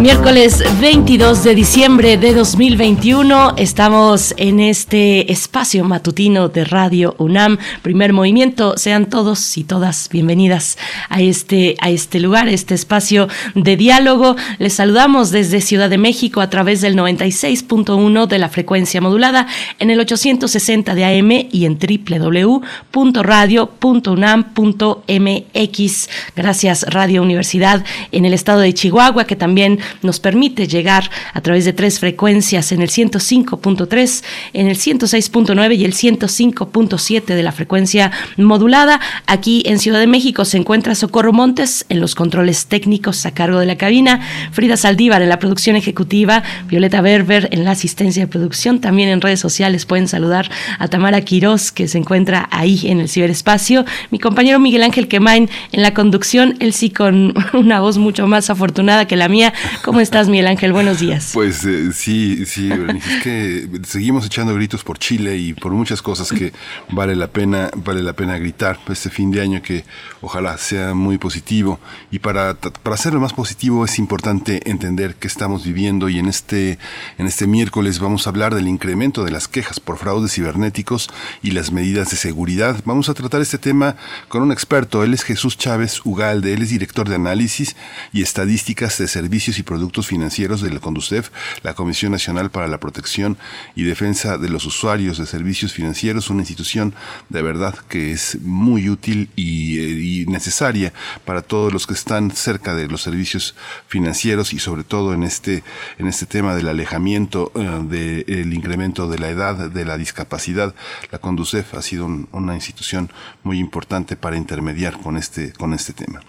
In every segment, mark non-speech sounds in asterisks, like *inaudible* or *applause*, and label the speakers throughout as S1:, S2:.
S1: Miércoles 22 de diciembre de 2021 estamos en este espacio matutino de Radio UNAM, primer movimiento. Sean todos y todas bienvenidas a este, a este lugar, este espacio de diálogo. Les saludamos desde Ciudad de México a través del 96.1 de la frecuencia modulada en el 860 de AM y en www.radio.unam.mx. Gracias Radio Universidad en el estado de Chihuahua que también nos permite llegar a través de tres frecuencias en el 105.3, en el 106.9 y el 105.7 de la frecuencia modulada. Aquí en Ciudad de México se encuentra Socorro Montes en los controles técnicos a cargo de la cabina, Frida Saldívar en la producción ejecutiva, Violeta Berber en la asistencia de producción, también en redes sociales pueden saludar a Tamara Quirós que se encuentra ahí en el ciberespacio, mi compañero Miguel Ángel Quemain en la conducción, él sí con *laughs* una voz mucho más afortunada que la mía, ¿Cómo estás, Miguel Ángel? Buenos días.
S2: Pues eh, sí, sí, es que seguimos echando gritos por Chile y por muchas cosas que vale la pena, vale la pena gritar este fin de año que ojalá sea muy positivo. Y para, para hacerlo más positivo es importante entender que estamos viviendo y en este, en este miércoles vamos a hablar del incremento de las quejas por fraudes cibernéticos y las medidas de seguridad. Vamos a tratar este tema con un experto. Él es Jesús Chávez Ugalde, él es director de análisis y estadísticas de servicios y productos financieros de la CONDUCEF, la Comisión Nacional para la Protección y Defensa de los Usuarios de Servicios Financieros, una institución de verdad que es muy útil y, eh, necesaria para todos los que están cerca de los servicios financieros y sobre todo en este, en este tema del alejamiento, eh, del incremento de la edad, de la discapacidad. La CONDUCEF ha sido una institución muy importante para intermediar con este, con este tema.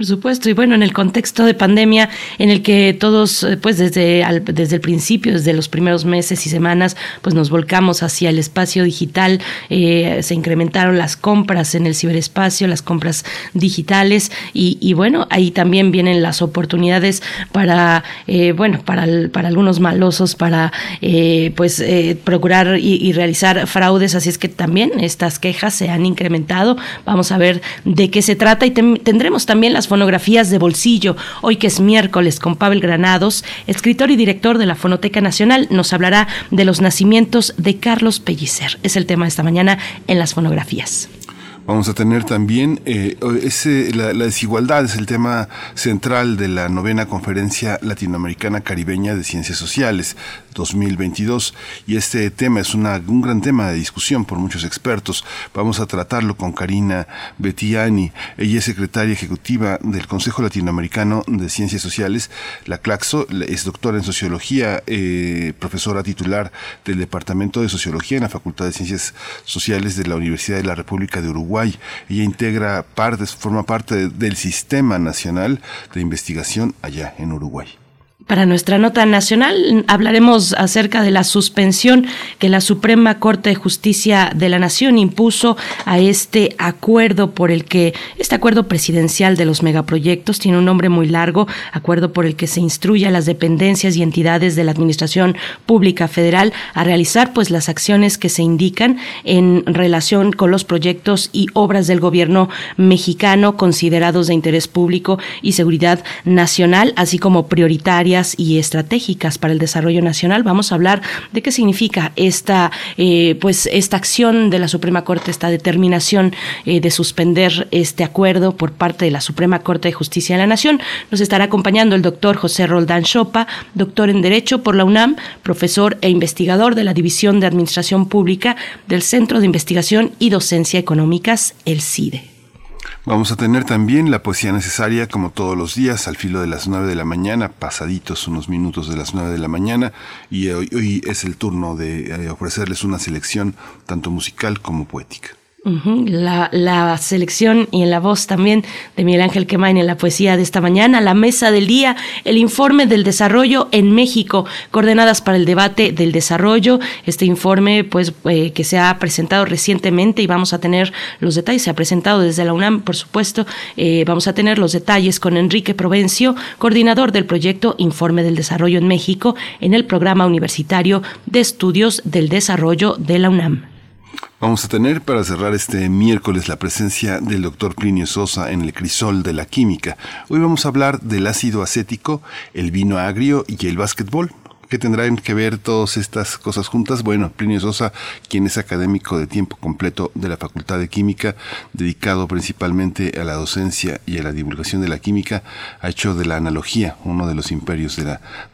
S1: Por supuesto, y bueno, en el contexto de pandemia en el que todos, eh, pues desde, desde el principio, desde los primeros meses y semanas, pues nos volcamos hacia el espacio digital, eh, se incrementaron las compras en el ciberespacio, las compras digitales, y, bueno, ahí también vienen las oportunidades para, eh, bueno, para, para algunos malosos, para pues procurar y realizar fraudes, así es que también estas quejas se han incrementado. Vamos a ver de qué se trata y tendremos también las fonografías de bolsillo, hoy que es miércoles con Pavel Granados, escritor y director de la Fonoteca Nacional, nos hablará de los nacimientos de Carlos Pellicer. Es el tema de esta mañana en las fonografías.
S2: Vamos a tener también eh, ese, la, desigualdad, es el tema central de la novena conferencia latinoamericana caribeña de ciencias sociales 2022 y este tema es una, un gran tema de discusión por muchos expertos. Vamos a tratarlo con Karina Bettiani, ella es secretaria ejecutiva del Consejo Latinoamericano de Ciencias Sociales, la CLACSO, es doctora en sociología, eh, profesora titular del Departamento de Sociología en la Facultad de Ciencias Sociales de la Universidad de la República de Uruguay ella integra parte, forma parte del Sistema Nacional de Investigación allá en Uruguay.
S1: Para nuestra nota nacional hablaremos acerca de la suspensión que la Suprema Corte de Justicia de la Nación impuso a este acuerdo por el que, este acuerdo presidencial de los megaproyectos tiene un nombre muy largo, acuerdo por el que se instruye a las dependencias y entidades de la Administración Pública Federal a realizar pues las acciones que se indican en relación con los proyectos y obras del gobierno mexicano considerados de interés público y seguridad nacional, así como prioritarias y estratégicas para el desarrollo nacional. Vamos a hablar de qué significa esta, eh, pues, esta acción de la Suprema Corte, esta determinación eh, de suspender este acuerdo por parte de la Suprema Corte de Justicia de la Nación. Nos estará acompañando el doctor José Roldán Chopa, doctor en Derecho por la UNAM, profesor e investigador de la División de Administración Pública del Centro de Investigación y Docencia Económicas, el CIDE.
S2: Vamos a tener también la poesía necesaria como todos los días al filo de las 9 de la mañana, pasaditos unos minutos de las 9 de la mañana y hoy, es el turno de eh, ofrecerles una selección tanto musical como poética.
S1: La, selección y en la voz también de Miguel Ángel Quemain en la poesía de esta mañana, la mesa del día, el informe del desarrollo en México, coordenadas para el debate del desarrollo. Este informe, pues, eh, que se ha presentado recientemente y vamos a tener los detalles, se ha presentado desde la UNAM, por supuesto. Eh, vamos a tener los detalles con Enrique Provencio, coordinador del proyecto Informe del Desarrollo en México en el programa universitario de estudios del desarrollo de la UNAM.
S2: Vamos a tener para cerrar este miércoles la presencia del doctor Plinio Sosa en el crisol de la química. Hoy vamos a hablar del ácido acético, el vino agrio y el básquetbol. ¿Qué tendrán que ver todas estas cosas juntas? Bueno, Plinio Sosa, quien es académico de tiempo completo de la Facultad de Química, dedicado principalmente a la docencia y a la divulgación de la química, ha hecho de la analogía uno de los imperios de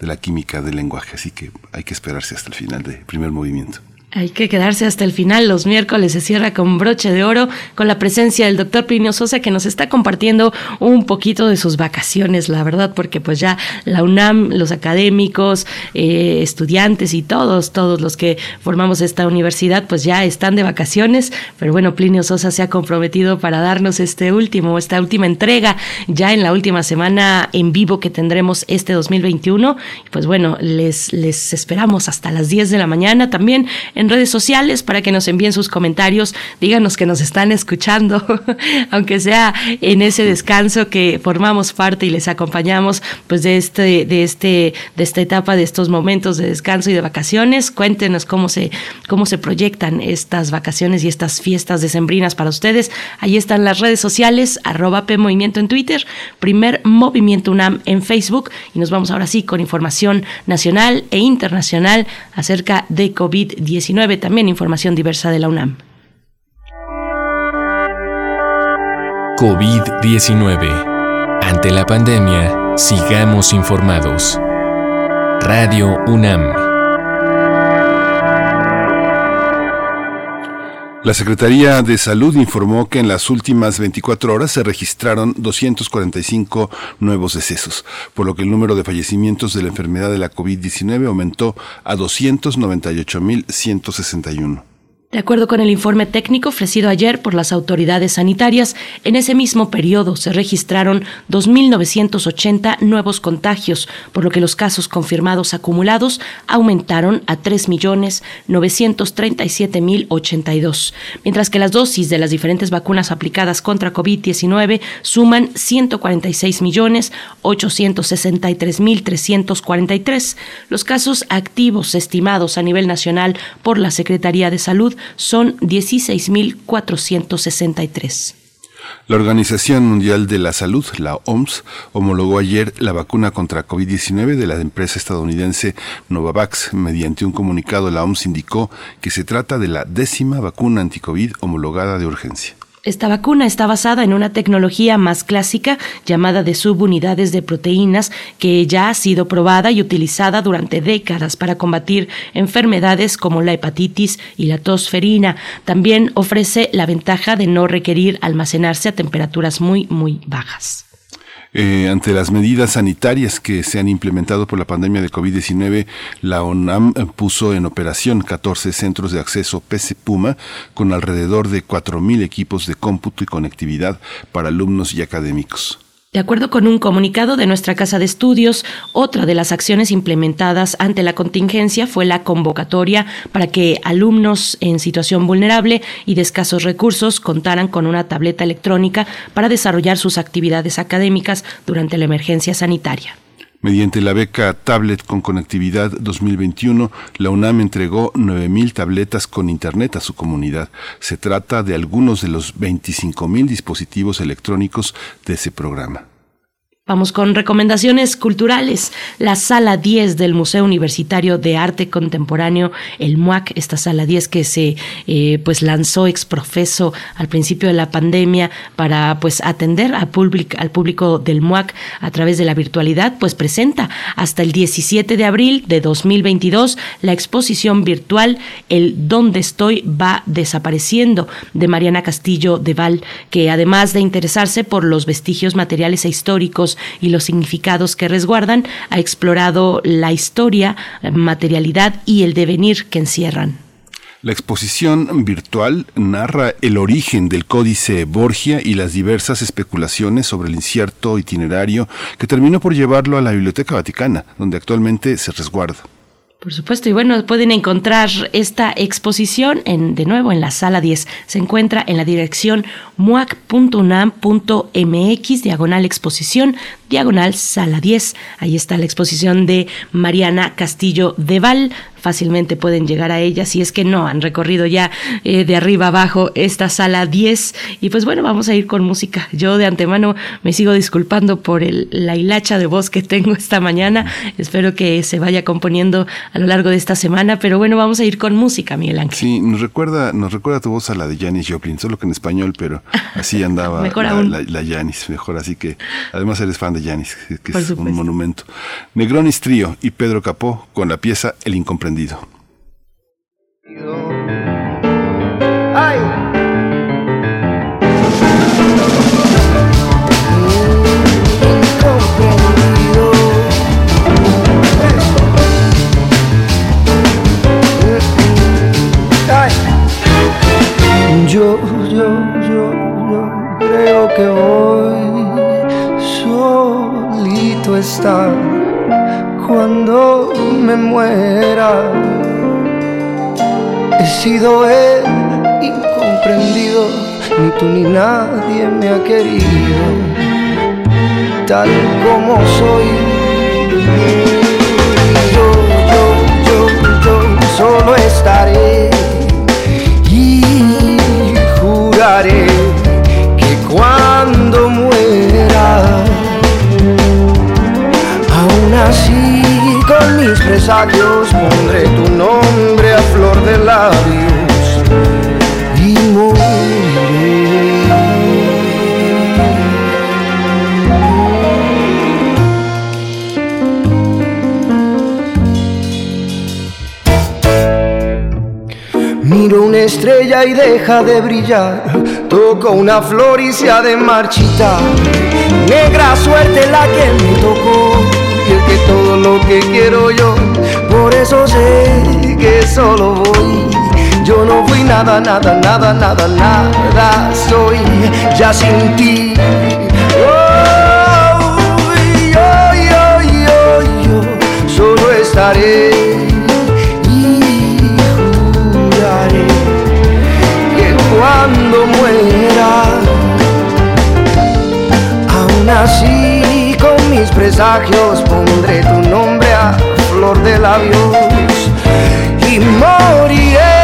S2: la, química del lenguaje. Así que hay que esperarse hasta el final del primer movimiento.
S1: Hay que quedarse hasta el final. Los miércoles se cierra con broche de oro, con la presencia del doctor Plinio Sosa, que nos está compartiendo un poquito de sus vacaciones, la verdad, porque pues ya la UNAM, los académicos, eh, estudiantes y todos, todos los que formamos esta universidad, pues ya están de vacaciones. Pero bueno, Plinio Sosa se ha comprometido para darnos este último, esta última entrega, ya en la última semana en vivo que tendremos este 2021. Pues bueno, les, les esperamos hasta las 10 de la mañana también en redes sociales para que nos envíen sus comentarios, díganos que nos están escuchando, *laughs* aunque sea en ese descanso que formamos parte y les acompañamos pues de este de este de esta etapa de estos momentos de descanso y de vacaciones. Cuéntenos cómo se cómo se proyectan estas vacaciones y estas fiestas decembrinas para ustedes. Ahí están las redes sociales arroba P Movimiento en Twitter, Primer Movimiento UNAM en Facebook y nos vamos ahora sí con información nacional e internacional acerca de COVID-19 también información diversa de la UNAM.
S3: COVID-19. Ante la pandemia, sigamos informados. Radio UNAM.
S2: La Secretaría de Salud informó que en las últimas 24 horas se registraron 245 nuevos decesos, por lo que el número de fallecimientos de la enfermedad de la COVID-19 aumentó a 298.161.
S1: De acuerdo con el informe técnico ofrecido ayer por las autoridades sanitarias, en ese mismo periodo se registraron 2.980 nuevos contagios, por lo que los casos confirmados acumulados aumentaron a 3.937.082, mientras que las dosis de las diferentes vacunas aplicadas contra COVID-19 suman 146.863.343. Los casos activos estimados a nivel nacional por la Secretaría de Salud son 16.463.
S2: La Organización Mundial de la Salud, la OMS, homologó ayer la vacuna contra COVID-19 de la empresa estadounidense Novavax. Mediante un comunicado, la OMS indicó que se trata de la décima vacuna anticovid homologada de urgencia.
S1: Esta vacuna está basada en una tecnología más clásica llamada de subunidades de proteínas que ya ha sido probada y utilizada durante décadas para combatir enfermedades como la hepatitis y la tosferina. También ofrece la ventaja de no requerir almacenarse a temperaturas muy, muy bajas.
S2: Eh, ante las medidas sanitarias que se han implementado por la pandemia de COVID-19, la ONAM puso en operación 14 centros de acceso PC Puma con alrededor de 4.000 equipos de cómputo y conectividad para alumnos y académicos.
S1: De acuerdo con un comunicado de nuestra Casa de Estudios, otra de las acciones implementadas ante la contingencia fue la convocatoria para que alumnos en situación vulnerable y de escasos recursos contaran con una tableta electrónica para desarrollar sus actividades académicas durante la emergencia sanitaria.
S2: Mediante la beca Tablet con Conectividad 2021, la UNAM entregó 9.000 tabletas con Internet a su comunidad. Se trata de algunos de los 25.000 dispositivos electrónicos de ese programa.
S1: Vamos con recomendaciones culturales. La sala 10 del Museo Universitario de Arte Contemporáneo, el MUAC, esta sala 10 que se eh, pues lanzó ex profeso al principio de la pandemia para pues atender al, público del MUAC a través de la virtualidad, pues presenta hasta el 17 de abril de 2022 la exposición virtual El Dónde Estoy va desapareciendo de Mariana Castillo de Val, que además de interesarse por los vestigios materiales e históricos y los significados que resguardan, ha explorado la historia, materialidad y el devenir que encierran.
S2: La exposición virtual narra el origen del códice Borgia y las diversas especulaciones sobre el incierto itinerario que terminó por llevarlo a la Biblioteca Vaticana, donde actualmente se resguarda.
S1: Por supuesto, y bueno, pueden encontrar esta exposición en, de nuevo en la sala 10. Se encuentra en la dirección muac.unam.mx, diagonal exposición, diagonal sala 10. Ahí está la exposición de Mariana Castillo de Val fácilmente pueden llegar a ella si es que no han recorrido ya eh, de arriba abajo esta sala 10. Y pues bueno, vamos a ir con música. Yo de antemano me sigo disculpando por el, la hilacha de voz que tengo esta mañana. Espero que se vaya componiendo a lo largo de esta semana, pero bueno, vamos a ir con música, Miguel Ángel.
S2: Sí, nos recuerda, nos recuerda tu voz a la de Janis Joplin, solo que en español, pero así andaba *laughs*
S1: mejor
S2: la,
S1: aún.
S2: la, la Janis, mejor. Así que además eres fan de Janis, que, es un monumento. Negronis Trío y Pedro Capó con la pieza El Incomprendido.
S4: Ay. Incomprendido. Ay. Yo, yo, yo, yo creo que voy solito a estar cuando me muera. He sido el incomprendido, ni tú ni nadie me ha querido, tal como soy. Yo, yo, yo, yo solo estaré y juraré que cuando muera, aún así con mis presagios pondré tu nombre a flor de labios y moriré. Miro una estrella y deja de brillar. Toco una flor y se ha de marchitar. Negra suerte la que me tocó. Lo que quiero yo. Por eso sé que solo voy. Yo no fui nada, nada, nada, nada, nada. Soy ya sin ti. Oh, solo estaré y juraré que cuando muera, aún así con mis presagios pondré tu flor de labios y moriré.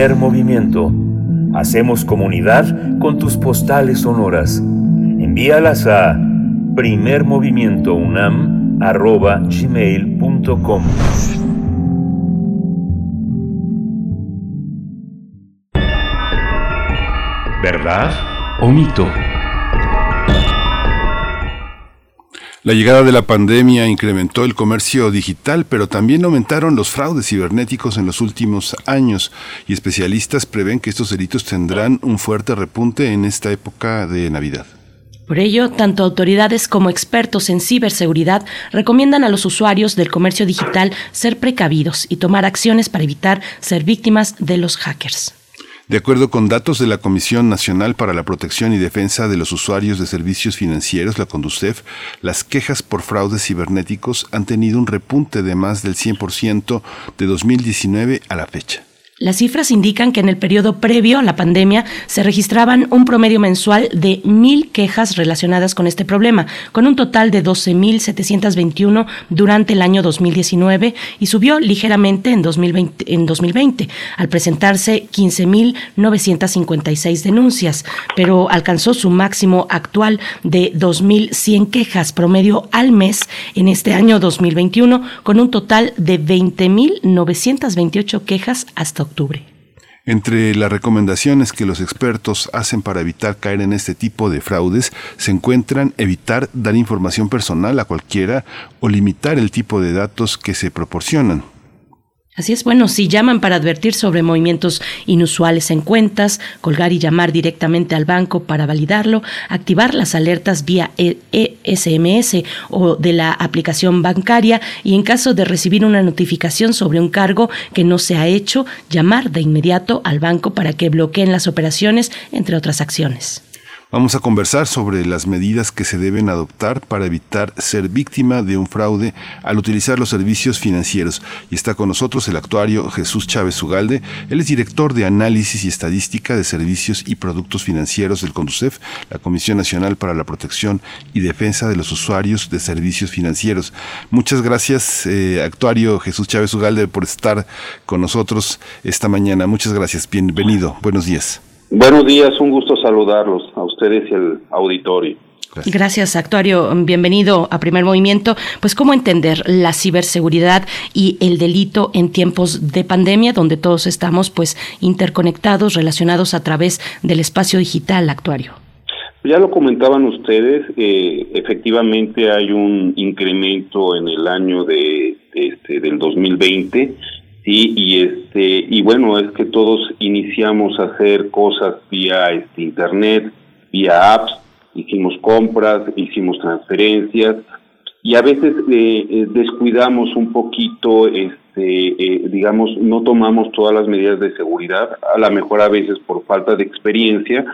S5: Primer movimiento. Hacemos comunidad con tus postales sonoras. Envíalas a primermovimientounam.gmail.com
S3: ¿Verdad o mito?
S2: La llegada de la pandemia incrementó el comercio digital, pero también aumentaron los fraudes cibernéticos en los últimos años y especialistas prevén que estos delitos tendrán un fuerte repunte en esta época de Navidad.
S1: Por ello, tanto autoridades como expertos en ciberseguridad recomiendan a los usuarios del comercio digital ser precavidos y tomar acciones para evitar ser víctimas de los hackers.
S2: De acuerdo con datos de la Comisión Nacional para la Protección y Defensa de los Usuarios de Servicios Financieros, la CONDUCEF, las quejas por fraudes cibernéticos han tenido un repunte de más del 100% de 2019 a la fecha.
S1: Las cifras indican que en el periodo previo a la pandemia se registraban un promedio mensual de mil quejas relacionadas con este problema, con un total de 12.721 durante el año 2019 y subió ligeramente en 2020, en 2020 al presentarse 15.956 denuncias, pero alcanzó su máximo actual de 2.100 quejas promedio al mes en este año 2021, con un total de 20.928 quejas hasta
S2: Entre las recomendaciones que los expertos hacen para evitar caer en este tipo de fraudes se encuentran evitar dar información personal a cualquiera o limitar el tipo de datos que se proporcionan.
S1: Así es, bueno, si llaman para advertir sobre movimientos inusuales en cuentas, colgar y llamar directamente al banco para validarlo, activar las alertas vía SMS e o de la aplicación bancaria y en caso de recibir una notificación sobre un cargo que no se ha hecho, llamar de inmediato al banco para que bloqueen las operaciones, entre otras acciones.
S2: Vamos a conversar sobre las medidas que se deben adoptar para evitar ser víctima de un fraude al utilizar los servicios financieros. Y está con nosotros el actuario Jesús Chávez Ugalde. Él es director de Análisis y Estadística de Servicios y Productos Financieros del CONDUCEF, la Comisión Nacional para la Protección y Defensa de los Usuarios de Servicios Financieros. Muchas gracias, eh, actuario Jesús Chávez Ugalde, por estar con nosotros esta mañana. Muchas gracias. Bienvenido. Buenos días.
S6: Buenos días, un gusto saludarlos ustedes y al auditorio.
S1: Gracias. actuario. Bienvenido a Primer Movimiento. Pues, ¿cómo entender la ciberseguridad y el delito en tiempos de pandemia, donde todos estamos, pues, interconectados, relacionados a través del espacio digital, actuario?
S6: Ya lo comentaban ustedes, eh, efectivamente hay un incremento en el año de, de este, del 2020 Sí, y este y bueno, es que todos iniciamos a hacer cosas vía este internet, vía apps, hicimos compras, hicimos transferencias y a veces eh, eh, descuidamos un poquito este eh, digamos no tomamos todas las medidas de seguridad, a lo mejor a veces por falta de experiencia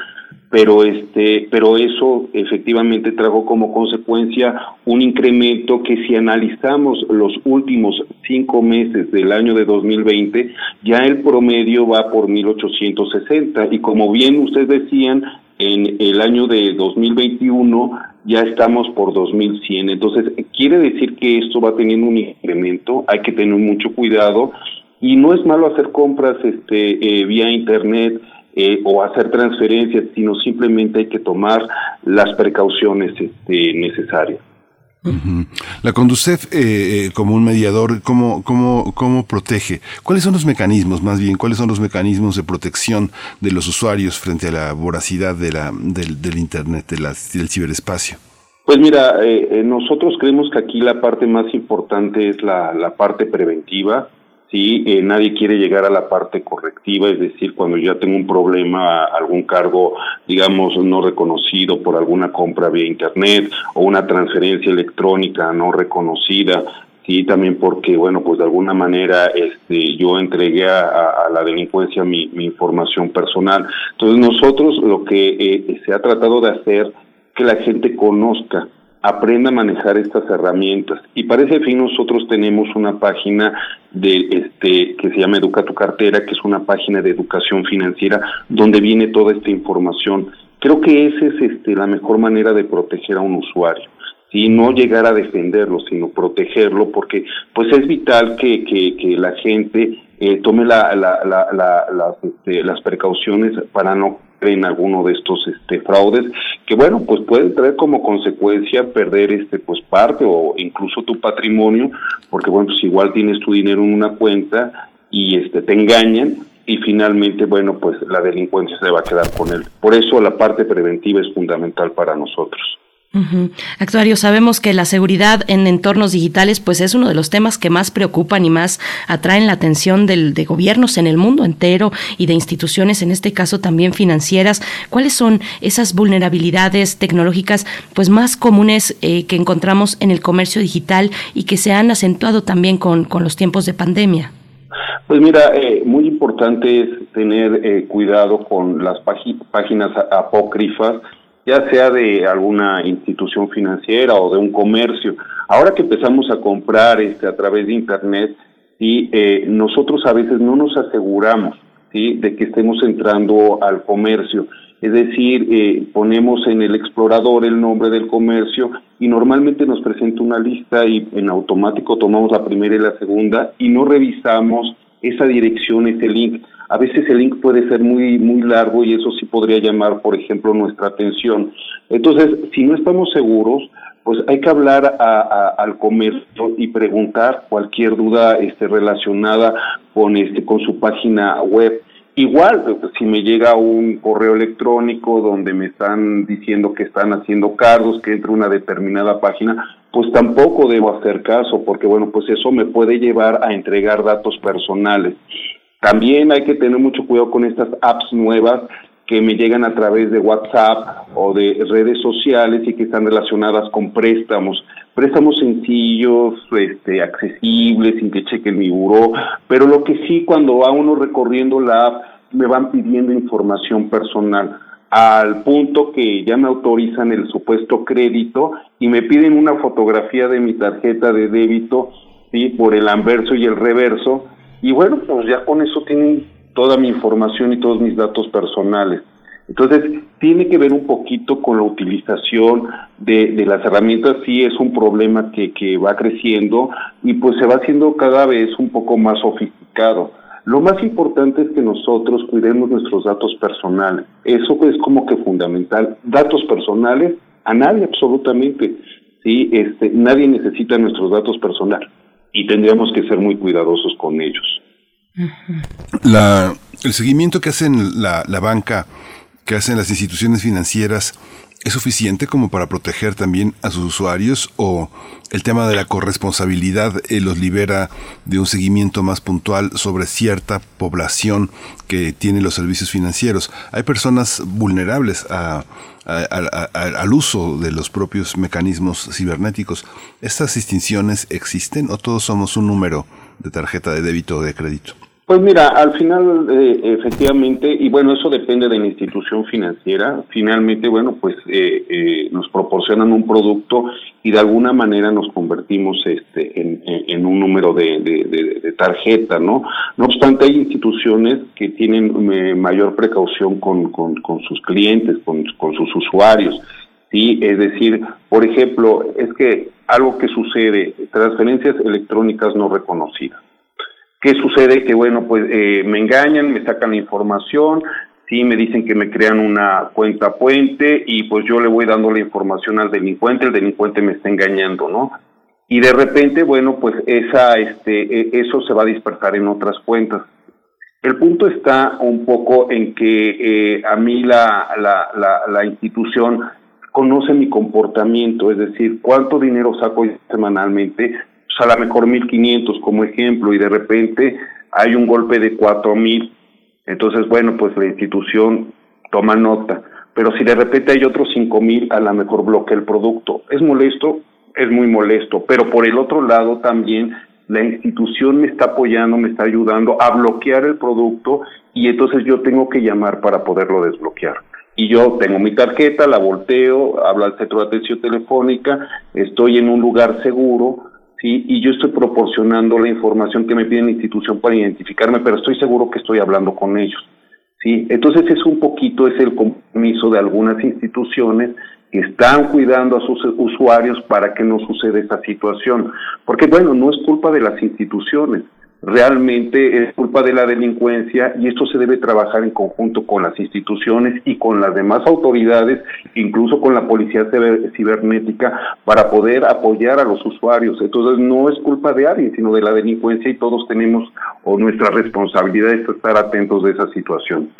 S6: pero este pero eso efectivamente trajo como consecuencia un incremento que si analizamos los últimos cinco meses del año de 2020 ya el promedio va por 1860 y como bien ustedes decían en el año de 2021 ya estamos por 2100 entonces quiere decir que esto va teniendo un incremento hay que tener mucho cuidado y no es malo hacer compras este eh, vía internet eh, o hacer transferencias, sino simplemente hay que tomar las precauciones este, necesarias.
S2: La Conducef, eh, eh, como un mediador, ¿cómo, cómo, ¿cómo protege? ¿Cuáles son los mecanismos, más bien, cuáles son los mecanismos de protección de los usuarios frente a la voracidad de la, del, Internet, del ciberespacio?
S6: Pues mira, nosotros creemos que aquí la parte más importante es la, la parte preventiva. ¿Sí? Eh, nadie quiere llegar a la parte correctiva, es decir, cuando ya tengo un problema, algún cargo, digamos, no reconocido por alguna compra vía Internet o una transferencia electrónica no reconocida, sí, también porque, bueno, pues de alguna manera este, yo entregué a, la delincuencia mi, mi, información personal. Entonces nosotros lo que eh, se ha tratado de hacer que la gente conozca aprenda a manejar estas herramientas. Y para ese fin nosotros tenemos una página de este que se llama Educa tu cartera, que es una página de educación financiera donde viene toda esta información. Creo que esa es este la mejor manera de proteger a un usuario. y no llegar a defenderlo, sino protegerlo, porque pues es vital que, que, la gente eh, tome la, la, la, este, las precauciones para no en alguno de estos este, fraudes que bueno pues pueden traer como consecuencia perder este pues parte o incluso tu patrimonio porque bueno pues igual tienes tu dinero en una cuenta y este te engañan y finalmente bueno pues la delincuencia se va a quedar con él. Por eso la parte preventiva es fundamental para nosotros
S1: Actuario, sabemos que la seguridad en entornos digitales pues es uno de los temas que más preocupan y más atraen la atención del, de gobiernos en el mundo entero y de instituciones, en este caso también financieras. ¿Cuáles son esas vulnerabilidades tecnológicas pues más comunes eh, que encontramos en el comercio digital y que se han acentuado también con, con los tiempos de pandemia?
S6: Pues mira, eh, muy importante es tener eh, cuidado con las páginas apócrifas ya sea de alguna institución financiera o de un comercio. Ahora que empezamos a comprar este, a través de Internet, ¿sí? Eh, nosotros a veces no nos aseguramos de que estemos entrando al comercio. Es decir, eh, ponemos en el explorador el nombre del comercio y normalmente nos presenta una lista y en automático tomamos la primera y la segunda y no revisamos esa dirección, ese link. A veces el link puede ser muy, muy largo y eso sí podría llamar, por ejemplo, nuestra atención. Entonces, si no estamos seguros, pues hay que hablar al comercio y preguntar cualquier duda este, relacionada con, este, con su página web. Igual, si me llega un correo electrónico donde me están diciendo que están haciendo cargos, que entre una determinada página, pues tampoco debo hacer caso, porque bueno, pues eso me puede llevar a entregar datos personales. También hay que tener mucho cuidado con estas apps nuevas que me llegan a través de WhatsApp o de redes sociales y que están relacionadas con préstamos. Préstamos sencillos, este, accesibles, sin que chequen mi buró, pero lo que sí cuando va uno recorriendo la app me van pidiendo información personal al punto que ya me autorizan el supuesto crédito y me piden una fotografía de mi tarjeta de débito, ¿sí? por el anverso y el reverso, y bueno, pues ya con eso tienen toda mi información y todos mis datos personales. Entonces, tiene que ver un poquito con la utilización de, de las herramientas, sí es un problema que, que va creciendo y pues se va haciendo cada vez un poco más sofisticado. Lo más importante es que nosotros cuidemos nuestros datos personales. Eso es como que fundamental. Datos personales a nadie absolutamente. Sí, este, nadie necesita nuestros datos personales y tendríamos que ser muy cuidadosos con ellos.
S2: La, el seguimiento que hacen la, la banca, que hacen las instituciones financieras, ¿Es suficiente como para proteger también a sus usuarios o el tema de la corresponsabilidad eh, los libera de un seguimiento más puntual sobre cierta población que tiene los servicios financieros? Hay personas vulnerables al uso de los propios mecanismos cibernéticos. ¿Estas distinciones existen o todos somos un número de tarjeta de débito o de crédito?
S6: Pues mira, al final, eh, efectivamente, y bueno, eso depende de la institución financiera, finalmente, bueno, pues eh, eh, nos proporcionan un producto y de alguna manera nos convertimos este, en, un número de, tarjeta, ¿no? No obstante, hay instituciones que tienen mayor precaución con, sus clientes, con, con sus usuarios. Sí, es decir, por ejemplo, es que algo que sucede, transferencias electrónicas no reconocidas. ¿Qué sucede? Que bueno, pues eh, me engañan, me sacan la información, sí me dicen que me crean una cuenta puente y pues yo le voy dando la información al delincuente, el delincuente me está engañando, ¿no? Y de repente, bueno, pues esa, este, e, eso se va a dispersar en otras cuentas. El punto está un poco en que eh, a mí la, la, la, la, institución conoce mi comportamiento, es decir, cuánto dinero saco semanalmente, pues, a lo mejor 1.500 como ejemplo y de repente hay un golpe de 4.000, entonces bueno, pues la institución toma nota, pero si de repente hay otros 5.000, a lo mejor bloquea el producto. Es molesto, es muy molesto, pero por el otro lado también la institución me está apoyando, me está ayudando a bloquear el producto y entonces yo tengo que llamar para poderlo desbloquear. Y yo tengo mi tarjeta, la volteo, hablo al centro de atención telefónica, estoy en un lugar seguro, ¿sí? Y yo estoy proporcionando la información que me pide la institución para identificarme, pero estoy seguro que estoy hablando con ellos, ¿sí? Entonces es un poquito, es el compromiso de algunas instituciones que están cuidando a sus usuarios para que no suceda esta situación. Porque bueno, no es culpa de las instituciones, realmente es culpa de la delincuencia y esto se debe trabajar en conjunto con las instituciones y con las demás autoridades, incluso con la policía cibernética, para poder apoyar a los usuarios. Entonces no es culpa de alguien, sino de la delincuencia y todos tenemos o nuestra responsabilidad es estar atentos de esa situación.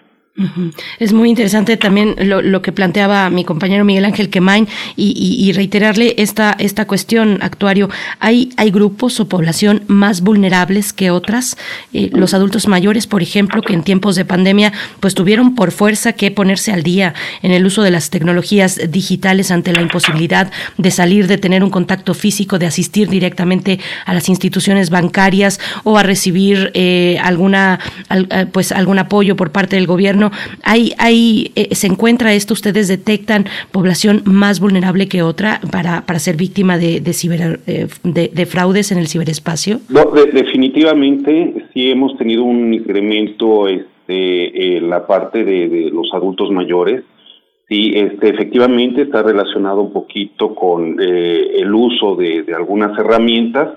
S1: Es muy interesante también lo, que planteaba mi compañero Miguel Ángel Quemain y, reiterarle esta, esta cuestión, actuario. ¿Hay, ¿Hay grupos o población más vulnerables que otras? Eh, los adultos mayores, por ejemplo, que en tiempos de pandemia pues tuvieron por fuerza que ponerse al día en el uso de las tecnologías digitales ante la imposibilidad de salir, de tener un contacto físico, de asistir directamente a las instituciones bancarias o a recibir eh, alguna, eh, pues algún apoyo por parte del gobierno hay, hay, eh, se encuentra esto, ustedes detectan población más vulnerable que otra para, para ser víctima de, de, ciber, eh, de, fraudes en el ciberespacio?
S6: Definitivamente sí hemos tenido un incremento este, en la parte de, los adultos mayores. Sí, este, efectivamente está relacionado un poquito con eh, el uso de algunas herramientas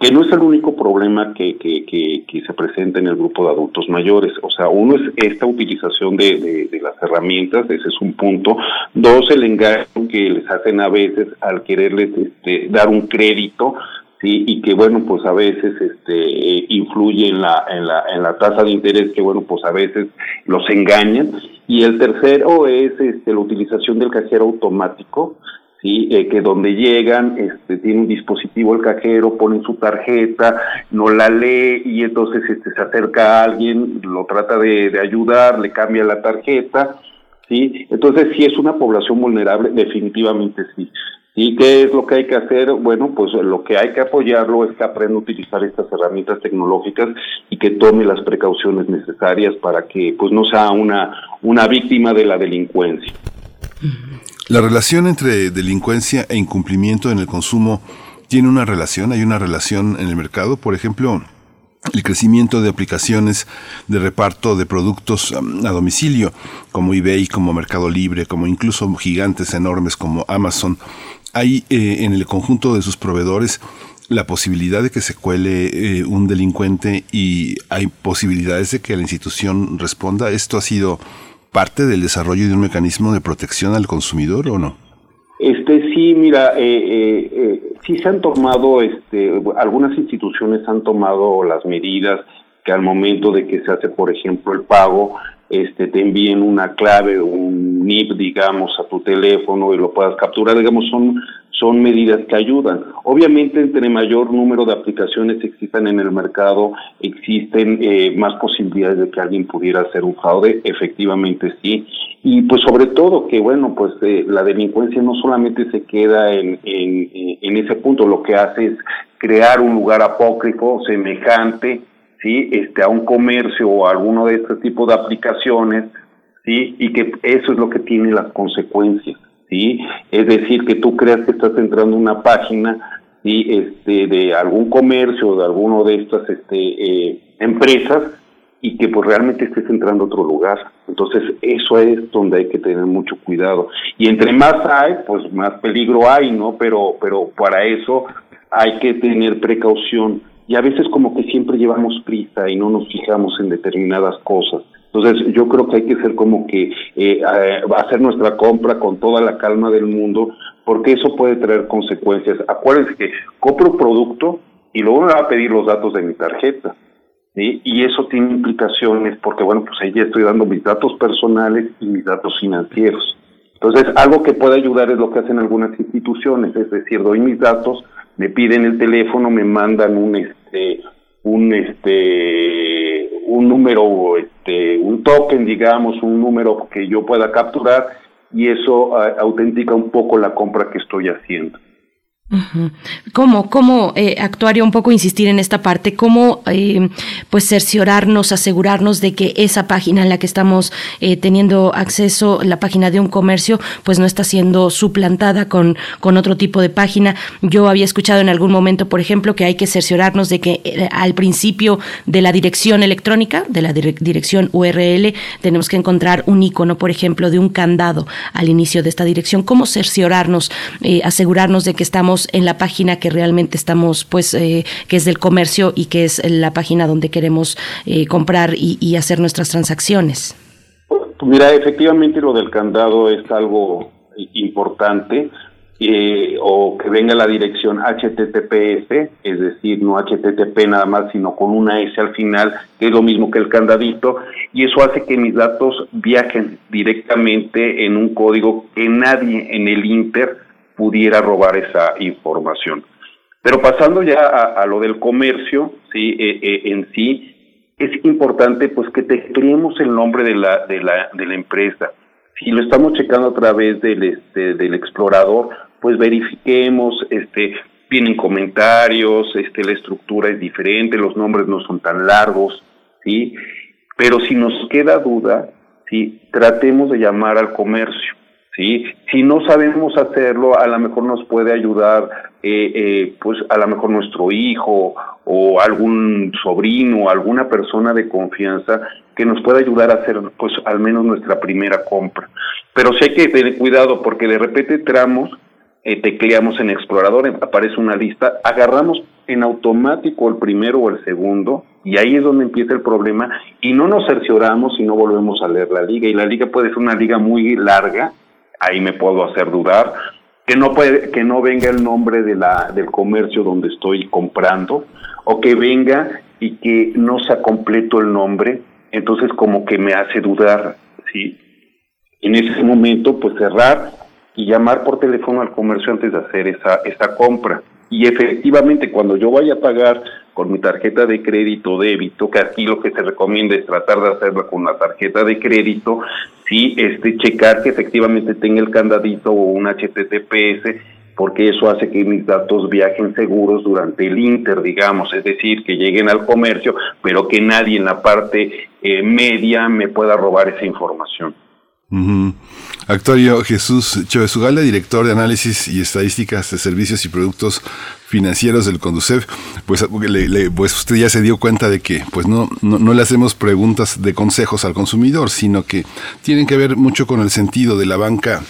S6: que no es el único problema que, que, que, se presenta en el grupo de adultos mayores. O sea, uno es esta utilización de, de, las herramientas, ese es un punto. Dos, el engaño que les hacen a veces al quererles este, dar un crédito, sí, y que bueno, pues a veces este, influye en la, en, la, en la tasa de interés, que bueno, pues a veces los engañan. Y el tercero es este, la utilización del cajero automático, ¿sí? Eh, que donde llegan, este, tiene un dispositivo el cajero, ponen su tarjeta, no la lee y entonces este, se acerca a alguien, lo trata de, de ayudar, le cambia la tarjeta, ¿sí? Entonces, si es una población vulnerable, definitivamente sí. ¿Y qué es lo que hay que hacer? Bueno, pues lo que hay que apoyarlo es que aprenda a utilizar estas herramientas tecnológicas y que tome las precauciones necesarias para que pues no sea una, una víctima de la delincuencia.
S2: La relación entre delincuencia e incumplimiento en el consumo tiene una relación, hay una relación en el mercado, por ejemplo, el crecimiento de aplicaciones de reparto de productos um, a domicilio, como eBay, como Mercado Libre, como incluso gigantes enormes como Amazon. Hay eh, en el conjunto de sus proveedores la posibilidad de que se cuele eh, un delincuente y hay posibilidades de que la institución responda. Esto ha sido parte del desarrollo de un mecanismo de protección al consumidor o no?
S6: Este sí, mira, eh, eh, eh, sí se han tomado, este, algunas instituciones han tomado las medidas que al momento de que se hace, por ejemplo, el pago, este, te envíen una clave, un NIP, digamos, a tu teléfono y lo puedas capturar, digamos, son son medidas que ayudan. Obviamente, entre mayor número de aplicaciones existan en el mercado, existen eh, más posibilidades de que alguien pudiera hacer un fraude, efectivamente sí. Y pues sobre todo que, bueno, pues eh, la delincuencia no solamente se queda en, en, en ese punto, lo que hace es crear un lugar apócrifo semejante, ¿sí? Este, a un comercio o a alguno de este tipo de aplicaciones, ¿sí? Y que eso es lo que tiene las consecuencias. ¿sí? Es decir, que tú creas que estás entrando a una página ¿sí? este, de algún comercio, de alguno de estas este, eh, empresas, y que pues realmente estés entrando a otro lugar. Entonces, eso es donde hay que tener mucho cuidado. Y entre más hay, pues más peligro hay, ¿no? Pero, pero para eso hay que tener precaución. Y a veces como que siempre llevamos prisa y no nos fijamos en determinadas cosas. Entonces, yo creo que hay que ser como que eh, hacer nuestra compra con toda la calma del mundo, porque eso puede traer consecuencias. Acuérdense que compro producto y luego me va a pedir los datos de mi tarjeta. Y eso tiene implicaciones porque, bueno, pues ahí ya estoy dando mis datos personales y mis datos financieros. Entonces, algo que puede ayudar es lo que hacen algunas instituciones, es decir, doy mis datos, me piden el teléfono, me mandan un este un este un número este un token digamos un número que yo pueda capturar y eso ah, autentica un poco la compra que estoy haciendo
S1: ¿Cómo, cómo eh, un poco insistir en esta parte? ¿Cómo eh, pues cerciorarnos, asegurarnos de que esa página en la que estamos eh, teniendo acceso, la página de un comercio, pues no está siendo suplantada con, con otro tipo de página? Yo había escuchado en algún momento, por ejemplo, que hay que cerciorarnos de que eh, al principio de la dirección electrónica, de la dirección URL, tenemos que encontrar un icono, por ejemplo, de un candado al inicio de esta dirección. ¿Cómo cerciorarnos, eh, asegurarnos de que estamos en la página que realmente estamos, pues, eh, que es del comercio y que es la página donde queremos eh, comprar y, hacer nuestras transacciones.
S6: Mira, efectivamente lo del candado es algo importante. Eh, o que venga la dirección HTTPS, es decir, no HTTP nada más, sino con una S al final, que es lo mismo que el candadito, y eso hace que mis datos viajen directamente en un código que nadie en el Inter pudiera robar esa información. Pero pasando ya a, lo del comercio, sí, eh, eh, en sí, es importante pues que tecleemos el nombre de la, de la, de la empresa. Si lo estamos checando a través del, este, del explorador, pues verifiquemos, este, vienen comentarios, este, la estructura es diferente, los nombres no son tan largos, ¿sí? Pero si nos queda duda, ¿sí? Tratemos de llamar al comercio, ¿sí? Si no sabemos hacerlo, a lo mejor nos puede ayudar, eh, eh, pues a lo mejor nuestro hijo o algún sobrino, alguna persona de confianza que nos pueda ayudar a hacer, pues al menos nuestra primera compra. Pero sí hay que tener cuidado porque de repente entramos eh, tecleamos en explorador, aparece una lista, agarramos en automático el primero o el segundo y ahí es donde empieza el problema y no nos cercioramos y no volvemos a leer la liga y la liga puede ser una liga muy larga, ahí me puedo hacer dudar, que no puede que no venga el nombre de la del comercio donde estoy comprando o que venga y que no sea completo el nombre, entonces como que me hace dudar, ¿sí? En ese momento pues cerrar y llamar por teléfono al comercio antes de hacer esa, esa compra. Y efectivamente, cuando yo vaya a pagar con mi tarjeta de crédito débito, que aquí lo que se recomienda es tratar de hacerlo con la tarjeta de crédito, sí, este, checar que efectivamente tenga el candadito o un HTTPS, porque eso hace que mis datos viajen seguros durante el inter, digamos, es decir, que lleguen al comercio, pero que nadie en la parte eh, media me pueda robar esa información.
S2: Actuario Jesús Chovesugala, director de análisis y estadísticas de servicios y productos financieros del Conducef, pues, pues, usted ya se dio cuenta de que pues no, no, no, le hacemos preguntas de consejos al consumidor, sino que tienen que ver mucho con el sentido de la banca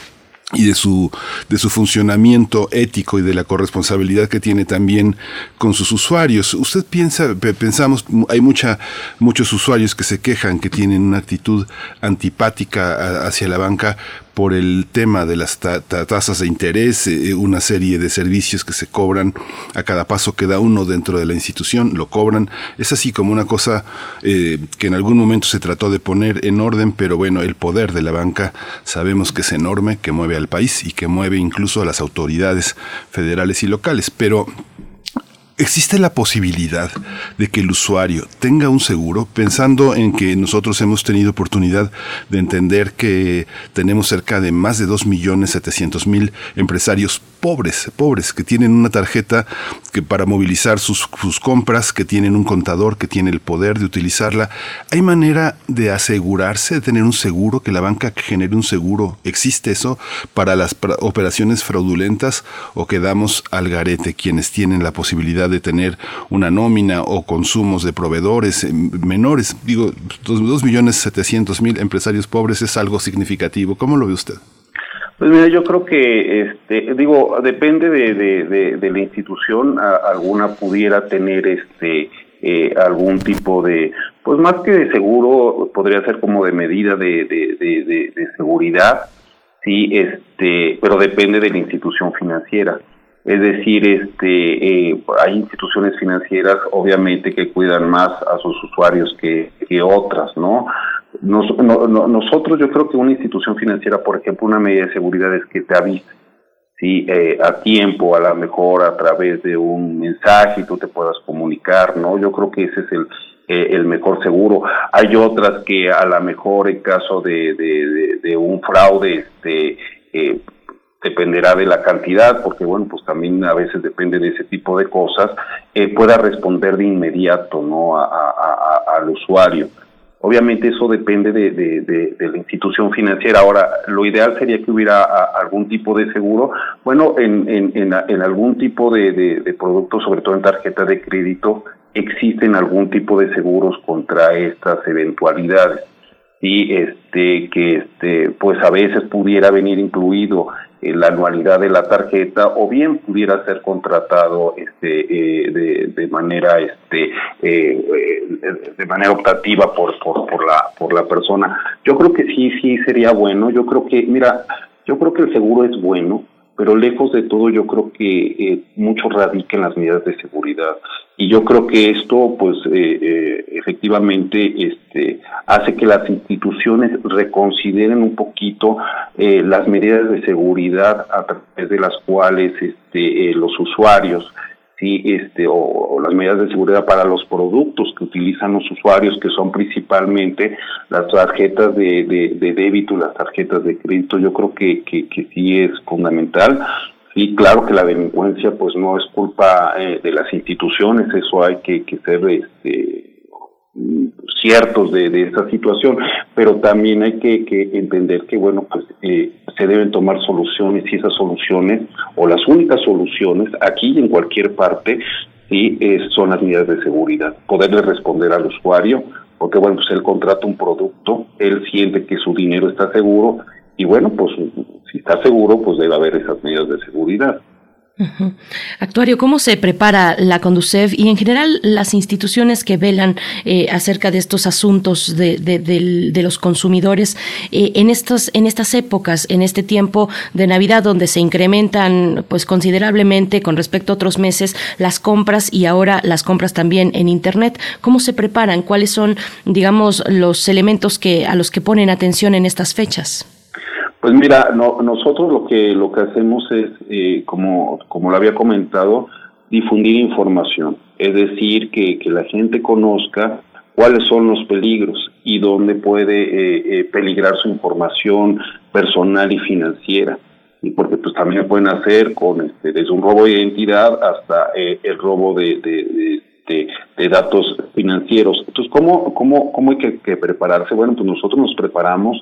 S2: y de su, de su funcionamiento ético y de la corresponsabilidad que tiene también con sus usuarios. Usted piensa, pensamos, hay mucha, muchos usuarios que se quejan, que tienen una actitud antipática hacia la banca por el tema de las tasas de interés, eh, una serie de servicios que se cobran a cada paso que da uno dentro de la institución, lo cobran. Es así como una cosa eh, que en algún momento se trató de poner en orden, pero bueno, el poder de la banca sabemos que es enorme, que mueve al país y que mueve incluso a las autoridades federales y locales. Pero ¿Existe la posibilidad de que el usuario tenga un seguro pensando en que nosotros hemos tenido oportunidad de entender que tenemos cerca de más de 2.700.000 empresarios pobres, pobres, que tienen una tarjeta que para movilizar sus, compras, que tienen un contador que tiene el poder de utilizarla? ¿Hay manera de asegurarse, de tener un seguro, que la banca genere un seguro? ¿Existe eso para las operaciones fraudulentas o quedamos al garete quienes tienen la posibilidad de tener una nómina o consumos de proveedores eh, menores. Digo, dos millones setecientos mil empresarios pobres es algo significativo. ¿Cómo lo ve usted?
S6: Pues mira, yo creo que, este, digo, depende de, la institución, alguna pudiera tener este eh, algún tipo de, pues más que de seguro, podría ser como de medida de, de, seguridad, sí, este, pero depende de la institución financiera. Es decir, este, eh, hay instituciones financieras obviamente que cuidan más a sus usuarios que, otras, ¿no? Nosotros yo creo que una institución financiera, por ejemplo, una medida de seguridad es que te avise, ¿sí? Eh, a tiempo, a lo mejor a través de un mensaje y tú te puedas comunicar, ¿no? Yo creo que ese es el, eh, el mejor seguro. Hay otras que a lo mejor en caso de, de, un fraude, este, eh, dependerá de la cantidad, porque bueno, pues también a veces depende de ese tipo de cosas, eh, pueda responder de inmediato, ¿no? al usuario. Obviamente eso depende de, de, la institución financiera. Ahora, lo ideal sería que hubiera algún tipo de seguro. Bueno, en, en, en, algún tipo de, productos, sobre todo en tarjeta de crédito, existen algún tipo de seguros contra estas eventualidades. Y este, que este, pues a veces pudiera venir incluido la anualidad de la tarjeta o bien pudiera ser contratado este eh, de, de, manera este eh, de manera optativa por, por por la por la persona. Yo creo que sí sí sería bueno. Yo creo que mira yo creo que el seguro es bueno pero lejos de todo yo creo que eh, mucho radica en las medidas de seguridad y yo creo que esto pues eh, eh, efectivamente este hace que las instituciones reconsideren un poquito las medidas de seguridad a través de las cuales este los usuarios sí, este, o, las medidas de seguridad para los productos que utilizan los usuarios, que son principalmente las tarjetas de, de, débito y las tarjetas de crédito, yo creo que, que, sí es fundamental. Y claro que la delincuencia pues no es culpa eh, de las instituciones, eso hay que, que ser este, ciertos de, esa situación, pero también hay que, que entender que, bueno, pues eh, se deben tomar soluciones y esas soluciones, o las únicas soluciones, aquí y en cualquier parte, sí, eh, son las medidas de seguridad. Poderle responder al usuario, porque, bueno, pues él contrata un producto, él siente que su dinero está seguro, y bueno, pues si está seguro, pues debe haber esas medidas de seguridad.
S1: Actuario, ¿cómo se prepara la Conducef y en general las instituciones que velan eh, acerca de estos asuntos de, los consumidores eh, en, estas, en estas épocas, en este tiempo de Navidad donde se incrementan pues considerablemente con respecto a otros meses las compras y ahora las compras también en Internet? ¿Cómo se preparan? ¿Cuáles son, digamos, los elementos que, a los que ponen atención en estas fechas?
S6: Pues mira, no, nosotros lo que lo que hacemos es, eh, como como lo había comentado, difundir información, es decir, que, que la gente conozca cuáles son los peligros y dónde puede eh, eh, peligrar su información personal y financiera y porque pues también pueden hacer con este desde un robo de identidad hasta el robo de, de, de, de, datos financieros. Entonces, ¿cómo, cómo, cómo hay que, que, prepararse? Bueno, pues nosotros nos preparamos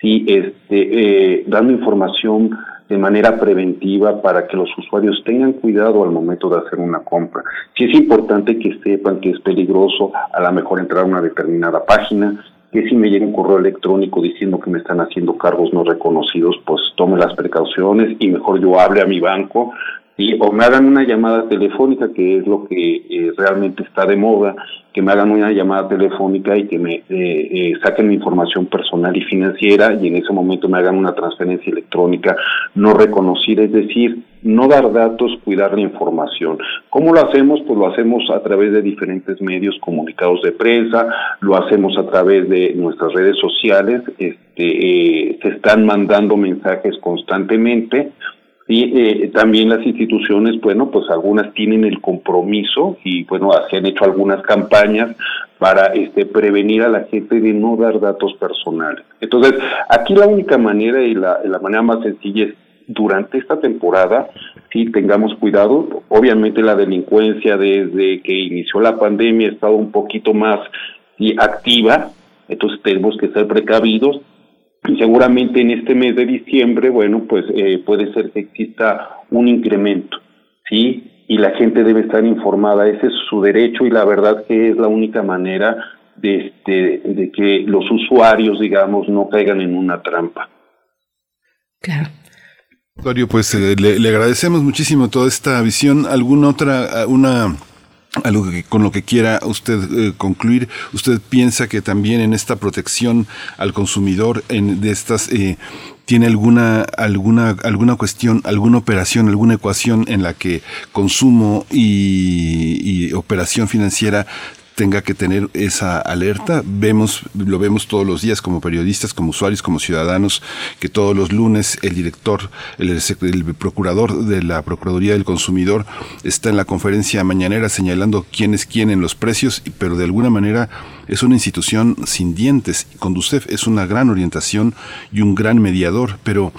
S6: sí, este, eh, dando información de manera preventiva para que los usuarios tengan cuidado al momento de hacer una compra. Sí es importante que sepan que es peligroso a lo mejor entrar a una determinada página, que si me llega un correo electrónico diciendo que me están haciendo cargos no reconocidos, pues tome las precauciones y mejor yo hable a mi banco y o me hagan una llamada telefónica, que es lo que eh, realmente está de moda, que me hagan una llamada telefónica y que me eh, eh, saquen mi información personal y financiera y en ese momento me hagan una transferencia electrónica no reconocida, es decir, no dar datos, cuidar la información. ¿Cómo lo hacemos? Pues lo hacemos a través de diferentes medios comunicados de prensa, lo hacemos a través de nuestras redes sociales, este, eh, se están mandando mensajes constantemente, y eh, también las instituciones, bueno, pues algunas tienen el compromiso y bueno, se han hecho algunas campañas para este, prevenir a la gente de no dar datos personales. Entonces, aquí la única manera y la, manera más sencilla es durante esta temporada, sí tengamos cuidado. Obviamente la delincuencia desde que inició la pandemia ha estado un poquito más y activa, entonces tenemos que ser precavidos y seguramente en este mes de diciembre, bueno, pues eh, puede ser que exista un incremento, ¿sí? Y la gente debe estar informada, ese es su derecho y la verdad que es la única manera de, este, de que los usuarios, digamos, no caigan en una trampa.
S2: Claro. Pues eh, le, le, agradecemos muchísimo toda esta visión. ¿Alguna otra, una algo que, con lo que quiera usted eh, concluir, usted piensa que también en esta protección al consumidor, en de estas eh, tiene alguna alguna alguna cuestión, alguna operación, alguna ecuación en la que consumo y, y operación financiera tenga que tener esa alerta. Vemos, lo vemos todos los días como periodistas, como usuarios, como ciudadanos, que todos los lunes el director, el, procurador de la Procuraduría del Consumidor está en la conferencia mañanera señalando quién es quién en los precios, pero de alguna manera es una institución sin dientes. Conducef es una gran orientación y un gran mediador, pero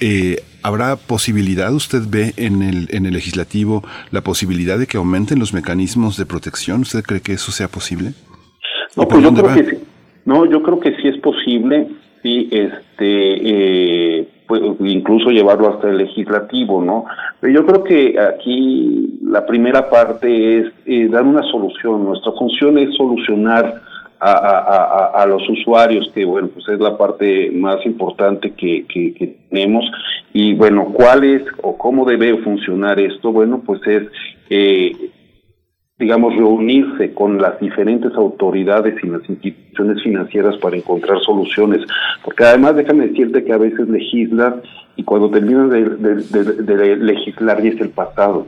S2: eh, ¿Habrá posibilidad, usted ve en el, en el legislativo, la posibilidad de que aumenten los mecanismos de protección? ¿Usted cree que eso sea posible?
S6: No, pues yo creo que sí. No, yo creo que sí es posible, sí, este, eh, pues, incluso llevarlo hasta el legislativo, ¿no? Pero yo creo que aquí la primera parte es eh, dar una solución. Nuestra función es solucionar a, los usuarios, que bueno, pues es la parte más importante que, que, tenemos. Y bueno, ¿cuál es o cómo debe funcionar esto? Bueno, pues es eh, digamos, reunirse con las diferentes autoridades y las instituciones financieras para encontrar soluciones. Porque además déjame decirte que a veces legisla y cuando terminas de, legislar y es el pasado.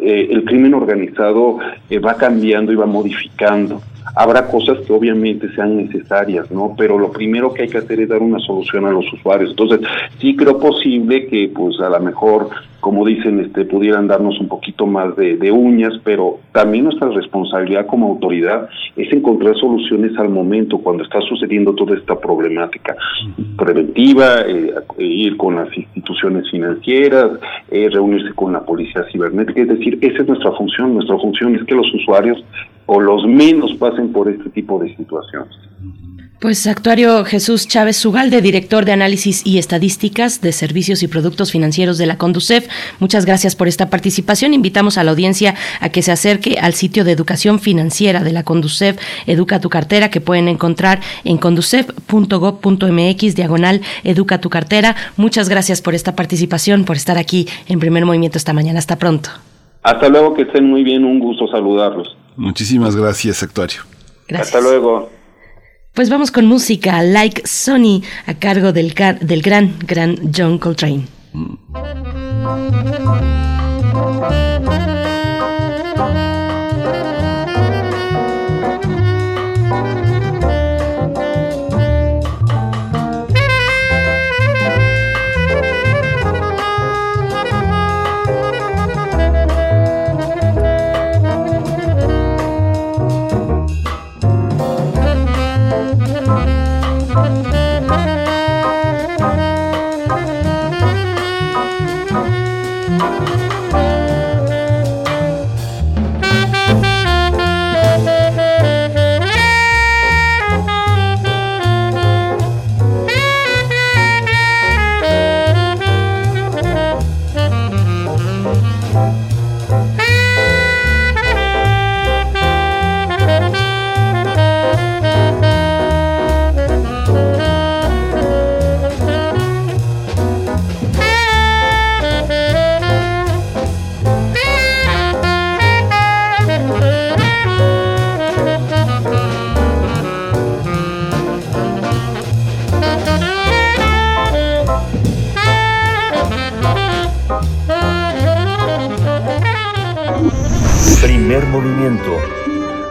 S6: Eh, el crimen organizado eh, va cambiando y va modificando. Habrá cosas que obviamente sean necesarias, ¿no? Pero lo primero que hay que hacer es dar una solución a los usuarios. Entonces, sí creo posible que, pues, a lo mejor, como dicen, este, pudieran darnos un poquito más de, uñas, pero también nuestra responsabilidad como autoridad es encontrar soluciones al momento cuando está sucediendo toda esta problemática preventiva, eh, ir con las instituciones financieras, eh, reunirse con la policía cibernética. Es decir, esa es nuestra función. Nuestra función es que los usuarios o los menos pasen por este tipo de situaciones.
S1: Pues actuario Jesús Chávez Sugalde, director de análisis y estadísticas de servicios y productos financieros de la Conducef, muchas gracias por esta participación. Invitamos a la audiencia a que se acerque al sitio de educación financiera de la Conducef, Educa tu cartera, que pueden encontrar en conducef.gov.mx, diagonal Educa tu cartera. Muchas gracias por esta participación, por estar aquí en primer movimiento esta mañana. Hasta pronto.
S6: Hasta luego, que estén muy bien, un gusto saludarlos.
S2: Muchísimas gracias, actuario.
S6: Hasta luego.
S1: Pues vamos con música, Like Sony, a cargo del, del gran, gran John Coltrane. Mm.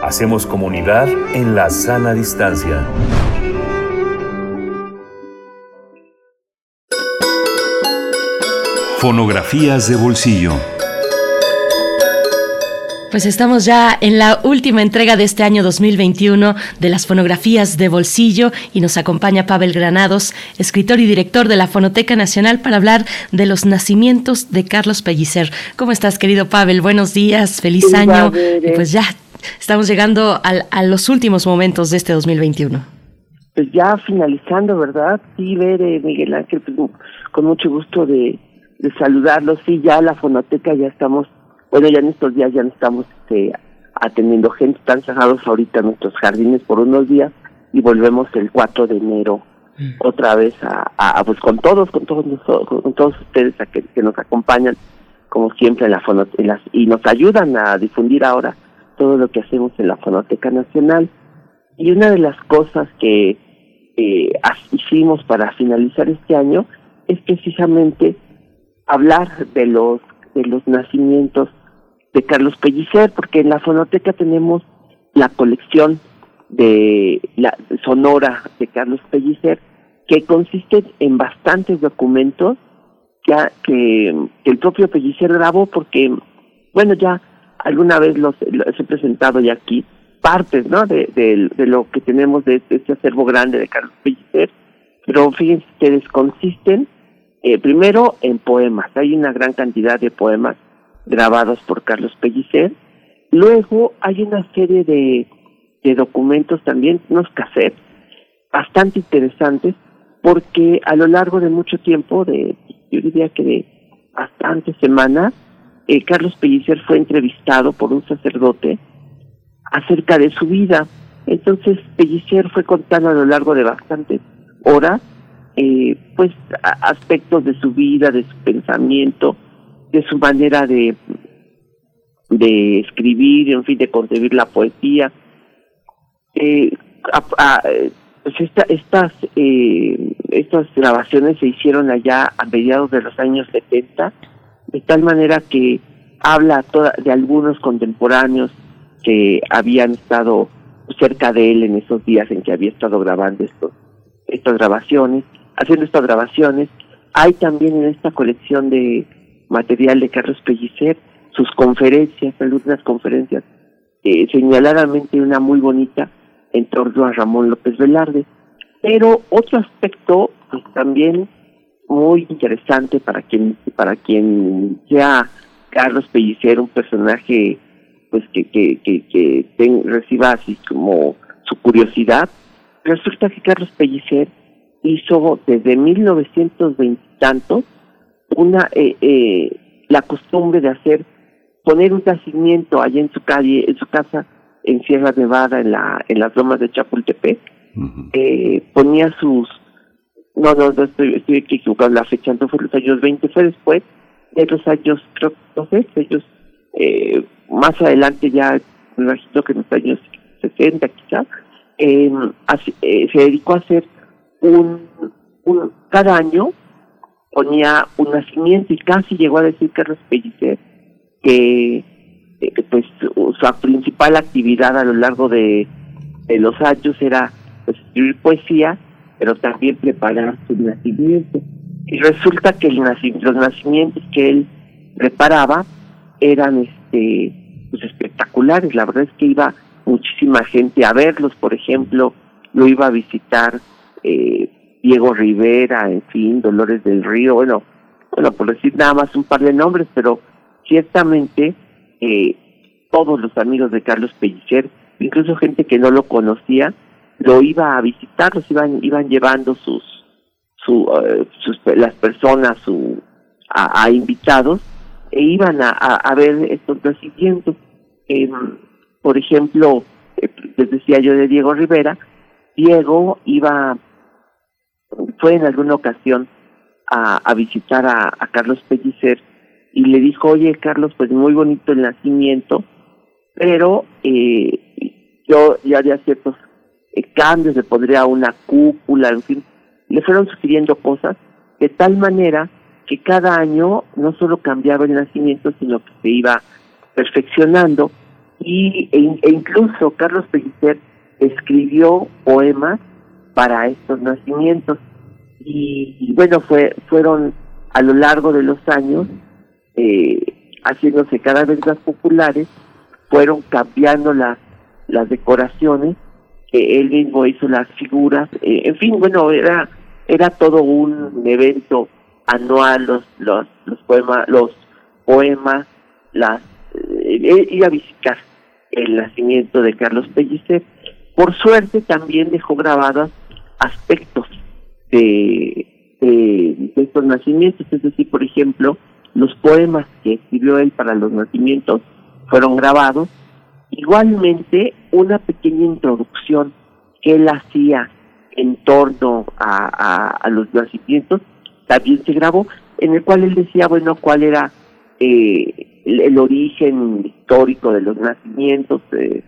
S5: Hacemos comunidad en la sana distancia.
S7: Fonografías de bolsillo.
S1: Pues estamos ya en la última entrega de este año 2021 de las fonografías de bolsillo y nos acompaña Pavel Granados, escritor y director de la Fonoteca Nacional para hablar de los nacimientos de Carlos Pellicer. ¿Cómo estás, querido Pavel? Buenos días, feliz año. pues ya estamos llegando a los últimos momentos de este 2021.
S8: Pues ya finalizando, ¿verdad? Sí, ver, Miguel Ángel, pues, con mucho gusto de, de saludarlos. Sí, ya la Fonoteca ya estamos bueno, ya en estos días ya no estamos este, atendiendo gente, están cerrados ahorita nuestros jardines por unos días y volvemos el 4 de enero mm. otra vez a, pues con todos, con todos con todos ustedes a que, nos acompañan como siempre en la fonoteca y nos ayudan a difundir ahora todo lo que hacemos en la Fonoteca Nacional. Y una de las cosas que eh, hicimos para finalizar este año es precisamente hablar de los de los nacimientos de Carlos Pellicer, porque en la fonoteca tenemos la colección de la sonora de Carlos Pellicer, que consiste en bastantes documentos ya que, el propio Pellicer grabó, porque, bueno, ya alguna vez los, he presentado ya aquí partes, ¿no? De, de, lo que tenemos de, este acervo grande de Carlos Pellicer, pero fíjense ustedes, consisten eh, primero en poemas, hay una gran cantidad de poemas grabados por Carlos Pellicer. Luego hay una serie de, documentos también, unos cassettes, bastante interesantes, porque a lo largo de mucho tiempo, de yo diría que de bastantes semanas, eh, Carlos Pellicer fue entrevistado por un sacerdote acerca de su vida. Entonces Pellicer fue contando a lo largo de bastantes horas, eh, pues aspectos de su vida, de su pensamiento, de su manera de, de escribir, en fin, de concebir la poesía. Eh, pues estas, eh, estas grabaciones se hicieron allá a mediados de los años 70, de tal manera que habla toda, de algunos contemporáneos que habían estado cerca de él en esos días en que había estado grabando estos, estas grabaciones, haciendo estas grabaciones. Hay también en esta colección de material de Carlos Pellicer sus conferencias, algunas conferencias, eh, señaladamente una muy bonita en torno a Ramón López Velarde. Pero otro aspecto pues, también muy interesante para quien para quien sea Carlos Pellicer un personaje pues que que que, reciba así como su curiosidad resulta que Carlos Pellicer hizo desde 1920 y tantos una eh, eh, la costumbre de hacer poner un nacimiento allá en su calle en su casa en Sierra Nevada en la en las lomas de Chapultepec eh, ponía sus no no no estoy estoy equivocado la fecha no fue los años 20 fue después de los años creo no sé ellos eh, más adelante ya me imagino que en los años 60 quizás em, eh, se dedicó a hacer un, un cada año ponía un nacimiento y casi llegó a decir Carlos Pellicer que eh, pues su principal actividad a lo largo de, los años era pues, escribir poesía, pero también preparar su nacimiento. Y resulta que los nacimientos que él preparaba eran este pues espectaculares, la verdad es que iba muchísima gente a verlos, por ejemplo, lo iba a visitar eh, Diego Rivera, en fin, Dolores del Río, bueno, bueno, por decir nada más un par de nombres, pero ciertamente eh, todos los amigos de Carlos Pellicer, incluso gente que no lo conocía, lo iba a visitar, los iban, iban llevando sus, su, eh, sus las personas su, a, invitados e iban a, ver estos nacimientos. Eh, por ejemplo, eh, les decía yo de Diego Rivera, Diego iba, fue en alguna ocasión a, visitar a, a Carlos Pellicer y le dijo, oye Carlos, pues muy bonito el nacimiento, pero eh, yo ya haría ciertos eh, cambios, le pondría una cúpula, en fin, le fueron sugiriendo cosas de tal manera que cada año no solo cambiaba el nacimiento, sino que se iba perfeccionando y e, e incluso Carlos Pellicer escribió poemas para estos nacimientos y, bueno fue fueron a lo largo de los años eh, haciéndose cada vez más populares fueron cambiando las las decoraciones él mismo hizo las figuras, eh, en fin, bueno, era era todo un evento anual, los los, los poemas, los poemas, las eh, ir a visitar el nacimiento de Carlos Pellicer. Por suerte también dejó grabados aspectos de, de, estos nacimientos, es decir, por ejemplo, los poemas que escribió él para los nacimientos fueron grabados. Igualmente, una pequeña introducción que él hacía en torno a, a, los nacimientos también se grabó, en el cual él decía, bueno, cuál era eh, el, origen histórico de los nacimientos eh,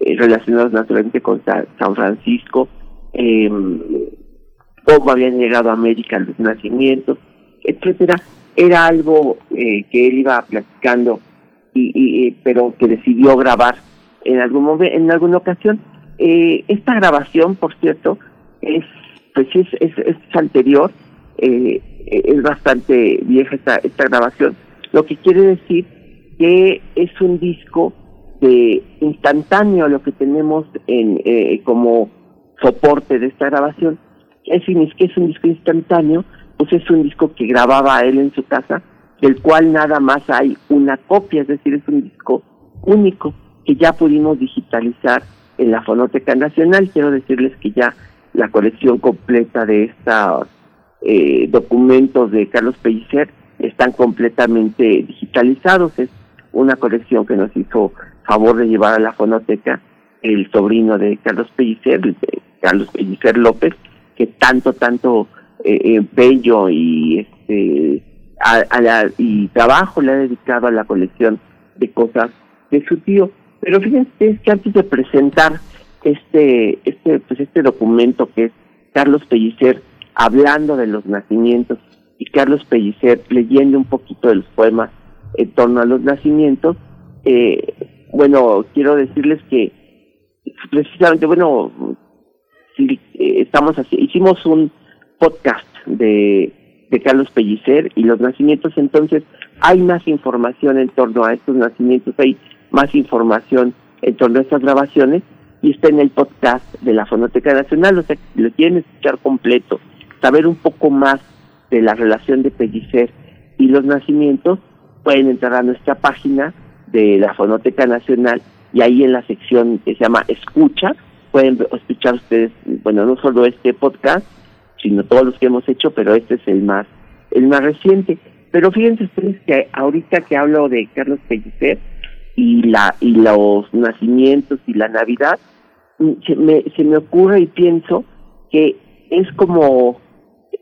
S8: eh, relacionados naturalmente con San, Francisco, em, cómo habían llegado a América los nacimientos, etcétera. Era algo que él iba platicando, y, y, pero que decidió grabar en algún en alguna ocasión. Eh, esta grabación, por cierto, es pues es, es, es anterior, eh, es bastante vieja esta, esta grabación, lo que quiere decir que es un disco de instantáneo lo que tenemos en eh, como soporte de esta grabación. Es que es un disco instantáneo, pues es un disco que grababa él en su casa, del cual nada más hay una copia, es decir, es un disco único que ya pudimos digitalizar en la Fonoteca Nacional. Quiero decirles que ya la colección completa de estos eh, documentos de Carlos Pellicer están completamente digitalizados. Es una colección que nos hizo favor de llevar a la fonoteca el sobrino de Carlos Pellicer, Carlos Pellicer López, que tanto, tanto eh, empeño y este y trabajo le ha dedicado a la colección de cosas de su tío. Pero fíjense que antes de presentar este, este, pues este documento que es Carlos Pellicer hablando de los nacimientos y Carlos Pellicer leyendo un poquito de los poemas en torno a los nacimientos, eh, bueno, quiero decirles que precisamente, bueno, si, eh, estamos hicimos un podcast de, de Carlos Pellicer y los nacimientos, entonces hay más información en torno a estos nacimientos, hay más información en torno a estas grabaciones y está en el podcast de la Fonoteca Nacional, o sea, lo quieren escuchar completo, saber un poco más de la relación de Pellicer y los nacimientos, pueden entrar a nuestra página de la Fonoteca Nacional y ahí en la sección que se llama Escucha, pueden escuchar ustedes, bueno, no solo este podcast, sino todos los que hemos hecho, pero este es el más, el más reciente. Pero fíjense ustedes que ahorita que hablo de Carlos Pellicer y la y los nacimientos y la Navidad, mm, se me, se me ocurre y pienso que es como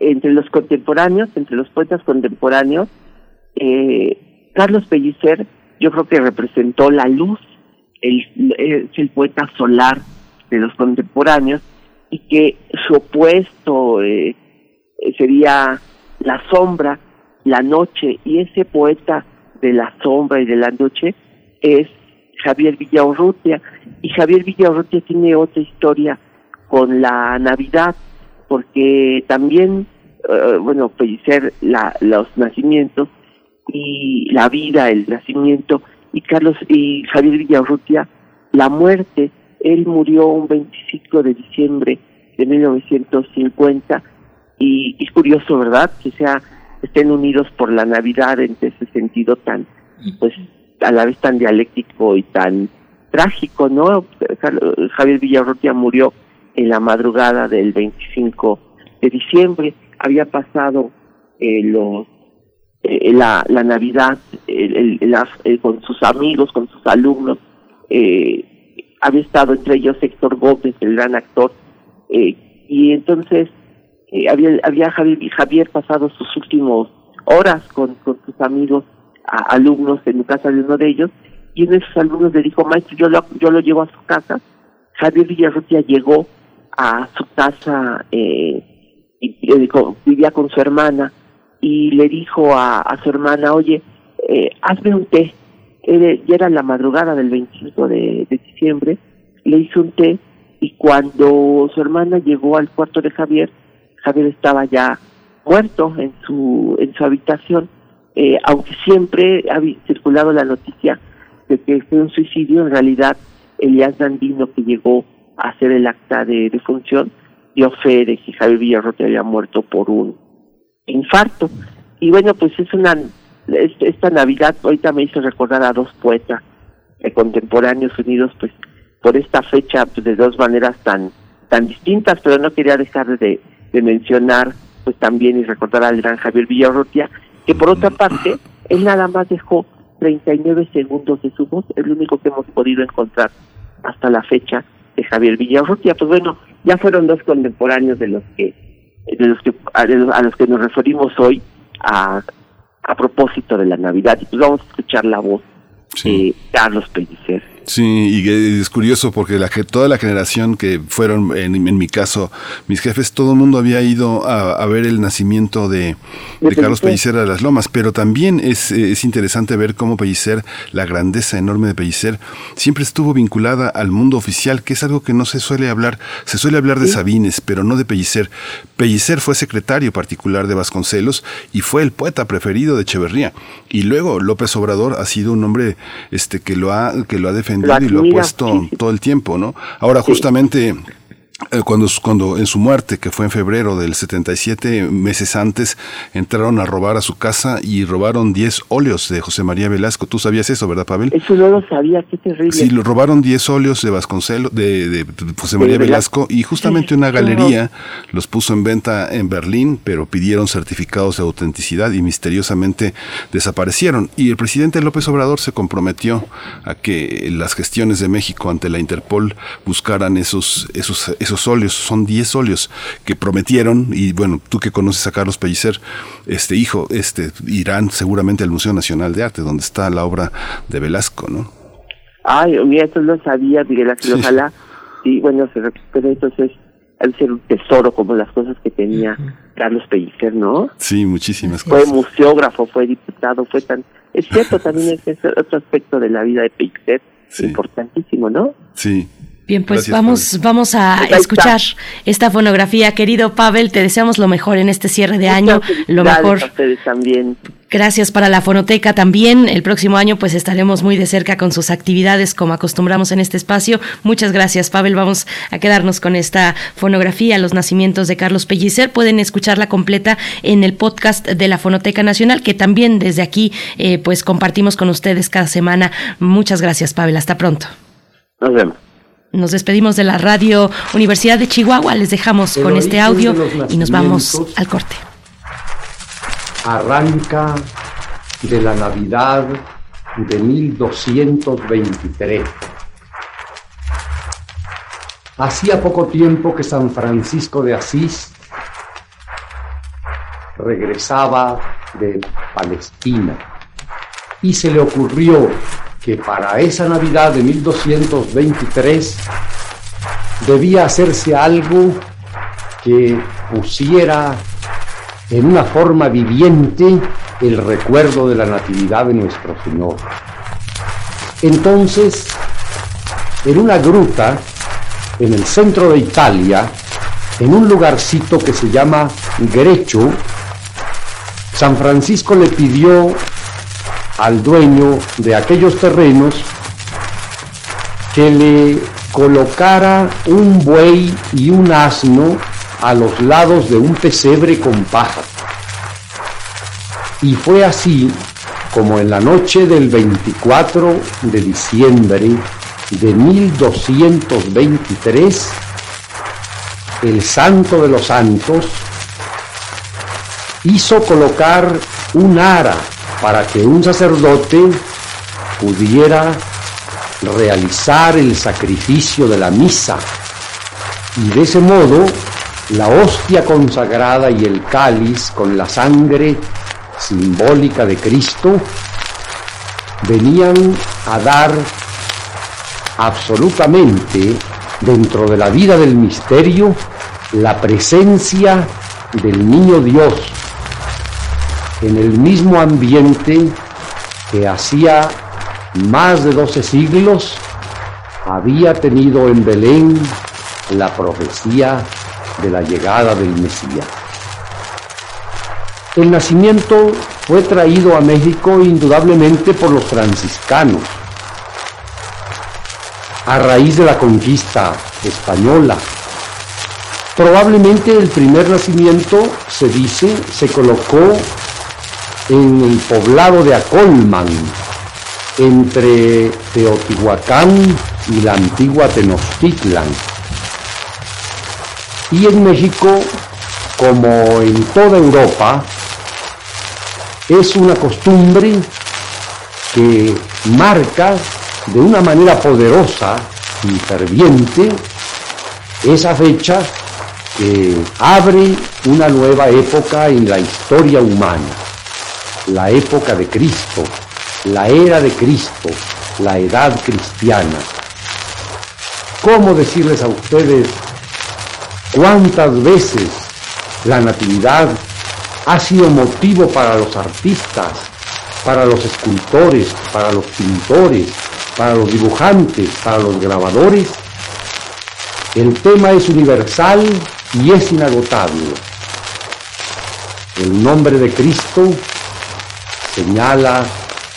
S8: entre los contemporáneos, entre los poetas contemporáneos, eh, Carlos Pellicer yo creo que representó la luz, el, es el poeta solar de los contemporáneos y que su opuesto eh, sería la sombra, la noche, y ese poeta de la sombra y de la noche es Javier Villaurrutia, y Javier Villaurrutia tiene otra historia con la Navidad, porque también, uh, bueno, Pellicer la, los nacimientos y la vida, el nacimiento, y Carlos y Javier Villaurrutia, la muerte, él murió un 25 de diciembre de 1950 y es curioso, ¿verdad? Que sea estén unidos por la Navidad en ese sentido tan, pues, a la vez tan dialéctico y tan trágico, ¿no? Javier Villarrotia murió en la madrugada del 25 de diciembre, había pasado eh, los eh, la, la Navidad el, el, con sus amigos, con sus alumnos, eh, había estado entre ellos Héctor Gómez, el gran actor, eh, y entonces eh, había, había Javier, Javier, pasado sus últimas horas con, sus amigos, alumnos en casa de uno de ellos, y uno de sus alumnos le dijo, maestro, yo lo, yo lo llevo a su casa. Javier Villarrutia llegó a su casa, eh, y, vivía con su hermana, y le dijo a, a su hermana, oye, eh, hazme un té. Ya era la madrugada del 25 de, de diciembre, le hizo un té y cuando su hermana llegó al cuarto de Javier, Javier estaba ya muerto en su en su habitación, eh, aunque siempre ha circulado la noticia de que fue un suicidio, en realidad Elías Dandino que llegó a hacer el acta de defunción dio fe de que Javier Villarrote había muerto por un infarto. Y bueno, pues es una esta Navidad ahorita me hizo recordar a dos poetas contemporáneos unidos pues por esta fecha pues, de dos maneras tan tan distintas, pero no quería dejar de, de mencionar pues también y recordar al gran Javier Villarrotia, que por otra parte, él nada más dejó 39 segundos de su voz, es lo único que hemos podido encontrar hasta la fecha de Javier Villarrotia. Pues bueno, ya fueron dos contemporáneos de los que de los que a, los que nos referimos hoy a, a propósito de la Navidad. Y pues vamos a escuchar la voz de Carlos Pellicer.
S2: Sí, y es curioso porque la, toda la generación que fueron, en, mi caso, mis jefes, todo el mundo había ido a, ver el nacimiento de, Carlos Pellicer de las Lomas, pero también es, es interesante ver cómo Pellicer, la grandeza enorme de Pellicer, siempre estuvo vinculada al mundo oficial, que es algo que no se suele hablar. Se suele hablar de Sabines, pero no de Pellicer. Pellicer fue secretario particular de Vasconcelos y fue el poeta preferido de Echeverría. Y luego López Obrador ha sido un hombre este, que, lo ha, que lo ha defendido y lo ha puesto todo el tiempo, ¿no? Ahora, justamente cuando, cuando en su muerte, que fue en febrero del 77, meses antes, entraron a robar a su casa y robaron 10 óleos de José María Velasco. ¿Tú sabías eso, verdad, Pavel?
S8: Eso no lo sabía, qué terrible.
S2: Sí, lo robaron 10 óleos de Vasconcelos, de, de, José María Velasco, y justamente una *laughs* galería los puso en venta en Berlín, pero pidieron certificados de autenticidad y misteriosamente desaparecieron. Y el presidente López Obrador se comprometió a que las gestiones de México ante la Interpol buscaran esos, esos esos óleos, son 10 óleos que prometieron, y bueno, tú que conoces a Carlos Pellicer, este hijo, este, irán seguramente al Museo Nacional de Arte, donde está la obra de Velasco, ¿no?
S9: Ay, mira, eso no sabía, Miguel Ángel, ojalá, sí, bueno, se recupere, entonces, al ser un tesoro como las cosas que tenía Carlos Pellicer, ¿no?
S2: Sí, muchísimas
S9: Fue
S2: cosas.
S9: museógrafo, fue diputado, fue tan... Es cierto, *laughs* también es otro aspecto de la vida de Pellicer, importantísimo, ¿no?
S2: Sí.
S1: Bien, pues
S2: Gracias,
S1: vamos, vamos a
S9: Pues
S1: escuchar esta fonografía. Querido Pavel, te deseamos lo mejor en este cierre de año, lo mejor.
S9: a ustedes también.
S1: Gracias para la fonoteca también. El próximo año pues estaremos muy de cerca con sus actividades como acostumbramos en este espacio. Muchas gracias, Pavel. Vamos a quedarnos con esta fonografía, Los nacimientos de Carlos Pellicer. Pueden escucharla completa en el podcast de la Fonoteca Nacional, que también desde aquí eh, pues compartimos con ustedes cada semana. Muchas gracias, Pavel. Hasta pronto.
S9: Nos vemos.
S1: Nos despedimos de la Radio Universidad de Chihuahua. Les dejamos
S10: El
S1: con este audio y nos vamos al corte.
S10: arranca de la Navidad de 1223. Hacía poco tiempo que San Francisco de Asís regresaba de Palestina y se le ocurrió que para esa Navidad de 1223 debía hacerse algo que pusiera en una forma viviente el recuerdo de la Natividad de nuestro Señor. Entonces, en una gruta, en el centro de Italia, en un lugarcito que se llama Grecho, San Francisco le pidió al dueño de aquellos terrenos que le colocara un buey y un asno a los lados de un pesebre con paja. Y fue así como en la noche del 24 de diciembre de 1223, el Santo de los Santos hizo colocar un ara para que un sacerdote pudiera realizar el sacrificio de la misa. Y de ese modo la hostia consagrada y el cáliz con la sangre simbólica de Cristo venían a dar absolutamente dentro de la vida del misterio la presencia del niño Dios en el mismo ambiente que hacía más de 12 siglos había tenido en Belén la profecía de la llegada del Mesías. El nacimiento fue traído a México indudablemente por los franciscanos, a raíz de la conquista española. Probablemente el primer nacimiento, se dice, se colocó en el poblado de Acolman, entre Teotihuacán y la antigua Tenochtitlan. Y en México, como en toda Europa, es una costumbre que marca de una manera poderosa y ferviente esa fecha que abre una nueva época en la historia humana, la época de Cristo, la era de Cristo, la edad cristiana. ¿Cómo decirles a ustedes cuántas veces la natividad ha sido motivo para los artistas, para los escultores, para los pintores, para los dibujantes, para los grabadores? El tema es universal y es inagotable. El nombre de Cristo señala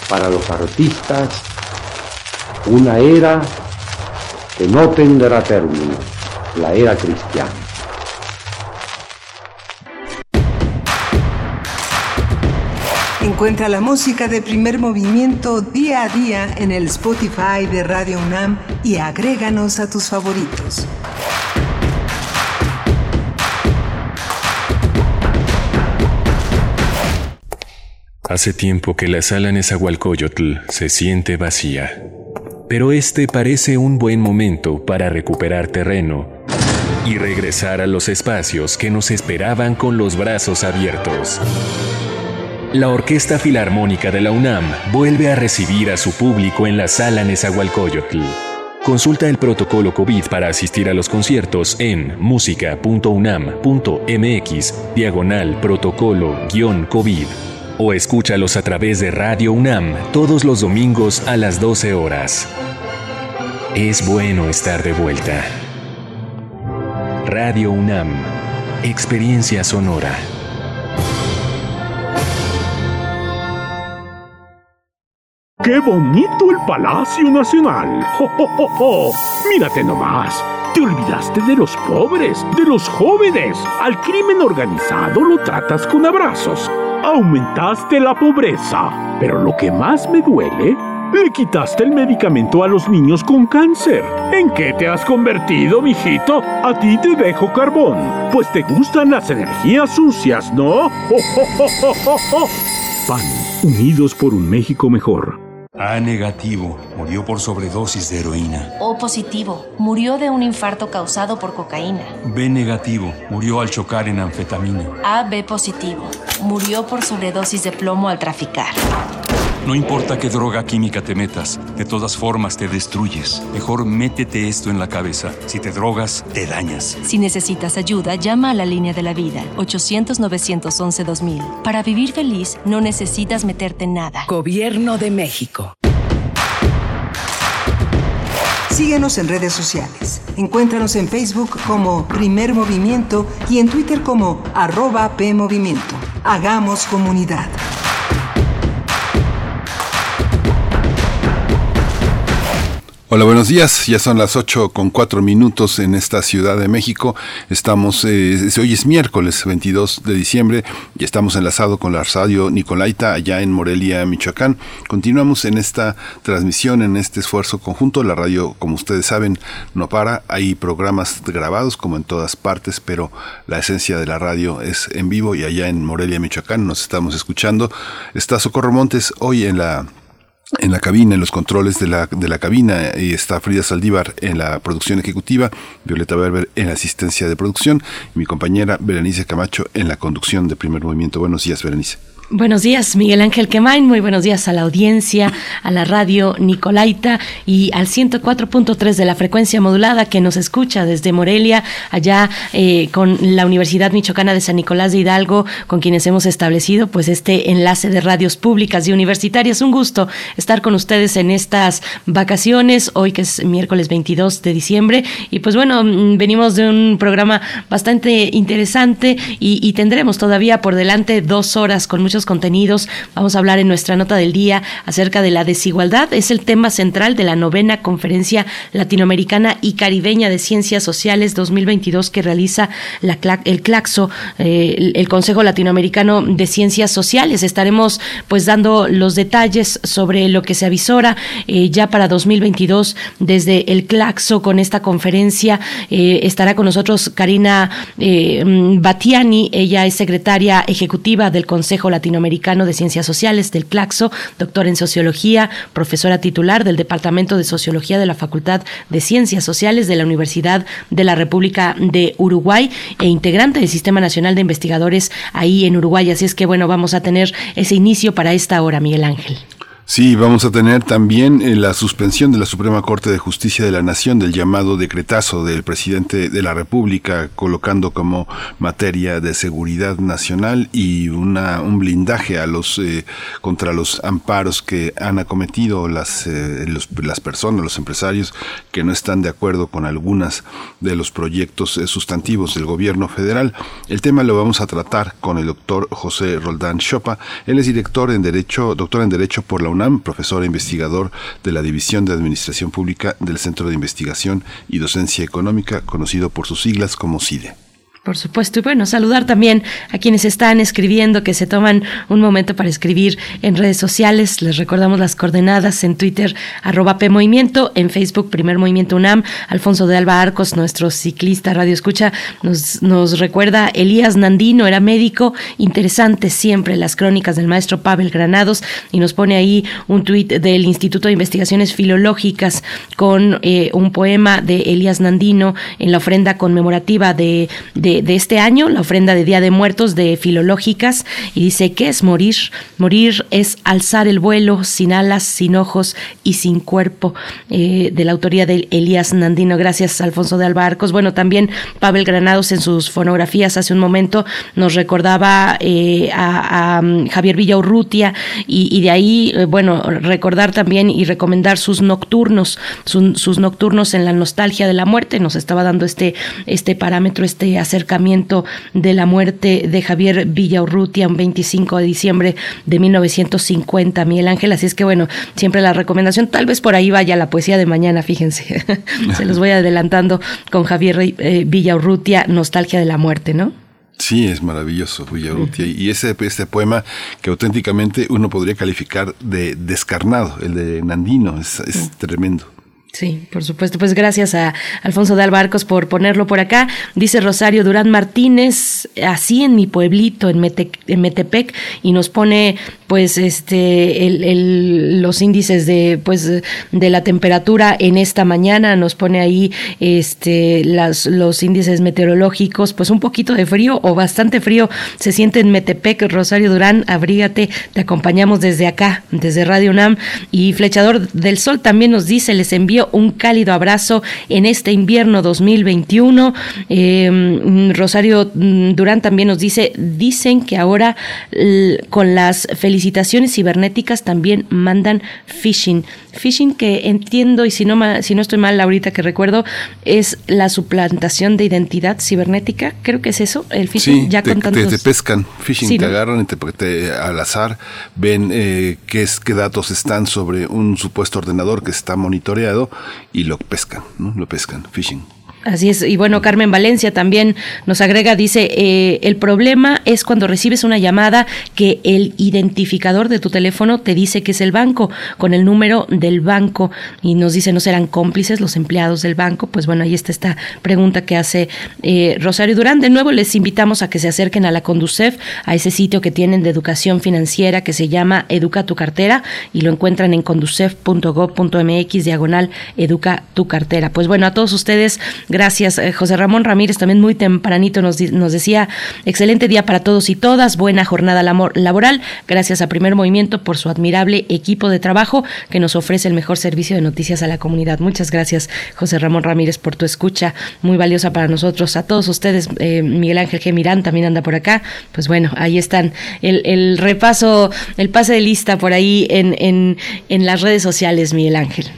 S10: para los artistas una era que no tendrá término, la era cristiana.
S11: Encuentra la música de primer movimiento día a día en el Spotify de Radio UNAM y agréganos a tus favoritos.
S3: Hace tiempo que la sala Nezahualcóyotl se siente vacía, pero este parece un buen momento para recuperar terreno y regresar a los espacios que nos esperaban con los brazos abiertos. la Orquesta Filarmónica de la UNAM vuelve a recibir a su público en la sala Nezahualcóyotl. Consulta el protocolo COVID para asistir a los conciertos en música.unam.mx diagonal protocolo-COVID o escúchalos a través de Radio UNAM todos los domingos a las 12 horas. Es bueno estar de vuelta. Radio UNAM, Experiencia Sonora.
S12: ¡Qué bonito el Palacio Nacional! ¡Jo, Mírate nomás. Te olvidaste de los pobres, de los jóvenes. Al crimen organizado lo tratas con abrazos. Aumentaste la pobreza. Pero lo que más me duele, le quitaste el medicamento a los niños con cáncer. ¿En qué te has convertido, mijito? A ti te dejo carbón, pues te gustan las energías sucias, ¿no? *laughs* PAN, unidos por un México mejor.
S7: A negativo, murió por sobredosis de heroína.
S13: O positivo, murió de un infarto causado por cocaína.
S7: B negativo, murió al chocar en anfetamina.
S13: A B positivo, murió por sobredosis de plomo al traficar.
S7: No importa qué droga química te metas, de todas formas te destruyes. Mejor métete esto en la cabeza. Si te drogas, te dañas.
S13: Si necesitas ayuda, llama a la línea de la vida, 800-911-2000. Para vivir feliz, no necesitas meterte en nada.
S14: Gobierno de México.
S11: Síguenos en redes sociales. Encuéntranos en Facebook como Primer Movimiento y en Twitter como arroba PMovimiento. Hagamos comunidad.
S2: Hola, buenos días. Ya son las 8 con 4 minutos en esta Ciudad de México. Estamos, eh, hoy es miércoles 22 de diciembre y estamos enlazados con la radio Nicolaita allá en Morelia, Michoacán. Continuamos en esta transmisión, en este esfuerzo conjunto. La radio, como ustedes saben, no para. Hay programas grabados como en todas partes, pero la esencia de la radio es en vivo y allá en Morelia, Michoacán nos estamos escuchando. Está Socorro Montes hoy en la en la cabina, en los controles de la, de la cabina, y está Frida Saldívar en la producción ejecutiva, Violeta Berber en la asistencia de producción, y mi compañera Berenice Camacho en la conducción de primer movimiento. Buenos días, Berenice.
S1: Buenos días, Miguel Ángel Quemain. Muy buenos días a la audiencia, a la radio Nicolaita y al 104.3 de la frecuencia modulada que nos escucha desde Morelia, allá eh, con la Universidad Michoacana de San Nicolás de Hidalgo, con quienes hemos establecido pues este enlace de radios públicas y universitarias. Un gusto estar con ustedes en estas vacaciones, hoy que es miércoles 22 de diciembre. Y pues bueno, mm, venimos de un programa bastante interesante y, y tendremos todavía por delante dos horas con muchos contenidos. Vamos a hablar en nuestra nota del día acerca de la desigualdad. Es el tema central de la novena conferencia latinoamericana y caribeña de ciencias sociales 2022 que realiza el CLACSO, eh, el Consejo Latinoamericano de Ciencias Sociales. Estaremos pues dando los detalles sobre lo que se avisora eh, ya para 2022 desde el CLACSO con esta conferencia. Eh, estará con nosotros Karina Batiani, ella es secretaria ejecutiva del Consejo Latinoamericano Latinoamericano de Ciencias Sociales del CLACSO, doctor en Sociología, profesora titular del Departamento de Sociología de la Facultad de Ciencias Sociales de la Universidad de la República de Uruguay e integrante del Sistema Nacional de Investigadores ahí en Uruguay. Así es que bueno, vamos a tener ese inicio para esta hora, Miguel Ángel.
S2: Sí, vamos a tener también eh, la suspensión de la Suprema Corte de Justicia de la Nación del llamado decretazo del presidente de la República, colocando como materia de seguridad nacional y una, un blindaje a los eh, contra los amparos que han acometido las, eh, las personas, los empresarios que no están de acuerdo con algunas de los proyectos sustantivos del gobierno federal. El tema lo vamos a tratar con el doctor José Roldán Chopa. Él es director en Derecho, doctor en Derecho por la profesor e investigador de la División de Administración Pública del Centro de Investigación y Docencia Económica, conocido por sus siglas como CIDE.
S1: Por supuesto. Y bueno, saludar también a quienes están escribiendo, que se toman un momento para escribir en redes sociales. Les recordamos las coordenadas en Twitter, arroba PMovimiento, en Facebook, Primer Movimiento UNAM. Alfonso de Alba Arcos, nuestro ciclista Radio Escucha, nos, nos recuerda Elías Nandino, era médico, interesante siempre las crónicas del maestro Pavel Granados, y nos pone ahí un tuit del Instituto de Investigaciones Filológicas con eh, un poema de Elías Nandino en la ofrenda conmemorativa de de, de este año, la ofrenda de Día de Muertos de Filológicas, y dice, ¿qué es morir? Morir es alzar el vuelo sin alas, sin ojos y sin cuerpo, eh, de la autoría de Elías Nandino. Gracias, Alfonso de Albarcos. Bueno, también Pavel Granados en sus fonografías hace un momento nos recordaba eh, a, mm, Javier Villaurrutia y, de ahí, eh, bueno, recordar también y recomendar sus nocturnos, sus nocturnos en la nostalgia de la muerte. Nos estaba dando este, este parámetro, este acercamiento de la muerte de Javier Villaurrutia un 25 de diciembre de 1950, Miguel Ángel. Así es que, bueno, siempre la recomendación, tal vez por ahí vaya la poesía de mañana, fíjense. *laughs* Se los voy adelantando con Javier eh, Villaurrutia, Nostalgia de la Muerte, ¿no?
S2: Sí, es maravilloso Villarrutia. Y ese este poema que auténticamente uno podría calificar de descarnado, el de Nandino, es, es tremendo.
S1: Sí, por supuesto. Pues gracias a Alfonso de Albarcos por ponerlo por acá. Dice Rosario Durán Martínez, así en mi pueblito, en, en Metepec, y nos pone pues este el, los índices de pues de la temperatura en esta mañana. Nos pone ahí este las los índices meteorológicos pues un poquito de frío o bastante frío. Se siente en Metepec Rosario Durán abrígate. Te acompañamos desde acá desde Radio UNAM y Flechador del Sol también nos dice les envío un cálido abrazo en este invierno 2021 em, Rosario mm, Durán también nos dice dicen que ahora con las felicidades felicitaciones cibernéticas también mandan phishing. Phishing que entiendo, y si no, si no estoy mal ahorita que recuerdo, es la suplantación de identidad cibernética. Creo que es eso, el phishing.
S2: ya te, con tantos... te, pescan, phishing, te agarran y te, al azar ven eh, qué, es, qué datos están sobre un supuesto ordenador que está monitoreado y lo pescan, ¿no? lo pescan, phishing.
S1: Así es, y bueno, Carmen Valencia también nos agrega, dice, eh, el problema es cuando recibes una llamada que el identificador de tu teléfono te dice que es el banco, con el número del banco, y nos dice, ¿no serán cómplices los empleados del banco? Pues bueno, ahí está esta pregunta que hace eh, Rosario Durán. De nuevo, les invitamos a que se acerquen a la Conducef, a ese sitio que tienen de educación financiera que se llama Educa tu cartera, y lo encuentran en conducef.gov.mx, diagonal Educa tu cartera. Pues bueno, a todos ustedes, Gracias, eh, José Ramón Ramírez, también muy tempranito nos, nos decía, excelente día para todos y todas, buena jornada laboral, gracias a Primer Movimiento por su admirable equipo de trabajo que nos ofrece el mejor servicio de noticias a la comunidad. Muchas gracias, José Ramón Ramírez, por tu escucha, muy valiosa para nosotros, a todos ustedes, eh, Miguel Ángel G. Mirán también anda por acá, pues bueno, ahí están, el, el repaso, el pase de lista por ahí en las redes sociales, Miguel Ángel.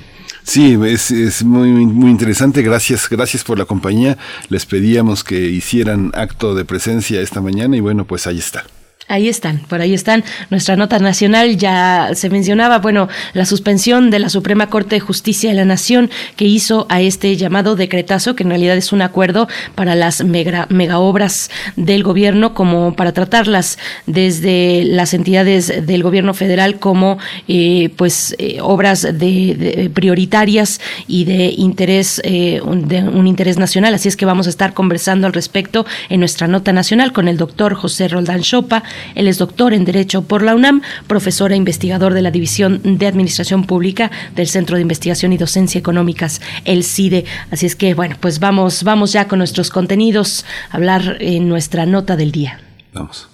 S2: Sí, es, es, muy, muy interesante. Gracias, gracias por la compañía. Les pedíamos que hicieran acto de presencia esta mañana y bueno, pues ahí está.
S1: Ahí están, por ahí están. Nuestra nota nacional ya se mencionaba, bueno, la suspensión de la Suprema Corte de Justicia de la Nación que hizo a este llamado decretazo, que en realidad es un acuerdo para las mega, obras del gobierno, como para tratarlas desde las entidades del gobierno federal como eh, pues eh, obras de, prioritarias y de interés, eh, de un interés nacional. Así es que vamos a estar conversando al respecto en nuestra nota nacional con el doctor José Roldán Chopa él es doctor en Derecho por la UNAM, profesor e investigador de la División de Administración Pública del Centro de Investigación y Docencia Económicas, el CIDE. Así es que, bueno, pues vamos, vamos ya con nuestros contenidos, a hablar en nuestra nota del día.
S2: Vamos.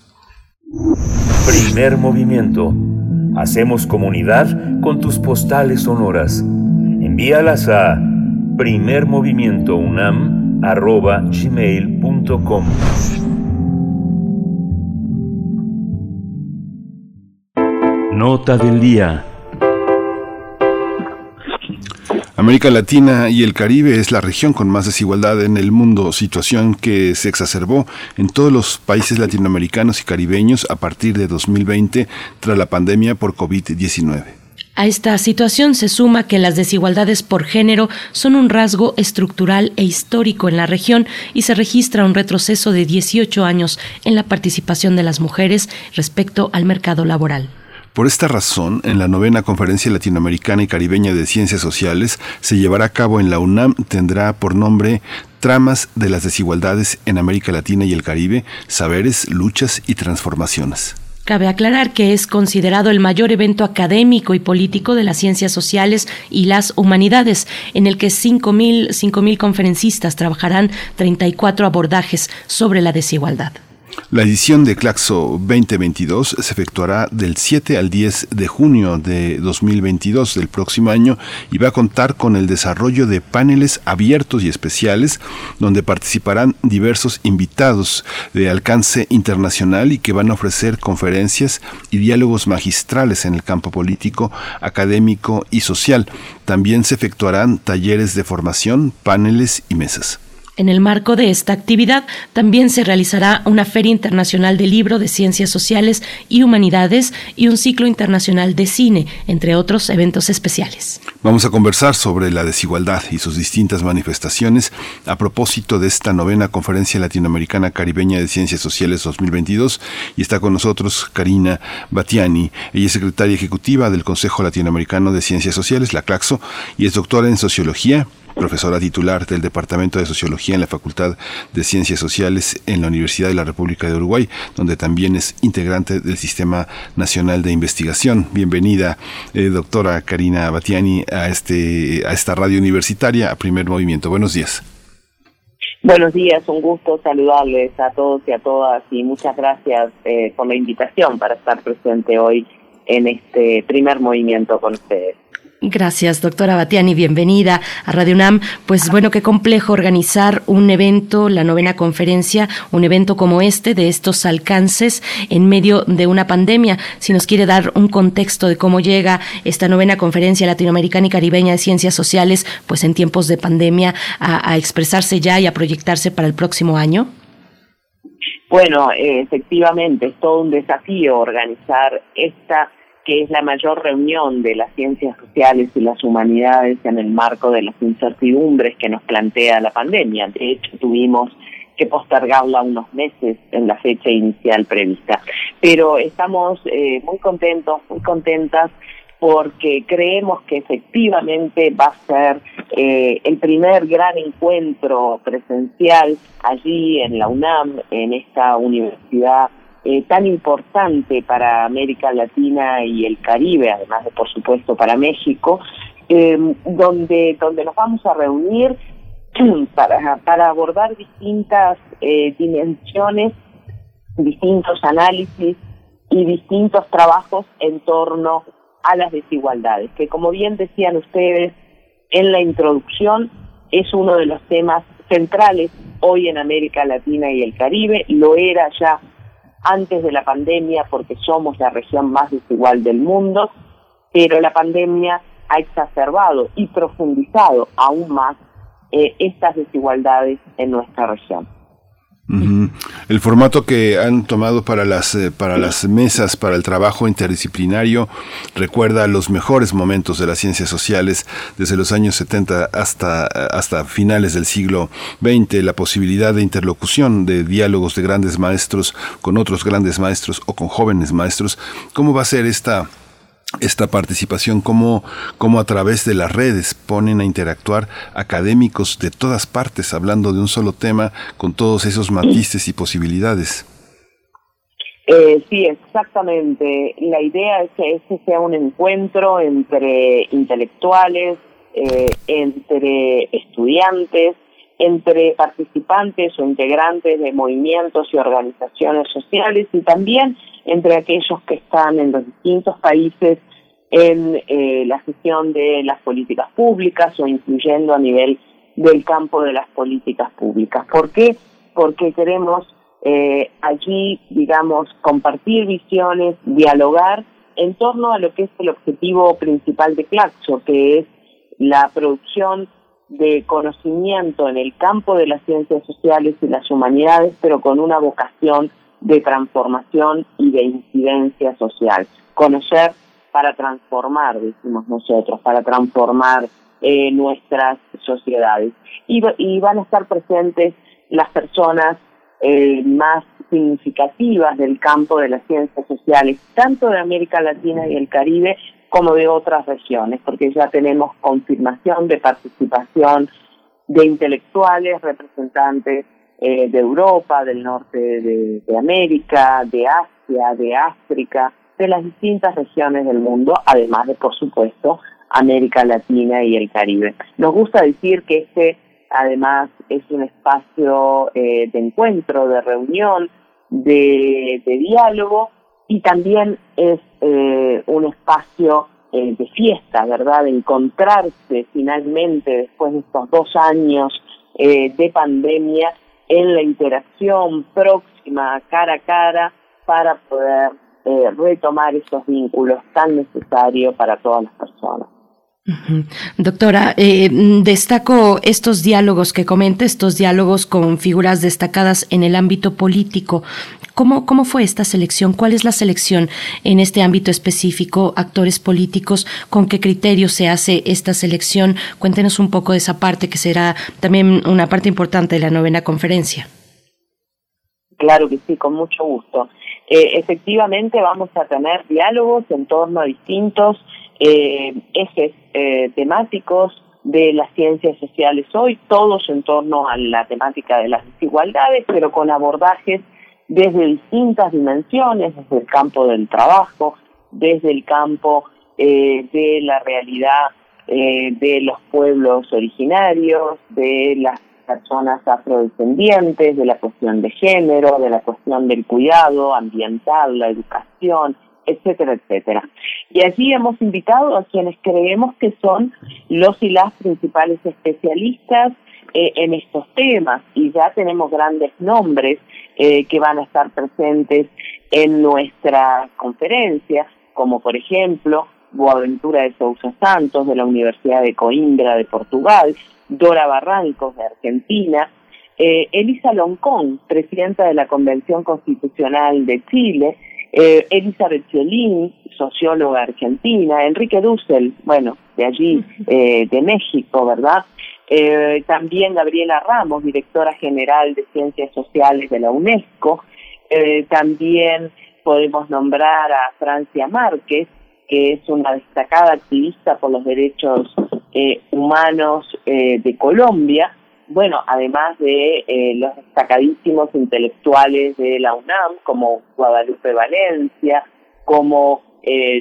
S5: Primer movimiento. Hacemos comunidad con tus postales sonoras. Envíalas a primermovimientounam.gmail.com
S3: Nota del día.
S2: América Latina y el Caribe es la región con más desigualdad en el mundo, situación que se exacerbó en todos los países latinoamericanos y caribeños a partir de 2020 tras la pandemia por COVID-19.
S1: A esta situación se suma que las desigualdades por género son un rasgo estructural e histórico en la región y se registra un retroceso de 18 años en la participación de las mujeres respecto al mercado laboral.
S2: Por esta razón, en la novena Conferencia Latinoamericana y Caribeña de Ciencias Sociales se llevará a cabo en la UNAM, tendrá por nombre Tramas de las desigualdades en América Latina y el Caribe, saberes, luchas y transformaciones.
S1: Cabe aclarar que es considerado el mayor evento académico y político de las ciencias sociales y las humanidades, en el que 5.000 conferencistas trabajarán 34 abordajes sobre la desigualdad.
S2: La edición de Claxo 2022 se efectuará del 7 al 10 de junio de 2022 del próximo año y va a contar con el desarrollo de paneles abiertos y especiales donde participarán diversos invitados de alcance internacional y que van a ofrecer conferencias y diálogos magistrales en el campo político, académico y social. También se efectuarán talleres de formación, paneles y mesas.
S1: En el marco de esta actividad también se realizará una Feria Internacional de Libro de Ciencias Sociales y Humanidades y un ciclo internacional de cine, entre otros eventos especiales.
S2: Vamos a conversar sobre la desigualdad y sus distintas manifestaciones a propósito de esta novena Conferencia Latinoamericana Caribeña de Ciencias Sociales 2022 y está con nosotros Karina Batiani. Ella es secretaria ejecutiva del Consejo Latinoamericano de Ciencias Sociales, la CLACSO, y es doctora en Sociología profesora titular del Departamento de Sociología en la Facultad de Ciencias Sociales en la Universidad de la República de Uruguay, donde también es integrante del Sistema Nacional de Investigación. Bienvenida, eh, doctora Karina Batiani, a, este, a esta radio universitaria, a Primer Movimiento. Buenos días.
S9: Buenos días, un gusto saludarles a todos y a todas y muchas gracias eh, por la invitación para estar presente hoy en este primer movimiento con ustedes.
S1: Gracias, doctora Batiani, bienvenida a Radio UNAM. Pues bueno, qué complejo organizar un evento, la novena conferencia, un evento como este, de estos alcances en medio de una pandemia. Si nos quiere dar un contexto de cómo llega esta novena conferencia latinoamericana y caribeña de ciencias sociales, pues en tiempos de pandemia, a, expresarse ya y a proyectarse para el próximo año.
S9: Bueno, efectivamente, es todo un desafío organizar esta que es la mayor reunión de las ciencias sociales y las humanidades en el marco de las incertidumbres que nos plantea la pandemia. De hecho, tuvimos que postergarla unos meses en la fecha inicial prevista. Pero estamos eh, muy contentos, muy contentas porque creemos que efectivamente va a ser eh, el primer gran encuentro presencial allí en la UNAM, en esta universidad eh, tan importante para América Latina y el Caribe, además de por supuesto para México, em, donde, donde nos vamos a reunir *clears throat* para, para abordar distintas eh, dimensiones, distintos análisis y distintos trabajos en torno a las desigualdades, que como bien decían ustedes en la introducción, es uno de los temas centrales hoy en América Latina y el Caribe, lo era ya antes de la pandemia porque somos la región más desigual del mundo, pero la pandemia ha exacerbado y profundizado aún más eh, estas desigualdades en nuestra región.
S2: El formato que han tomado para las, eh, para las mesas, para el trabajo interdisciplinario, recuerda los mejores momentos de las ciencias sociales desde los años 70 hasta, hasta finales del siglo XX, la posibilidad de interlocución, de diálogos de grandes maestros con otros grandes maestros o con jóvenes maestros. ¿Cómo va a ser esta esta participación, cómo, cómo a través de las redes ponen a interactuar académicos de todas partes hablando de un solo tema con todos esos matices y posibilidades.
S9: Eh, sí, exactamente. La idea es que ese sea un encuentro entre intelectuales, eh, entre estudiantes, entre participantes o integrantes de movimientos y organizaciones sociales y también entre aquellos que están en los distintos países en eh, la gestión de las políticas públicas o incluyendo a nivel del campo de las políticas públicas. ¿Por qué? Porque queremos eh, allí, digamos, compartir visiones, dialogar en torno a lo que es el objetivo principal de Claxo, que es la producción de conocimiento en el campo de las ciencias sociales y las humanidades, pero con una vocación de transformación y de incidencia social. Conocer para transformar, decimos nosotros, para transformar eh, nuestras sociedades. Y, van a estar presentes las personas eh, más significativas del campo de las ciencias sociales, tanto de América Latina y el Caribe como de otras regiones, porque ya tenemos confirmación de participación de intelectuales, representantes eh, de Europa, del norte de, América, de Asia, de África, de las distintas regiones del mundo, además de, por supuesto, América Latina y el Caribe. Nos gusta decir que este, además, es un espacio eh, de encuentro, de reunión, de, diálogo y también es eh, un espacio eh, de fiesta, ¿verdad? De encontrarse finalmente después de estos dos años de pandemia en la interacción próxima, cara a cara, para poder retomar esos vínculos tan necesarios para todas las personas.
S1: Doctora, eh, destaco estos diálogos que comenta, estos diálogos con figuras destacadas en el ámbito político. ¿Cómo, ¿Cómo fue esta selección? ¿Cuál es la selección en este ámbito específico? Actores políticos, ¿con qué criterio se hace esta selección? Cuéntenos un poco de esa parte que será también una parte importante de la novena conferencia.
S9: Claro que sí, con mucho gusto. Eh, efectivamente vamos a tener diálogos en torno a distintos eh, ejes eh, temáticos de las ciencias sociales hoy, todos en torno a la temática de las desigualdades, pero con abordajes desde distintas dimensiones, desde el campo del trabajo, desde el campo eh, de la realidad eh, de los pueblos originarios, de las personas afrodescendientes, de la cuestión de género, de la cuestión del cuidado ambiental, la educación, etcétera, etcétera. Y allí hemos invitado a quienes creemos que son los y las principales especialistas eh, en estos temas y ya tenemos grandes nombres eh, que van a estar presentes en nuestra conferencia, como por ejemplo Boaventura de Sousa Santos de la Universidad de Coimbra de Portugal, Dora Barrancos de Argentina, eh, Elisa Loncón, presidenta de la Convención Constitucional de Chile, eh, Elizabeth Ciolín, socióloga argentina, Enrique Dussel, bueno, de allí, *laughs* eh, de México, ¿verdad? Eh, también Gabriela Ramos, directora general de Ciencias Sociales de la UNESCO. Eh, también podemos nombrar a Francia Márquez, que es una destacada activista por los derechos eh, humanos eh, de Colombia bueno, además de los destacadísimos intelectuales de la UNAM, como Guadalupe Valencia, como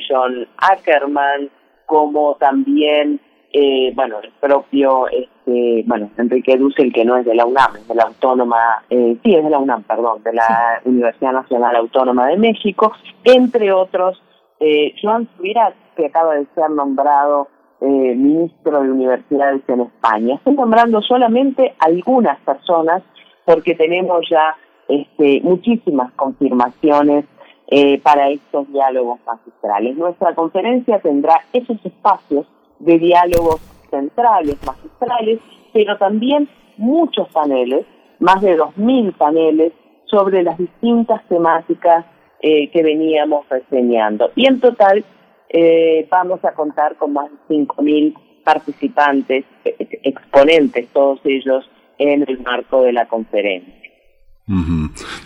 S9: John Ackerman, como también, eh, bueno, el propio, este, bueno, Enrique Dussel, que no es de la UNAM, es de la Autónoma, eh, sí, es de la UNAM, perdón, de la Universidad Nacional Autónoma de México, entre otros, eh, Joan Subirat, que acaba de ser nombrado eh, ministro de universidades en España. Estoy nombrando solamente algunas personas porque tenemos ya este, muchísimas confirmaciones eh, para estos diálogos magistrales. Nuestra conferencia tendrá esos espacios de diálogos centrales, magistrales, pero también muchos paneles, más de 2.000 paneles sobre las distintas temáticas eh, que veníamos reseñando. Y en total eh, vamos a contar con más de 5.000 participantes, eh, exponentes, todos ellos en el marco de la conferencia.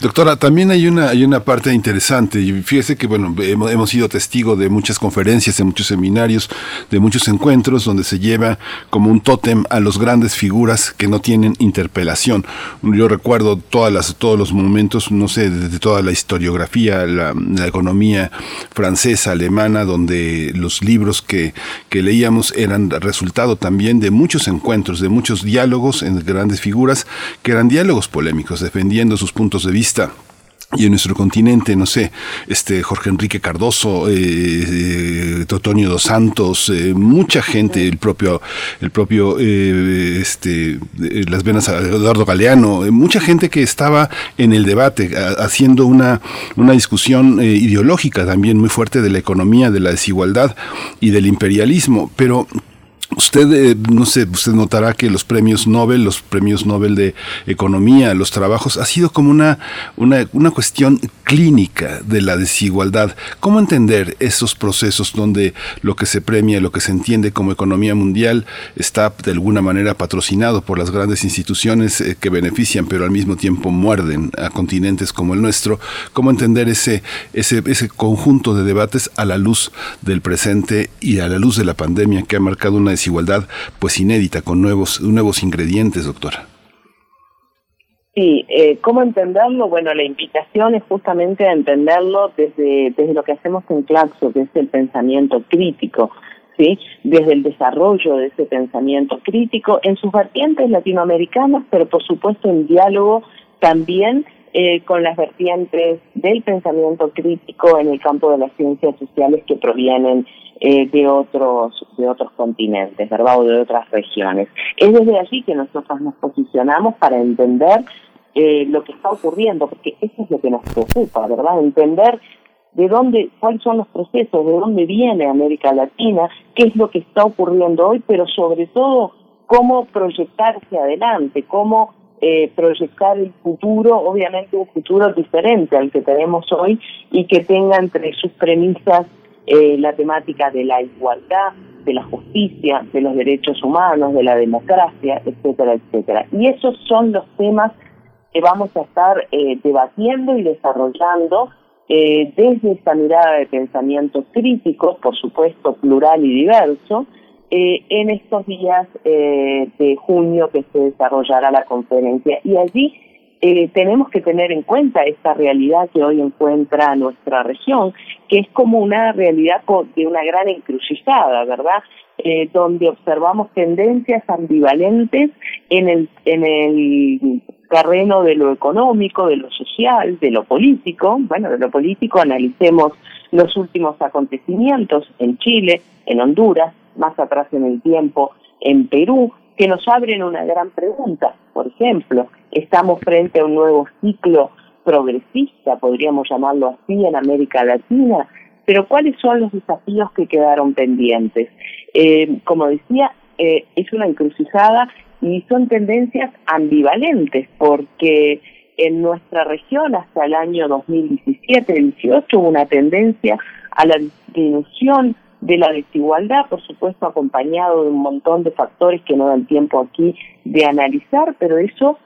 S2: Doctora, también hay una, hay una parte interesante fíjese que bueno, hemos, sido testigo de muchas conferencias, de muchos seminarios, de muchos encuentros donde se lleva como un tótem a los grandes figuras que no tienen interpelación. Yo recuerdo todas las, todos los momentos, no sé, de, toda la historiografía, la, la, economía francesa, alemana, donde los libros que, que leíamos eran resultado también de muchos encuentros, de muchos diálogos en grandes figuras, que eran diálogos polémicos, defendiendo sus puntos de vista. Y en nuestro continente, no sé, este Jorge Enrique Cardoso, eh, eh, Totonio dos Santos, eh, mucha gente, el propio, el propio, eh, este, las venas Eduardo Galeano, mucha gente que estaba en el debate, haciendo una, una discusión ideológica también muy fuerte de la economía, de la desigualdad y del imperialismo, pero Usted, eh, no sé, usted notará que los premios Nobel, los premios Nobel de Economía, los trabajos, ha sido como una, una, una cuestión clínica de la desigualdad. ¿Cómo entender esos procesos donde lo que se premia, lo que se entiende como economía mundial está de alguna manera patrocinado por las grandes instituciones eh, que benefician, pero al mismo tiempo muerden a continentes como el nuestro? ¿Cómo entender ese, ese, ese conjunto de debates a la luz del presente y a la luz de la pandemia que ha marcado una desigualdad pues inédita, con nuevos, nuevos ingredientes, doctora.
S9: Sí, eh, ¿cómo entenderlo? Bueno, la invitación es justamente a entenderlo desde, desde lo que hacemos en Claxo, que es el pensamiento crítico, ¿sí? Desde el desarrollo de ese pensamiento crítico en sus vertientes latinoamericanas, pero por supuesto en diálogo también eh, con las vertientes del pensamiento crítico en el campo de las ciencias sociales que provienen eh, de otros de otros continentes, ¿verdad? O de otras regiones. Es desde allí que nosotros nos posicionamos para entender eh, lo que está ocurriendo, porque eso es lo que nos preocupa, ¿verdad? Entender de dónde, cuáles son los procesos, de dónde viene América Latina, qué es lo que está ocurriendo hoy, pero sobre todo cómo proyectarse adelante, cómo eh, proyectar el futuro, obviamente un futuro diferente al que tenemos hoy y que tenga entre sus premisas eh, la temática de la igualdad, de la justicia, de los derechos humanos, de la democracia, etcétera, etcétera. Y esos son los temas que vamos a estar eh, debatiendo y desarrollando eh, desde esta mirada de pensamiento crítico, por supuesto plural y diverso, eh, en estos días de junio que se desarrollará la conferencia. Y allí tenemos que tener en cuenta esta realidad que hoy encuentra nuestra región, que es como una realidad de una gran encrucijada, ¿verdad? donde observamos tendencias ambivalentes en el, en el terreno de lo económico, de lo social, de lo político. Bueno, de lo político analicemos los últimos acontecimientos en Chile, en Honduras, más atrás en el tiempo en Perú, que nos abren una gran pregunta. Por ejemplo, estamos frente a un nuevo ciclo progresista, podríamos llamarlo así, en América Latina, pero ¿cuáles son los desafíos que quedaron pendientes? Eh, como decía, eh, es una encrucijada y son tendencias ambivalentes porque en nuestra región hasta el año 2017-18 hubo una tendencia a la disminución de la desigualdad, por supuesto acompañado de un montón de factores que no dan tiempo aquí de analizar, pero eso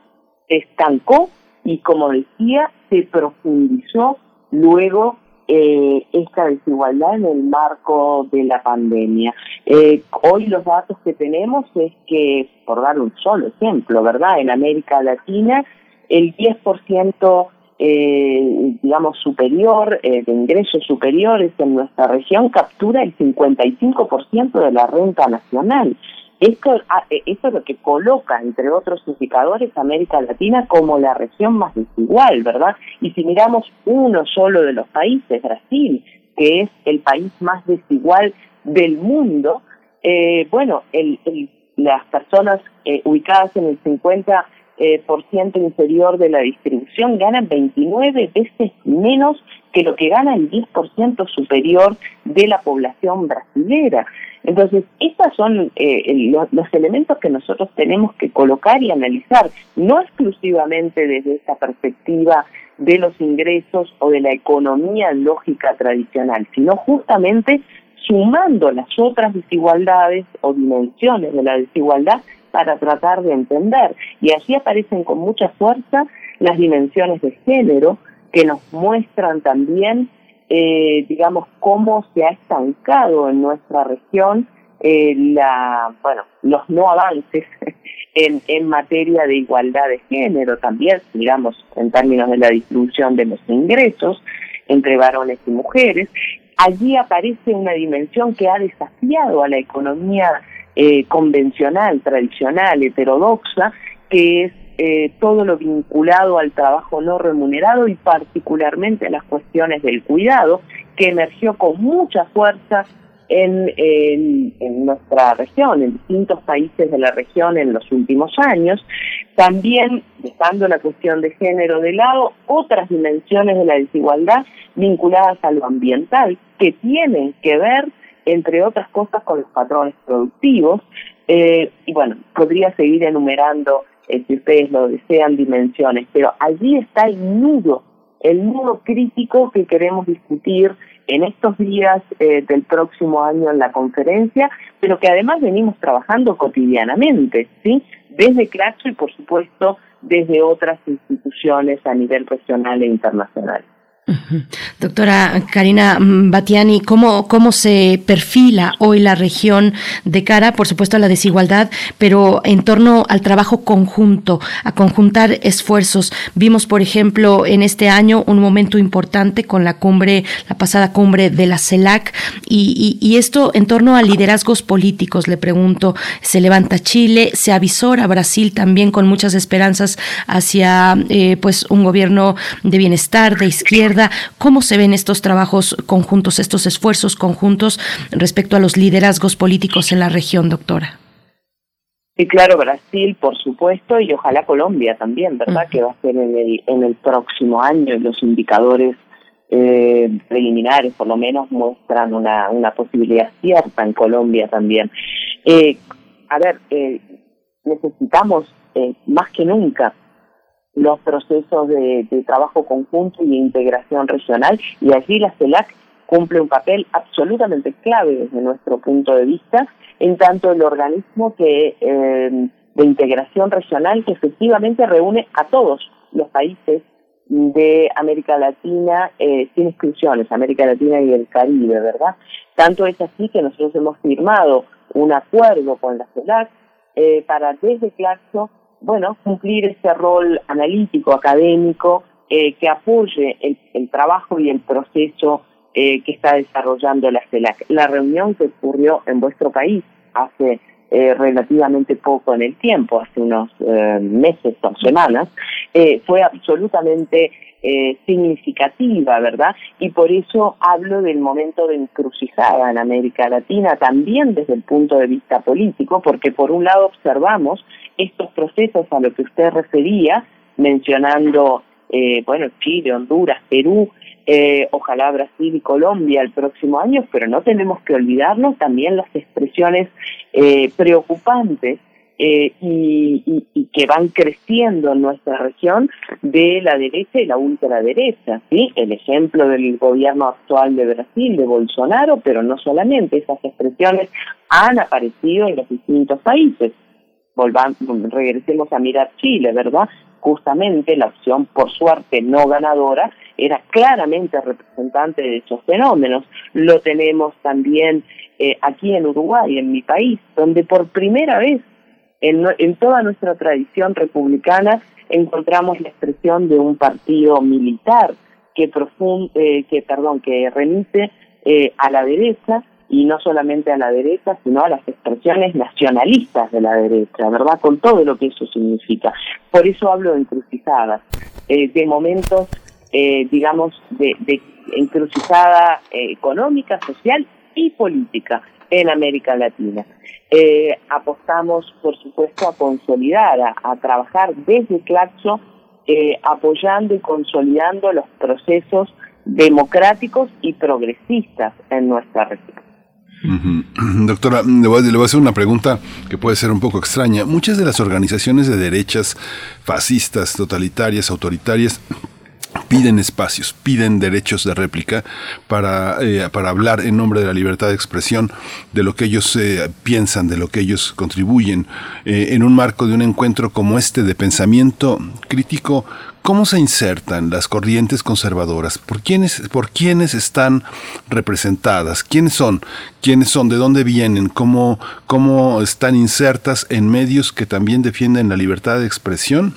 S9: se estancó y como decía, se profundizó luego eh, esta desigualdad en el marco de la pandemia. Eh, hoy los datos que tenemos es que, por dar un solo ejemplo, ¿verdad? En América Latina, el 10% eh, digamos, superior, eh, de ingresos superiores en nuestra región, captura el 55% de la renta nacional. Esto, ah, eh, esto es lo que coloca, entre otros indicadores, América Latina como la región más desigual, ¿verdad? Y si miramos uno solo de los países, Brasil, que es el país más desigual del mundo, eh, bueno, el, las personas eh, ubicadas en el 50 por ciento inferior de la distribución ganan 29 veces menos que lo que gana el 10% superior de la población brasilera. Entonces, estos son eh, los, elementos que nosotros tenemos que colocar y analizar, no exclusivamente desde esta perspectiva de los ingresos o de la economía lógica tradicional, sino justamente sumando las otras desigualdades o dimensiones de la desigualdad para tratar de entender. Y así aparecen con mucha fuerza las dimensiones de género que nos muestran también eh, digamos, cómo se ha estancado en nuestra región eh, la, bueno, los no avances *laughs* en, en materia de igualdad de género también, digamos, en términos de la distribución de los ingresos entre varones y mujeres. Allí aparece una dimensión que ha desafiado a la economía eh, convencional, tradicional, heterodoxa, que es eh, todo lo vinculado al trabajo no remunerado y particularmente a las cuestiones del cuidado, que emergió con mucha fuerza en, en, nuestra región, en distintos países de la región en los últimos años. También, dejando la cuestión de género de lado, otras dimensiones de la desigualdad vinculadas a lo ambiental, que tienen que ver, entre otras cosas, con los patrones productivos. Eh, y bueno, podría seguir enumerando eh, si ustedes lo desean, dimensiones, pero allí está el nudo, el nudo crítico que queremos discutir en estos días eh, del próximo año en la conferencia, pero que además venimos trabajando cotidianamente, ¿sí? Desde Claxo y por supuesto desde otras instituciones a nivel regional e internacional.
S1: Doctora Karina Batiani, ¿cómo, ¿cómo se perfila hoy la región de cara, por supuesto, a la desigualdad, pero en torno al trabajo conjunto, a conjuntar esfuerzos? Vimos, por ejemplo, en este año un momento importante con la cumbre, la pasada cumbre de la CELAC, y, esto en torno a liderazgos políticos, le pregunto, se levanta Chile, se avisora Brasil también con muchas esperanzas hacia eh, pues un gobierno de bienestar, de izquierda, ¿Cómo se ven estos trabajos conjuntos, estos esfuerzos conjuntos respecto a los liderazgos políticos en la región, doctora?
S9: Sí, claro, Brasil, por supuesto, y ojalá Colombia también, ¿verdad? Que va a ser en el, en el próximo año. Los indicadores eh, preliminares, por lo menos, muestran una, una posibilidad cierta en Colombia también. Eh, a ver, eh, necesitamos más que nunca los procesos de, trabajo conjunto y de integración regional y allí la CELAC cumple un papel absolutamente clave desde nuestro punto de vista, en tanto el organismo eh, de integración regional que efectivamente reúne a todos los países de América Latina, eh, sin exclusiones, América Latina y el Caribe, ¿verdad? Tanto es así que nosotros hemos firmado un acuerdo con la CELAC eh, para desde Claxo bueno, cumplir ese rol analítico, académico, eh, que apoye el, trabajo y el proceso eh, que está desarrollando la CELAC. La reunión que ocurrió en vuestro país hace eh, relativamente poco en el tiempo, hace unos meses o semanas, fue absolutamente significativa, ¿verdad? Y por eso hablo del momento de encrucijada en América Latina, también desde el punto de vista político, porque por un lado observamos estos procesos a lo que usted refería, mencionando, eh, bueno, Chile, Honduras, Perú, eh, ojalá Brasil y Colombia el próximo año, pero no tenemos que olvidarnos también las expresiones eh, preocupantes y, y, que van creciendo en nuestra región de la derecha y la ultraderecha. ¿sí? El ejemplo del gobierno actual de Brasil, de Bolsonaro, pero no solamente, esas expresiones han aparecido en los distintos países volvamos, regresemos a mirar Chile, ¿verdad? Justamente la opción, por suerte, no ganadora, era claramente representante de esos fenómenos. Lo tenemos también eh, aquí en Uruguay, en mi país, donde por primera vez en, en toda nuestra tradición republicana encontramos la expresión de un partido militar que, profund, eh, que, perdón, que remite eh, a la derecha y no solamente a la derecha, sino a las expresiones nacionalistas de la derecha, ¿verdad? Con todo lo que eso significa. Por eso hablo de encrucijadas, eh, de momentos, eh, digamos, de, de encrucijada eh, económica, social y política en América Latina. apostamos, por supuesto, a consolidar, a, a trabajar desde Claxo, apoyando y consolidando los procesos democráticos y progresistas en nuestra región. *clears throat*
S2: Doctora, le voy, a hacer una pregunta que puede ser un poco extraña. Muchas de las organizaciones de derechas fascistas, totalitarias, autoritarias, piden espacios, piden derechos de réplica para, eh, para hablar en nombre de la libertad de expresión, de lo que ellos eh, piensan, de lo que ellos contribuyen, eh, en un marco de un encuentro como este de pensamiento crítico ¿Cómo se insertan las corrientes conservadoras? ¿Por quiénes, ¿Por quiénes están representadas? ¿Quiénes son? ¿Quiénes son? ¿De dónde vienen? ¿Cómo, ¿Cómo están insertas en medios que también defienden la libertad de expresión?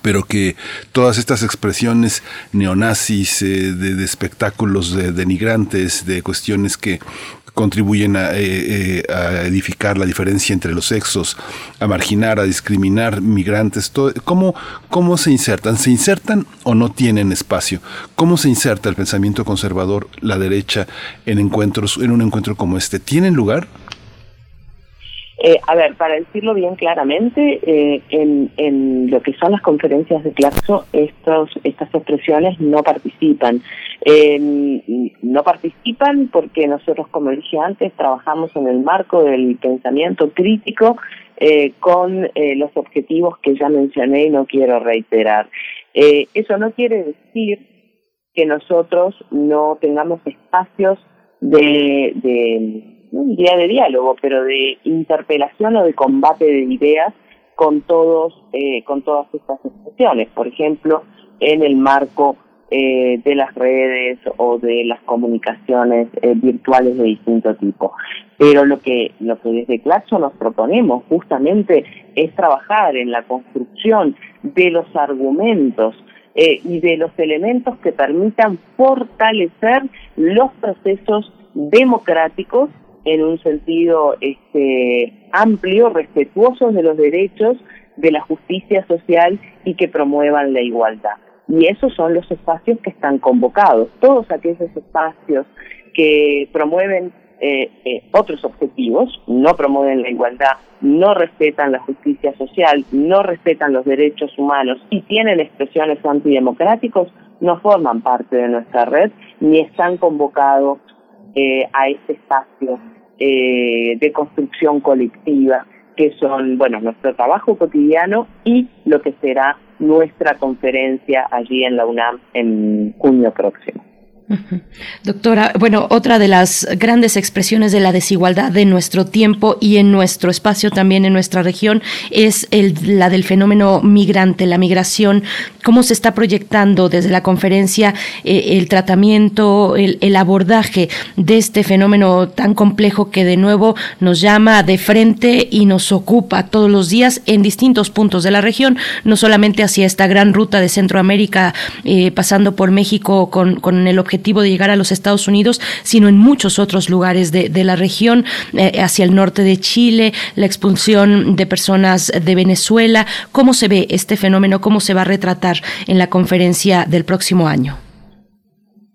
S2: Pero que todas estas expresiones neonazis, eh, de, espectáculos de, denigrantes, de cuestiones que contribuyen a, eh, eh, a, edificar la diferencia entre los sexos, a marginar, a discriminar migrantes, todo, ¿cómo, ¿cómo se insertan? ¿Se insertan o no tienen espacio? ¿Cómo se inserta el pensamiento conservador, la derecha, en encuentros, en un encuentro como este? ¿Tienen lugar?
S9: Eh, a ver, para decirlo bien claramente, eh, en, en, lo que son las conferencias de Claxo, estos, estas expresiones no participan. no participan porque nosotros, como dije antes, trabajamos en el marco del pensamiento crítico eh, con los objetivos que ya mencioné y no quiero reiterar. eso no quiere decir que nosotros no tengamos espacios de, de no diría de diálogo, pero de interpelación o de combate de ideas con todos, eh, con todas estas expresiones. Por ejemplo, en el marco eh, de las redes o de las comunicaciones eh, virtuales de distinto tipo. Pero lo que, lo que desde Claxo nos proponemos justamente es trabajar en la construcción de los argumentos eh, y de los elementos que permitan fortalecer los procesos democráticos en un sentido este, amplio, respetuosos de los derechos, de la justicia social y que promuevan la igualdad. Y esos son los espacios que están convocados. Todos aquellos espacios que promueven eh, eh, otros objetivos, no promueven la igualdad, no respetan la justicia social, no respetan los derechos humanos y tienen expresiones antidemocráticos, no forman parte de nuestra red ni están convocados eh, a este espacio de construcción colectiva que son, bueno, nuestro trabajo cotidiano y lo que será nuestra conferencia allí en la UNAM en junio próximo.
S1: Doctora, bueno, otra de las grandes expresiones de la desigualdad de nuestro tiempo y en nuestro espacio también en nuestra región es el, la del fenómeno migrante, la migración. ¿Cómo se está proyectando desde la conferencia eh, el tratamiento, el, abordaje de este fenómeno tan complejo que de nuevo nos llama de frente y nos ocupa todos los días en distintos puntos de la región, no solamente hacia esta gran ruta de Centroamérica, eh, pasando por México con, con el objetivo de llegar a los Estados Unidos, sino en muchos otros lugares de, la región, eh, hacia el norte de Chile, la expulsión de personas de Venezuela. ¿Cómo se ve este fenómeno? ¿Cómo se va a retratar en la conferencia del próximo año?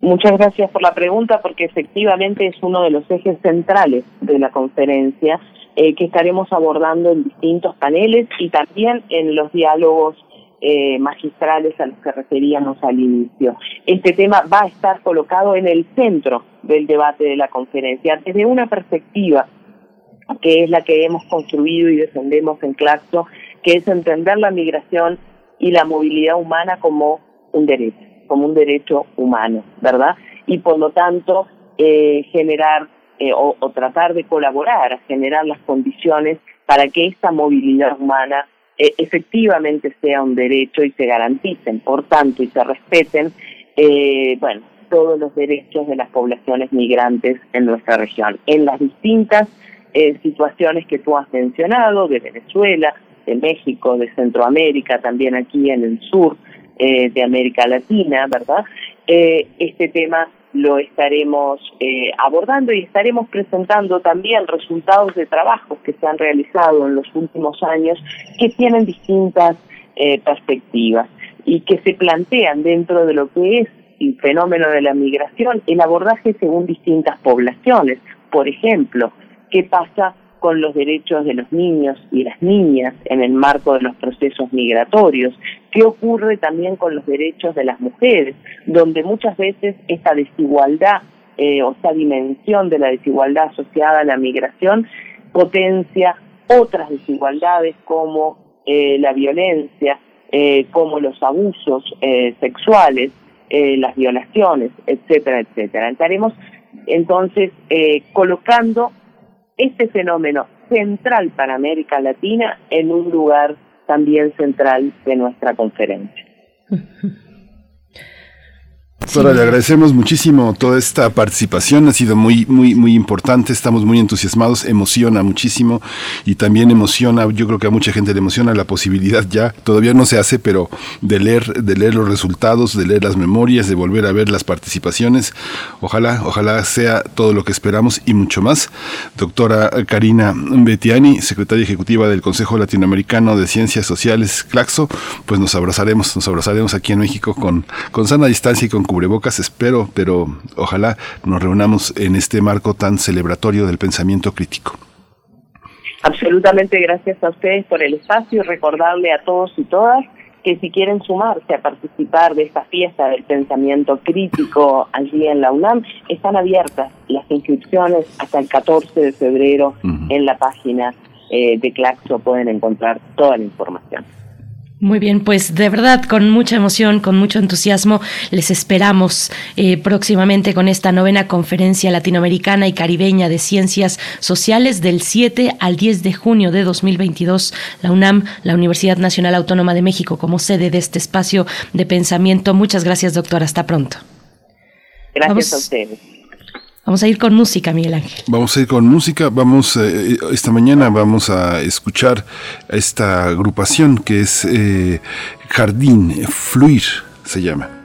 S9: Muchas gracias por la pregunta, porque efectivamente es uno de los ejes centrales de la conferencia eh, que estaremos abordando en distintos paneles y también en los diálogos eh, magistrales a los que referíamos al inicio. Este tema va a estar colocado en el centro del debate de la conferencia, desde una perspectiva que es la que hemos construido y defendemos en Claxo, que es entender la migración y la movilidad humana como un derecho, como un derecho humano, ¿verdad? Y por lo tanto, eh, generar eh, o, o tratar de colaborar generar las condiciones para que esta movilidad humana e, efectivamente sea un derecho y se garanticen, por tanto, y se respeten, eh, bueno, todos los derechos de las poblaciones migrantes en nuestra región, en las distintas eh, situaciones que tú has mencionado, de Venezuela, de México, de Centroamérica, también aquí en el sur eh, de América Latina, ¿verdad? este tema lo estaremos eh, abordando y estaremos presentando también resultados de trabajos que se han realizado en los últimos años que tienen distintas eh, perspectivas y que se plantean dentro de lo que es el fenómeno de la migración, el abordaje según distintas poblaciones. Por ejemplo, ¿qué pasa con los derechos de los niños y las niñas en el marco de los procesos migratorios, qué ocurre también con los derechos de las mujeres, donde muchas veces esta desigualdad eh, o esta dimensión de la desigualdad asociada a la migración potencia otras desigualdades como eh, la violencia, eh, como los abusos sexuales, las violaciones, etcétera, etcétera. Estaremos entonces colocando este fenómeno central para América Latina en un lugar también central de nuestra conferencia. *laughs*
S2: Doctora, le agradecemos muchísimo toda esta participación, ha sido muy, muy, muy importante, estamos muy entusiasmados, emociona muchísimo y también emociona, yo creo que a mucha gente le emociona la posibilidad ya, todavía no se hace, pero de leer, de leer los resultados, de leer las memorias, de volver a ver las participaciones, ojalá, ojalá sea todo lo que esperamos y mucho más. Doctora Karina Betiani, secretaria ejecutiva del Consejo Latinoamericano de Ciencias Sociales, CLACSO, pues nos abrazaremos, nos abrazaremos aquí en México con, con sana distancia y con cubrebocas, espero, pero ojalá nos reunamos en este marco tan celebratorio del pensamiento crítico.
S9: Absolutamente gracias a ustedes por el espacio y recordarle a todos y todas que si quieren sumarse a participar de esta fiesta del pensamiento crítico allí en la UNAM, están abiertas las inscripciones hasta el 14 de febrero en la página eh, de Claxo, pueden encontrar toda la información.
S1: Muy bien, pues de verdad, con mucha emoción, con mucho entusiasmo, les esperamos eh, próximamente con esta novena conferencia latinoamericana y caribeña de ciencias sociales del 7 al 10 de junio de 2022. La UNAM, la Universidad Nacional Autónoma de México, como sede de este espacio de pensamiento. Muchas gracias, doctor. Hasta pronto.
S9: Gracias a ustedes.
S1: Vamos a ir con música, Miguel Ángel.
S15: Vamos a ir con música. Vamos, eh, esta mañana vamos a escuchar esta agrupación que es eh, Jardín, Fluir se llama.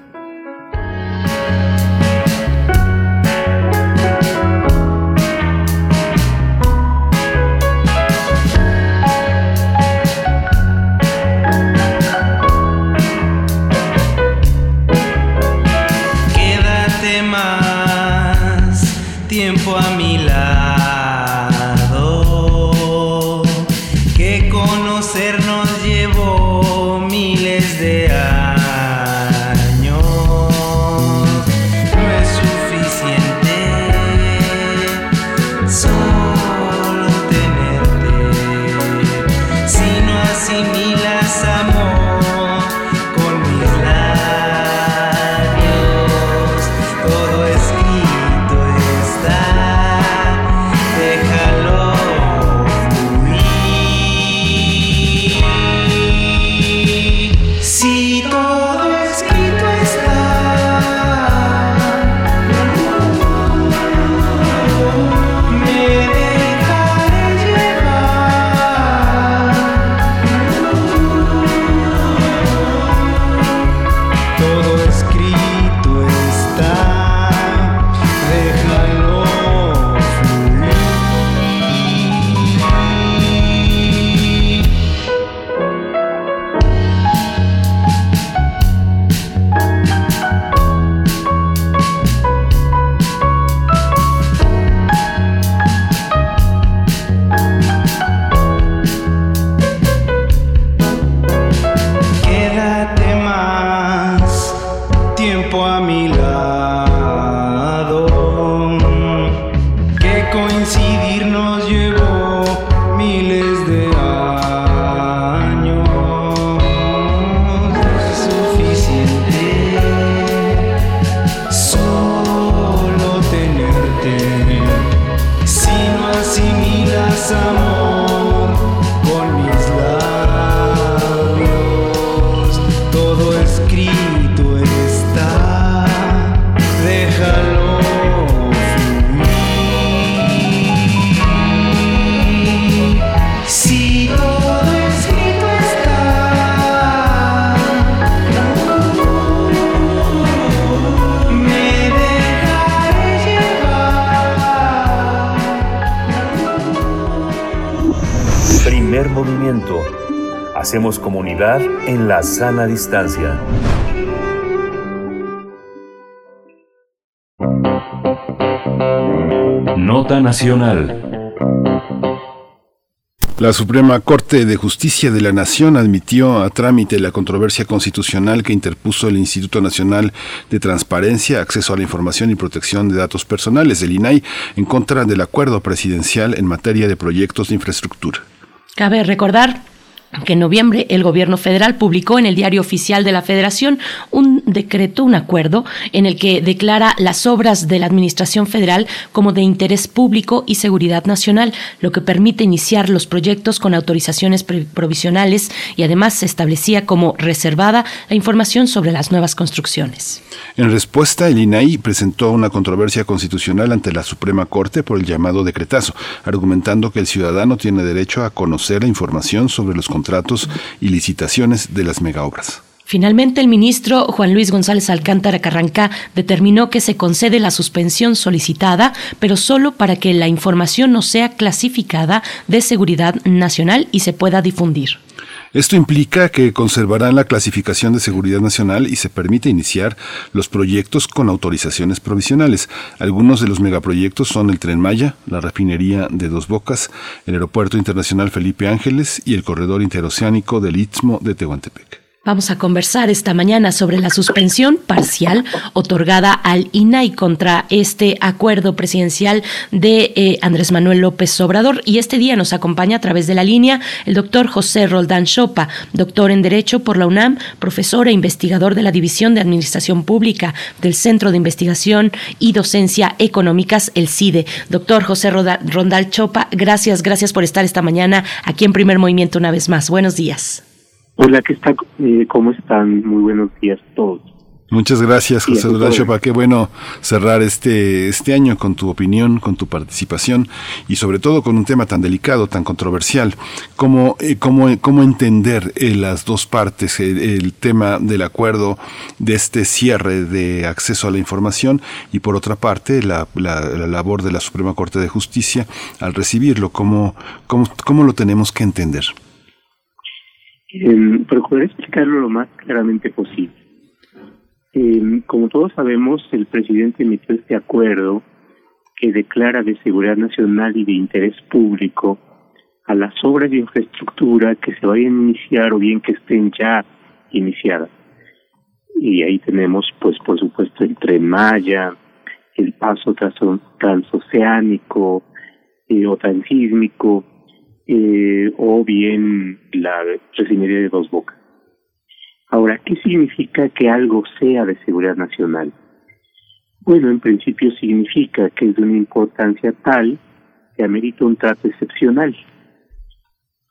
S5: La sana distancia.
S7: Nota Nacional.
S15: La Suprema Corte de Justicia de la Nación admitió a trámite la controversia constitucional que interpuso el Instituto Nacional de Transparencia, Acceso a la Información y Protección de Datos Personales, el INAI, en contra del acuerdo presidencial en materia de proyectos de infraestructura.
S1: Cabe recordar que en noviembre el gobierno federal publicó en el diario oficial de la federación un decreto, un acuerdo, en el que declara las obras de la administración federal como de interés público y seguridad nacional, lo que permite iniciar los proyectos con autorizaciones provisionales y además se establecía como reservada la información sobre las nuevas construcciones.
S15: En respuesta, el INAI presentó una controversia constitucional ante la Suprema Corte por el llamado decretazo, argumentando que el ciudadano tiene derecho a conocer la información sobre los contratos y licitaciones de las megaobras.
S1: Finalmente, el ministro Juan Luis González Alcántara Carrancá determinó que se concede la suspensión solicitada, pero solo para que la información no sea clasificada de seguridad nacional y se pueda difundir.
S15: Esto implica que conservarán la clasificación de seguridad nacional y se permite iniciar los proyectos con autorizaciones provisionales. Algunos de los megaproyectos son el Tren Maya, la refinería de Dos Bocas, el Aeropuerto Internacional Felipe Ángeles y el corredor interoceánico del Istmo de Tehuantepec.
S1: Vamos a conversar esta mañana sobre la suspensión parcial otorgada al INAI contra este acuerdo presidencial de eh, Andrés Manuel López Obrador. Y este día nos acompaña a través de la línea el doctor José Roldán Chopa, doctor en Derecho por la UNAM, profesor e investigador de la División de Administración Pública del Centro de Investigación y Docencia Económicas, el CIDE. Doctor José Rondal Chopa, gracias, gracias por estar esta mañana aquí en Primer Movimiento una vez más. Buenos días.
S16: Hola, ¿qué está? Eh, ¿Cómo están? Muy buenos días a todos.
S2: Muchas gracias, José Chopa. Qué bueno cerrar este, este año con tu opinión, con tu participación y sobre todo con un tema tan delicado, tan controversial. ¿Cómo, eh, cómo, cómo entender eh, las dos partes, el, tema del acuerdo de este cierre de acceso a la información y por otra parte la, la, labor de la Suprema Corte de Justicia al recibirlo? ¿Cómo, cómo, cómo lo tenemos que entender?
S16: Eh, procuraré explicarlo lo más claramente posible. como todos sabemos, el presidente emitió este acuerdo que declara de seguridad nacional y de interés público a las obras de infraestructura que se vayan a iniciar o bien que estén ya iniciadas. Y ahí tenemos, pues, por supuesto, el tren Maya, el paso transoceánico eh, o transísmico, eh, o bien la refinería de Dos Bocas. Ahora, ¿qué significa que algo sea de seguridad nacional? Bueno, en principio significa que es de una importancia tal que amerita un trato excepcional.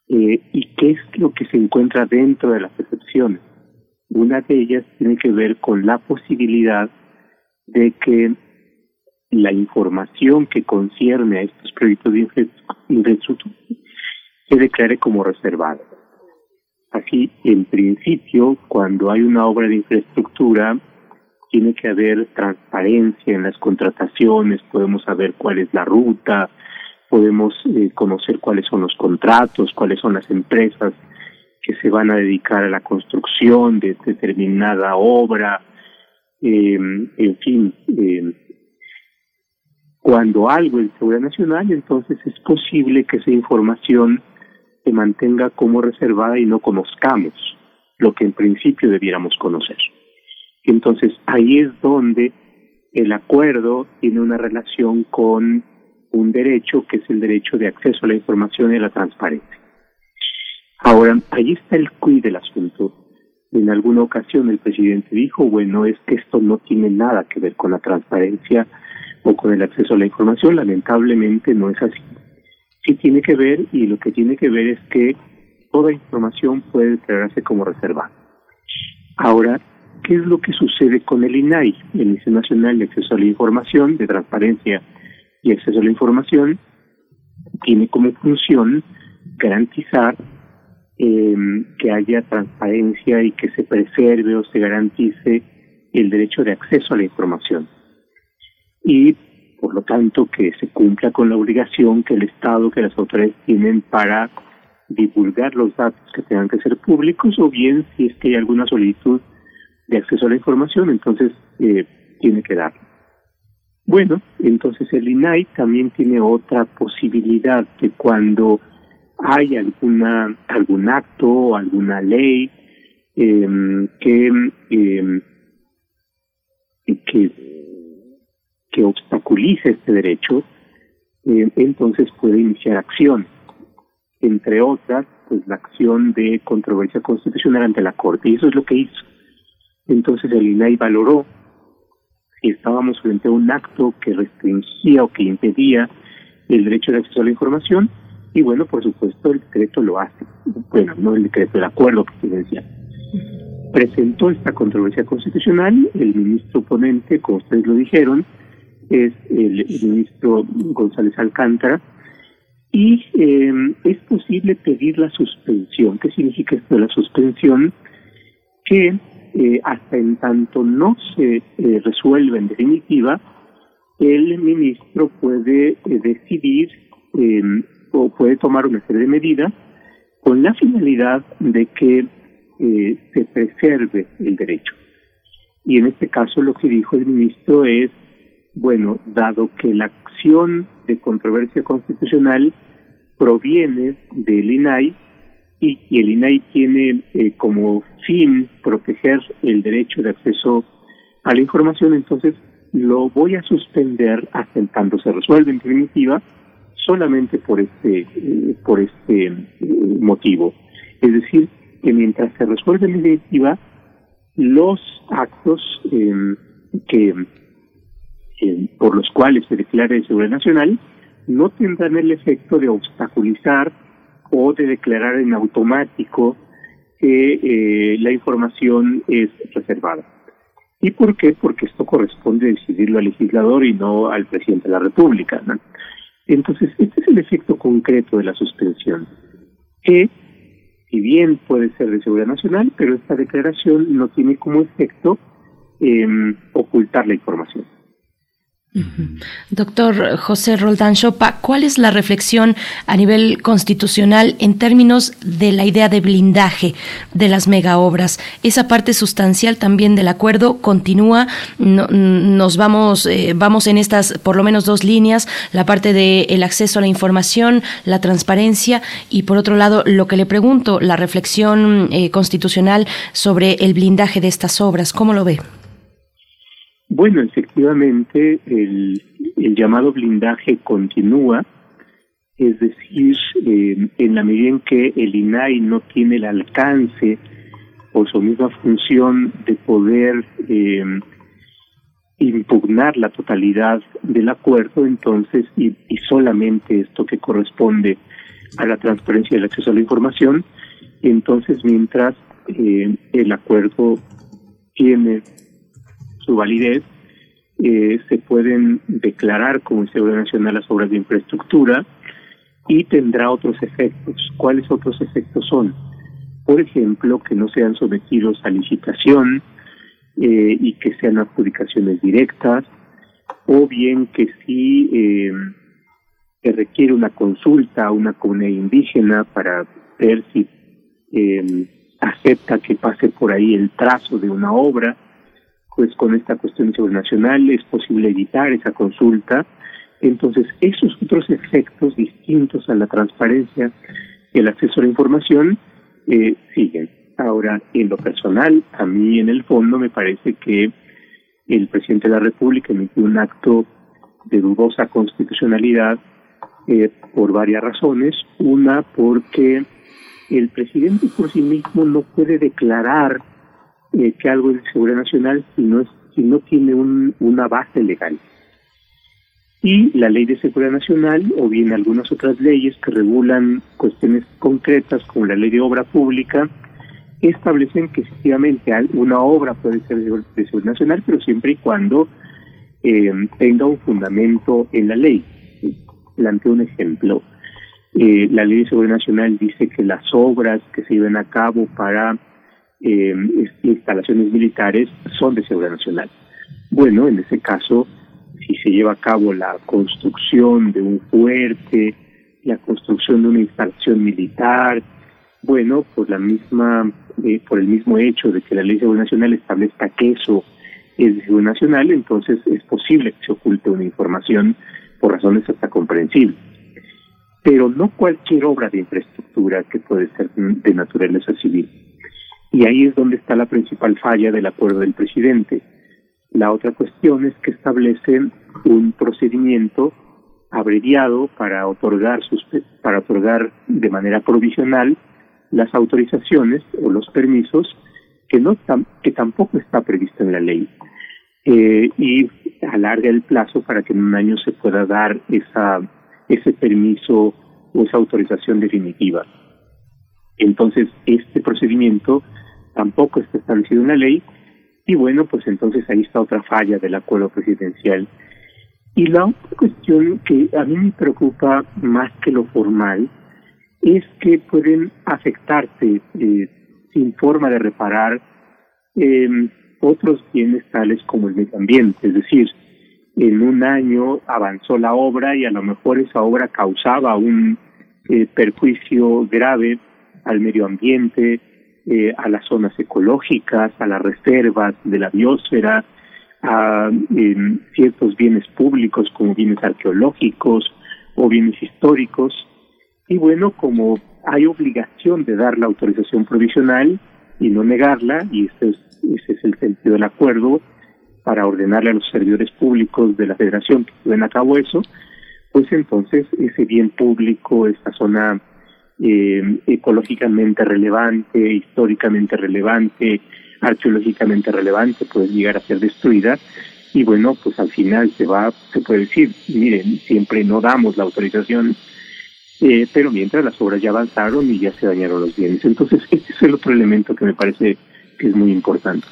S16: Eh, ¿Y qué es lo que se encuentra dentro de las excepciones? Una de ellas tiene que ver con la posibilidad de que la información que concierne a estos proyectos de infraestructura se declare como reservada. Así, en principio, cuando hay una obra de infraestructura, tiene que haber transparencia en las contrataciones, podemos saber cuál es la ruta, podemos eh, conocer cuáles son los contratos, cuáles son las empresas que se van a dedicar a la construcción de determinada obra, eh, en fin, eh, cuando algo es seguridad nacional, entonces es posible que esa información se mantenga como reservada y no conozcamos lo que en principio debiéramos conocer. Entonces ahí es donde el acuerdo tiene una relación con un derecho que es el derecho de acceso a la información y a la transparencia. Ahora, ahí está el cuid del asunto. En alguna ocasión el presidente dijo, bueno, es que esto no tiene nada que ver con la transparencia o con el acceso a la información. Lamentablemente no es así sí tiene que ver y lo que tiene que ver es que toda información puede declararse como reservada. Ahora, ¿qué es lo que sucede con el INAI, el Instituto Nacional de Acceso a la Información, de Transparencia y Acceso a la Información? Tiene como función garantizar eh, que haya transparencia y que se preserve o se garantice el derecho de acceso a la información. Y por lo tanto que se cumpla con la obligación que el Estado, que las autoridades tienen para divulgar los datos que tengan que ser públicos o bien si es que hay alguna solicitud de acceso a la información, entonces eh, tiene que dar. Bueno, entonces el INAI también tiene otra posibilidad que cuando hay alguna algún acto o alguna ley eh, que eh, que que obstaculice este derecho, eh, entonces puede iniciar acción. Entre otras, pues la acción de controversia constitucional ante la Corte. Y eso es lo que hizo. Entonces el INAI valoró si estábamos frente a un acto que restringía o que impedía el derecho de acceso a la información. Y bueno, por supuesto, el decreto lo hace. Bueno, no el decreto, el acuerdo presidencial. Presentó esta controversia constitucional, el ministro ponente, como ustedes lo dijeron, es el, ministro González Alcántara, y eh, es posible pedir la suspensión. ¿Qué significa esto de la suspensión? Que eh, hasta en tanto no se eh, resuelva en definitiva, el ministro puede decidir o puede tomar una serie de medidas con la finalidad de que se preserve el derecho. Y en este caso lo que dijo el ministro es bueno, dado que la acción de controversia constitucional proviene del INAI y, el INAI tiene eh, como fin proteger el derecho de acceso a la información, entonces lo voy a suspender hasta en tanto se resuelve en definitiva solamente por este eh, por este eh, motivo. Es decir, que mientras se resuelve en definitiva los actos em, que em, por los cuales se declara de seguridad nacional no tendrán el efecto de obstaculizar o de declarar en automático que eh, la información es reservada. ¿Y por qué? Porque esto corresponde decidirlo al legislador y no al presidente de la República. Entonces, este es el efecto concreto de la suspensión, que si bien puede ser de seguridad nacional, pero esta declaración no tiene como efecto eh, ocultar la información.
S1: Doctor José Roldán Chopa, ¿cuál es la reflexión a nivel constitucional en términos de la idea de blindaje de las megaobras? Esa parte sustancial también del acuerdo continúa, nos vamos, eh, vamos en estas por lo menos dos líneas, la parte del acceso a la información, la transparencia y por otro lado lo que le pregunto, la reflexión eh, constitucional sobre el blindaje de estas obras, ¿cómo lo ve?
S16: Bueno, efectivamente, el, llamado blindaje continúa, es decir, eh, en la medida en que el INAI no tiene el alcance o su misma función de poder eh, impugnar la totalidad del acuerdo, entonces, y, solamente esto que corresponde a la transparencia y el acceso a la información, entonces mientras eh, el acuerdo tiene su validez, eh, se pueden declarar como seguridad nacional las obras de infraestructura y tendrá otros efectos. ¿Cuáles otros efectos son? Por ejemplo, que no sean sometidos a licitación eh, y que sean adjudicaciones directas, o bien que si eh, se requiere una consulta a una comunidad indígena para ver si acepta que pase por ahí el trazo de una obra, pues con esta cuestión nacional es posible evitar esa consulta. Entonces, esos otros efectos distintos a la transparencia y el acceso a la información eh, siguen. Ahora, en lo personal, a mí en el fondo me parece que el presidente de la República emitió un acto de dudosa constitucionalidad eh, por varias razones. Una, porque el presidente por sí mismo no puede declarar eh, que algo es de seguridad nacional si no, tiene un, una base legal. Y la ley de seguridad nacional o bien algunas otras leyes que regulan cuestiones concretas como la ley de obra pública establecen que efectivamente una obra puede ser de seguridad nacional, pero siempre y cuando eh, tenga un fundamento en la ley. Planteo un ejemplo. Eh, la ley de seguridad nacional dice que las obras que se lleven a cabo para eh, instalaciones militares son de seguridad nacional. Bueno, en ese caso, si se lleva a cabo la construcción de un fuerte, la construcción de una instalación militar, bueno, por la misma, eh, por el mismo hecho de que la ley de seguridad nacional establezca que eso es de seguridad nacional, entonces es posible que se oculte una información por razones hasta comprensibles. Pero no cualquier obra de infraestructura que puede ser de naturaleza civil. Y ahí es donde está la principal falla del acuerdo del presidente. La otra cuestión es que establece un procedimiento abreviado para otorgar para otorgar de manera provisional las autorizaciones o los permisos que no que tampoco está previsto en la ley eh, y alarga el plazo para que en un año se pueda dar esa ese permiso o esa autorización definitiva. Entonces, este procedimiento tampoco está establecido en la ley y bueno, pues entonces ahí está otra falla del acuerdo presidencial. Y la otra cuestión que a mí me preocupa más que lo formal es que pueden afectarse eh, sin forma de reparar em, otros bienes tales como el medio ambiente, es decir, en un año avanzó la obra y a lo mejor esa obra causaba un eh, perjuicio grave al medio ambiente, eh, a las zonas ecológicas, a las reservas de la biosfera, a ciertos bienes públicos como bienes arqueológicos o bienes históricos. Y bueno, como hay obligación de dar la autorización provisional, y no negarla, y ese es, ese es el sentido del acuerdo para ordenarle a los servidores públicos de la federación que lleven a cabo eso, pues entonces ese bien público, esta zona eh, ecológicamente relevante, históricamente relevante, arqueológicamente relevante, puede llegar a ser destruida y bueno, pues al final se va, se puede decir, miren, siempre no damos la autorización, eh, pero mientras las obras ya avanzaron y ya se dañaron los bienes. Entonces, este es el otro elemento que me parece que es muy importante.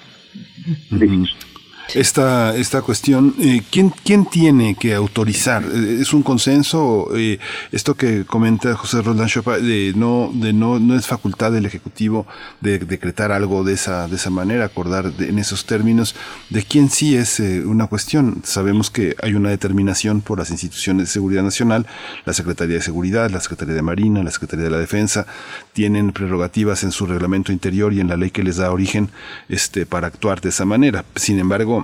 S2: Esta, esta cuestión, eh, ¿quién, ¿quién tiene que autorizar? Eh, ¿Es un consenso? Eh, esto que comenta José Roland Chopin, de no, de no, no es facultad del Ejecutivo de decretar algo de esa, de esa manera, acordar de- en esos términos, ¿de quién sí es eh, una cuestión? Sabemos que hay una determinación por las instituciones de seguridad nacional, la Secretaría de Seguridad, la Secretaría de Marina, la Secretaría de la Defensa, tienen prerrogativas en su reglamento interior y en la ley que les da origen este, para actuar de esa manera. Sin embargo,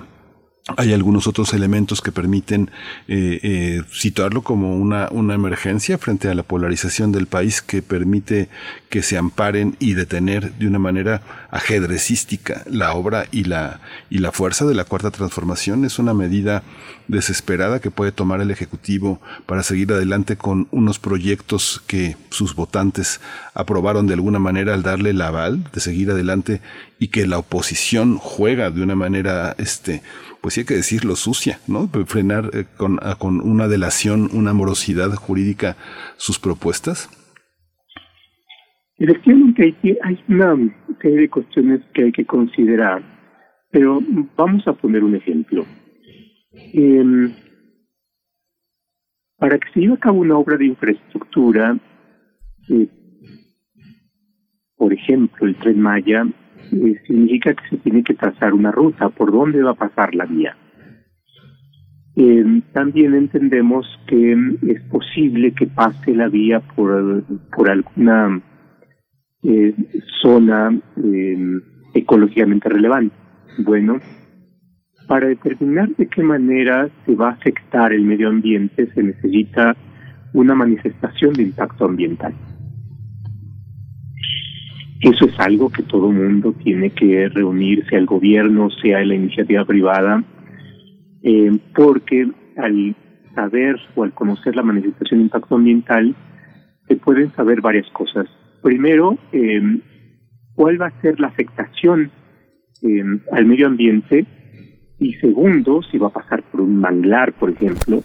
S2: hay algunos otros elementos que permiten eh, eh, situarlo como una, una emergencia frente a la polarización del país que permite que se amparen y detener de una manera ajedrecística la obra y la, y la fuerza de la cuarta transformación. Es una medida desesperada que puede tomar el Ejecutivo para seguir adelante con unos proyectos que sus votantes aprobaron de alguna manera al darle el aval de seguir adelante y que la oposición juega de una manera, este, pues sí hay que decirlo, sucia, ¿no? Frenar eh, con, a- con una delación, una morosidad jurídica sus propuestas.
S16: Efectivamente, hay, hay una serie de cuestiones que hay que considerar, pero vamos a poner un ejemplo. Em, para que se lleve a cabo una obra de infraestructura, eh, por ejemplo, el tren Maya, significa que se tiene que trazar una ruta, por dónde va a pasar la vía. Eh, también entendemos que es posible que pase la vía por, por alguna eh, zona eh, ecológicamente relevante. Bueno, para determinar de qué manera se va a afectar el medio ambiente se necesita una manifestación de impacto ambiental. Eso es algo que todo mundo tiene que reunir, sea el gobierno, sea la iniciativa privada, eh, porque al saber o al conocer la manifestación de impacto ambiental, se pueden saber varias cosas. Primero, eh, cuál va a ser la afectación eh, al medio ambiente y segundo, si va a pasar por un manglar, por ejemplo,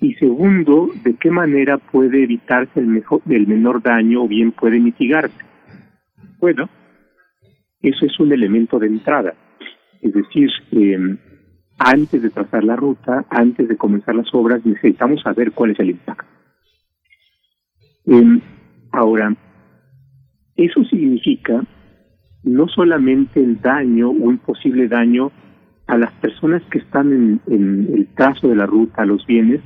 S16: y segundo, de qué manera puede evitarse el, mejor, el menor daño o bien puede mitigarse. Bueno, eso es un elemento de entrada. Es decir, eh, antes de trazar la ruta, antes de comenzar las obras, necesitamos saber cuál es el impacto. Eh, ahora, eso significa no solamente el daño o un posible daño a las personas que están en el trazo de la ruta, a los bienes,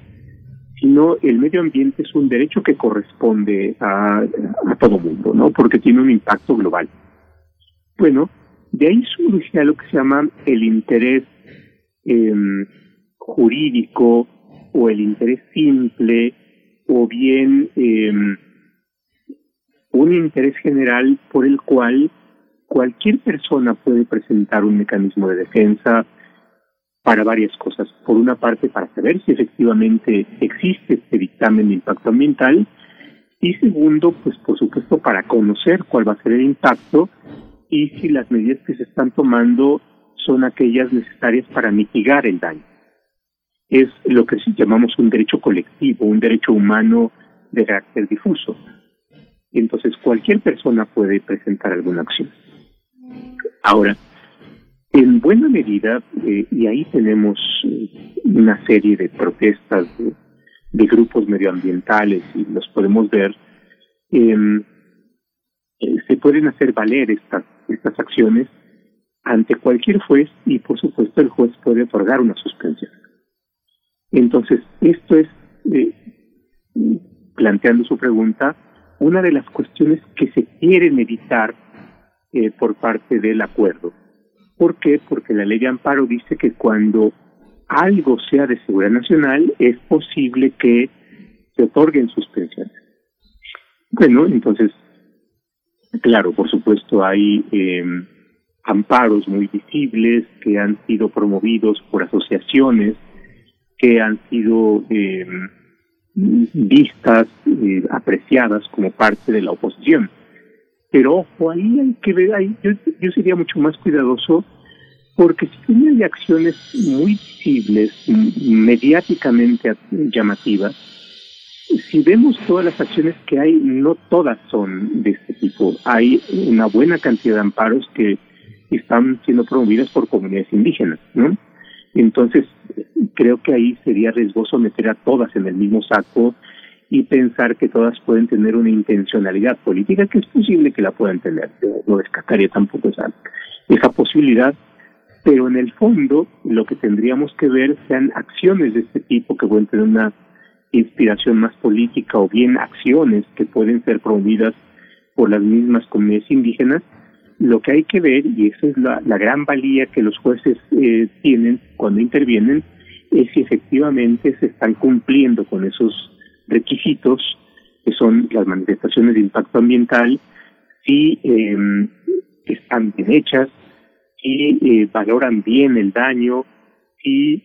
S16: sino el medio ambiente es un derecho que corresponde a, a todo mundo, ¿no? Porque tiene un impacto global. Bueno, de ahí surge lo que se llama el interés eh, jurídico o el interés simple o bien eh, un interés general por el cual cualquier persona puede presentar un mecanismo de defensa para varias cosas. Por una parte, para saber si efectivamente existe este dictamen de impacto ambiental y segundo, pues por supuesto, para conocer cuál va a ser el impacto y si las medidas que se están tomando son aquellas necesarias para mitigar el daño. Es lo que llamamos un derecho colectivo, un derecho humano de carácter difuso. Entonces, cualquier persona puede presentar alguna acción. Ahora, en buena medida, eh, y ahí tenemos eh, una serie de protestas de, grupos medioambientales y los podemos ver, eh, se pueden hacer valer estas, estas acciones ante cualquier juez y por supuesto el juez puede otorgar una suspensión. Entonces, esto es, planteando su pregunta, una de las cuestiones que se quieren evitar por parte del acuerdo. ¿Por qué? Porque la ley de amparo dice que cuando algo sea de seguridad nacional es posible que se otorguen suspensiones. Bueno, entonces Claro, por supuesto, hay eh, amparos muy visibles que han sido promovidos por asociaciones que han sido eh, vistas, eh, apreciadas como parte de la oposición. Pero ojo, ahí hay que ver, ahí yo, yo sería mucho más cuidadoso porque si tiene acciones muy visibles, mediáticamente llamativas, si vemos todas las acciones que hay, no todas son de este tipo. Hay una buena cantidad de amparos que están siendo promovidas por comunidades indígenas, ¿no? Entonces, creo que ahí sería riesgoso meter a todas en el mismo saco y pensar que todas pueden tener una intencionalidad política, que es posible que la puedan tener. Yo no descartaría tampoco esa, esa posibilidad, pero en el fondo lo que tendríamos que ver sean acciones de este tipo que pueden tener una inspiración más política o bien acciones que pueden ser promovidas por las mismas comunidades indígenas lo que hay que ver, y esa es la, la gran valía que los jueces eh, tienen cuando intervienen, es si efectivamente se están cumpliendo con esos requisitos, que son las manifestaciones de impacto ambiental, si eh, están bien hechas, si eh, valoran bien el daño, si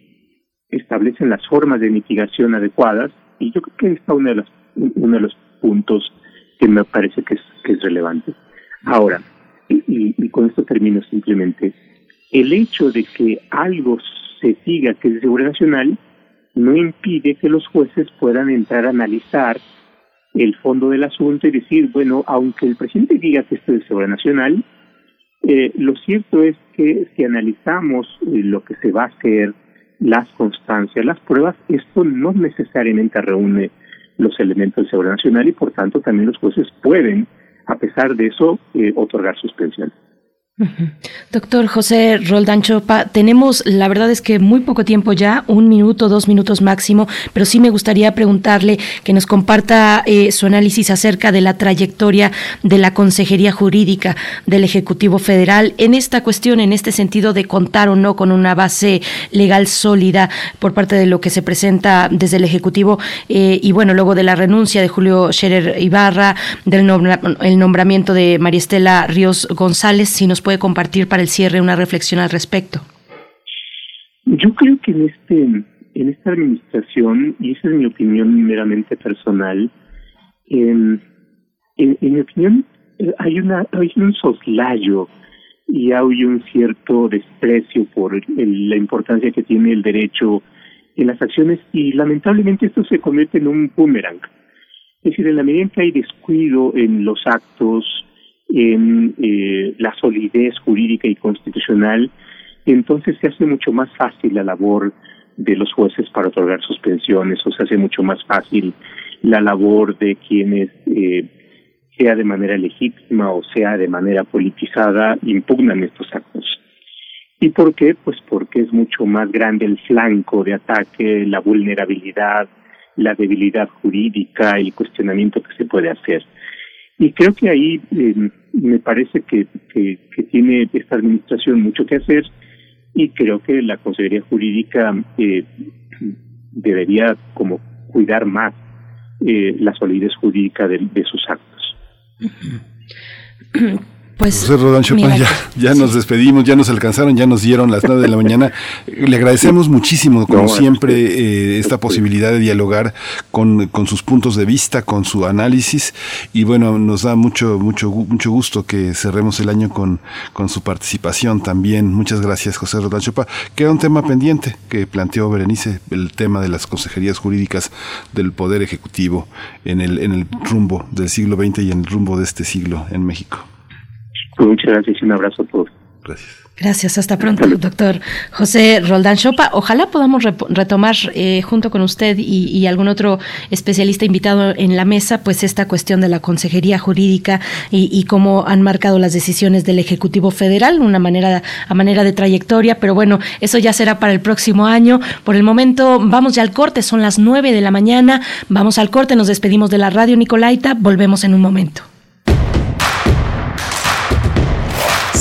S16: establecen las formas de mitigación adecuadas, y yo creo que está uno de los, uno de los puntos que me parece que es, que es relevante. Ahora, y, y, con esto termino simplemente, el hecho de que algo se siga que es de seguridad nacional no impide que los jueces puedan entrar a analizar el fondo del asunto y decir, bueno, aunque el presidente diga que esto es de seguridad nacional, eh, lo cierto es que si analizamos eh, lo que se va a hacer, las constancias, las pruebas, esto no necesariamente reúne los elementos de seguridad nacional y por tanto también los jueces pueden a pesar de eso, eh, otorgar suspensión.
S1: Doctor José Roldán Chopa, tenemos, la verdad es que muy poco tiempo ya, un minuto, dos minutos máximo, pero sí me gustaría preguntarle que nos comparta eh, su análisis acerca de la trayectoria de la Consejería Jurídica del Ejecutivo Federal en esta cuestión, en este sentido de contar o no con una base legal sólida por parte de lo que se presenta desde el Ejecutivo eh, y bueno, luego de la renuncia de Julio Scherer Ibarra, del el nombramiento de María Estela Ríos González, si nos puede compartir para el cierre una reflexión al respecto?
S16: Yo creo que en este en esta administración, y esa es mi opinión meramente personal, en, en, mi opinión hay una hay un soslayo y hay un cierto desprecio por la importancia que tiene el derecho en las acciones y lamentablemente esto se convierte en un boomerang. Es decir, en la medida en que hay descuido en los actos, en eh, la solidez jurídica y constitucional, entonces se hace mucho más fácil la labor de los jueces para otorgar suspensiones o se hace mucho más fácil la labor de quienes, eh, sea de manera legítima o sea de manera politizada, impugnan estos actos. ¿Y por qué? Pues porque es mucho más grande el flanco de ataque, la vulnerabilidad, la debilidad jurídica, el cuestionamiento que se puede hacer. Y creo que ahí eh, me parece que, que, tiene esta administración mucho que hacer y creo que la Consejería Jurídica eh, debería como cuidar más eh, la solidez jurídica de, de sus actos. *clears throat*
S2: Pues, José Rodán Chopin, ya, ya nos despedimos, ya nos alcanzaron, ya nos dieron las nueve de la mañana. Le agradecemos muchísimo, como siempre, eh, esta posibilidad de dialogar con, con, sus puntos de vista, con su análisis. Y bueno, nos da mucho, mucho, mucho gusto que cerremos el año con, con su participación también. Muchas gracias, José Rodán Chopin. Queda un tema pendiente que planteó Berenice, el tema de las consejerías jurídicas del Poder Ejecutivo en el, en el rumbo del siglo XX y en el rumbo de este siglo en México.
S16: Pues muchas gracias y un abrazo a todos.
S2: Gracias.
S1: Gracias, hasta pronto, doctor José Roldán Chopa. Ojalá podamos retomar eh, junto con usted y, y, algún otro especialista invitado en la mesa, pues esta cuestión de la consejería jurídica y, y, cómo han marcado las decisiones del Ejecutivo Federal, una manera a manera de trayectoria, pero bueno, eso ya será para el próximo año. Por el momento, vamos ya al corte, son las nueve de la mañana, vamos al corte, nos despedimos de la radio Nicolaita, volvemos en un momento.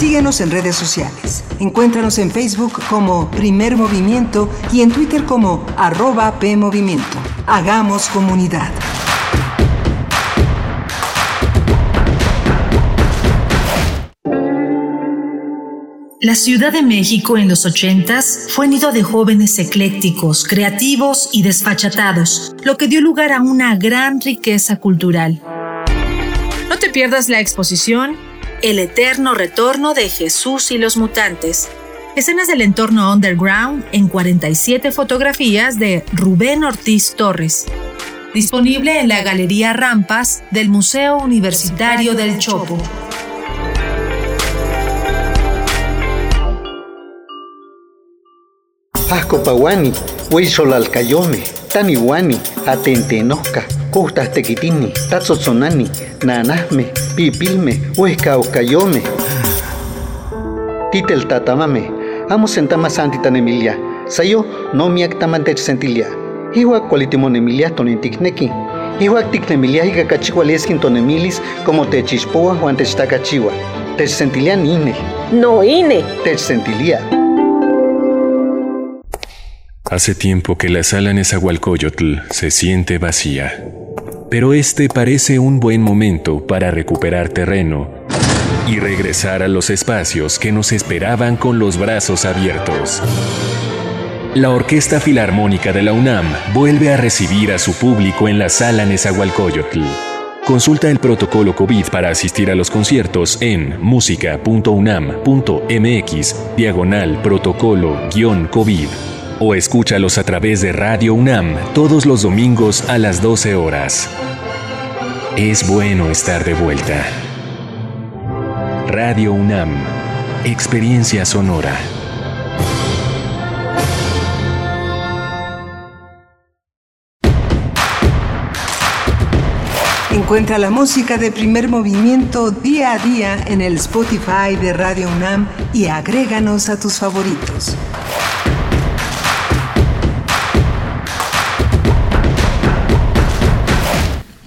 S11: Síguenos en redes sociales. Encuéntranos en Facebook como Primer Movimiento y en Twitter como arroba PMovimiento. Hagamos comunidad.
S17: La Ciudad de México en los 80s fue nido de jóvenes eclécticos, creativos y desfachatados, lo que dio lugar a una gran riqueza cultural. No te pierdas la exposición el eterno retorno de Jesús y los mutantes. Escenas del entorno underground en 47 fotografías de Rubén Ortiz Torres. Disponible en la Galería Rampas del Museo Universitario del Chopo.
S18: Ascopawani, Huizolalcayome, Taniwani, Atentenoca, Costas Tequitini, Tatzotzonani, Nanasme, Pipilme, Huescaoscayome. Titel Tatamame, Amo Sentama Santitan Emilia, Sayo no miactamante sentilia. Iwa cualitimon Emilia tonintikneki. Iwa tiknemilia higa cachihualeskin tonemilis como techispoa Juan techtacachiwa. Techsentilia nine.
S19: No ine.
S18: Techsentilia.
S3: Hace tiempo que la sala Nezahualcóyotl se siente vacía, pero este parece un buen momento para recuperar terreno y regresar a los espacios que nos esperaban con los brazos abiertos. La Orquesta Filarmónica de la UNAM vuelve a recibir a su público en la sala Nezahualcóyotl. Consulta el protocolo COVID para asistir a los conciertos en música.unam.mx diagonal protocolo-COVID o escúchalos a través de Radio UNAM todos los domingos a las 12 horas. Es bueno estar de vuelta. Radio UNAM, Experiencia Sonora.
S11: Encuentra la música de primer movimiento día a día en el Spotify de Radio UNAM y agréganos a tus favoritos.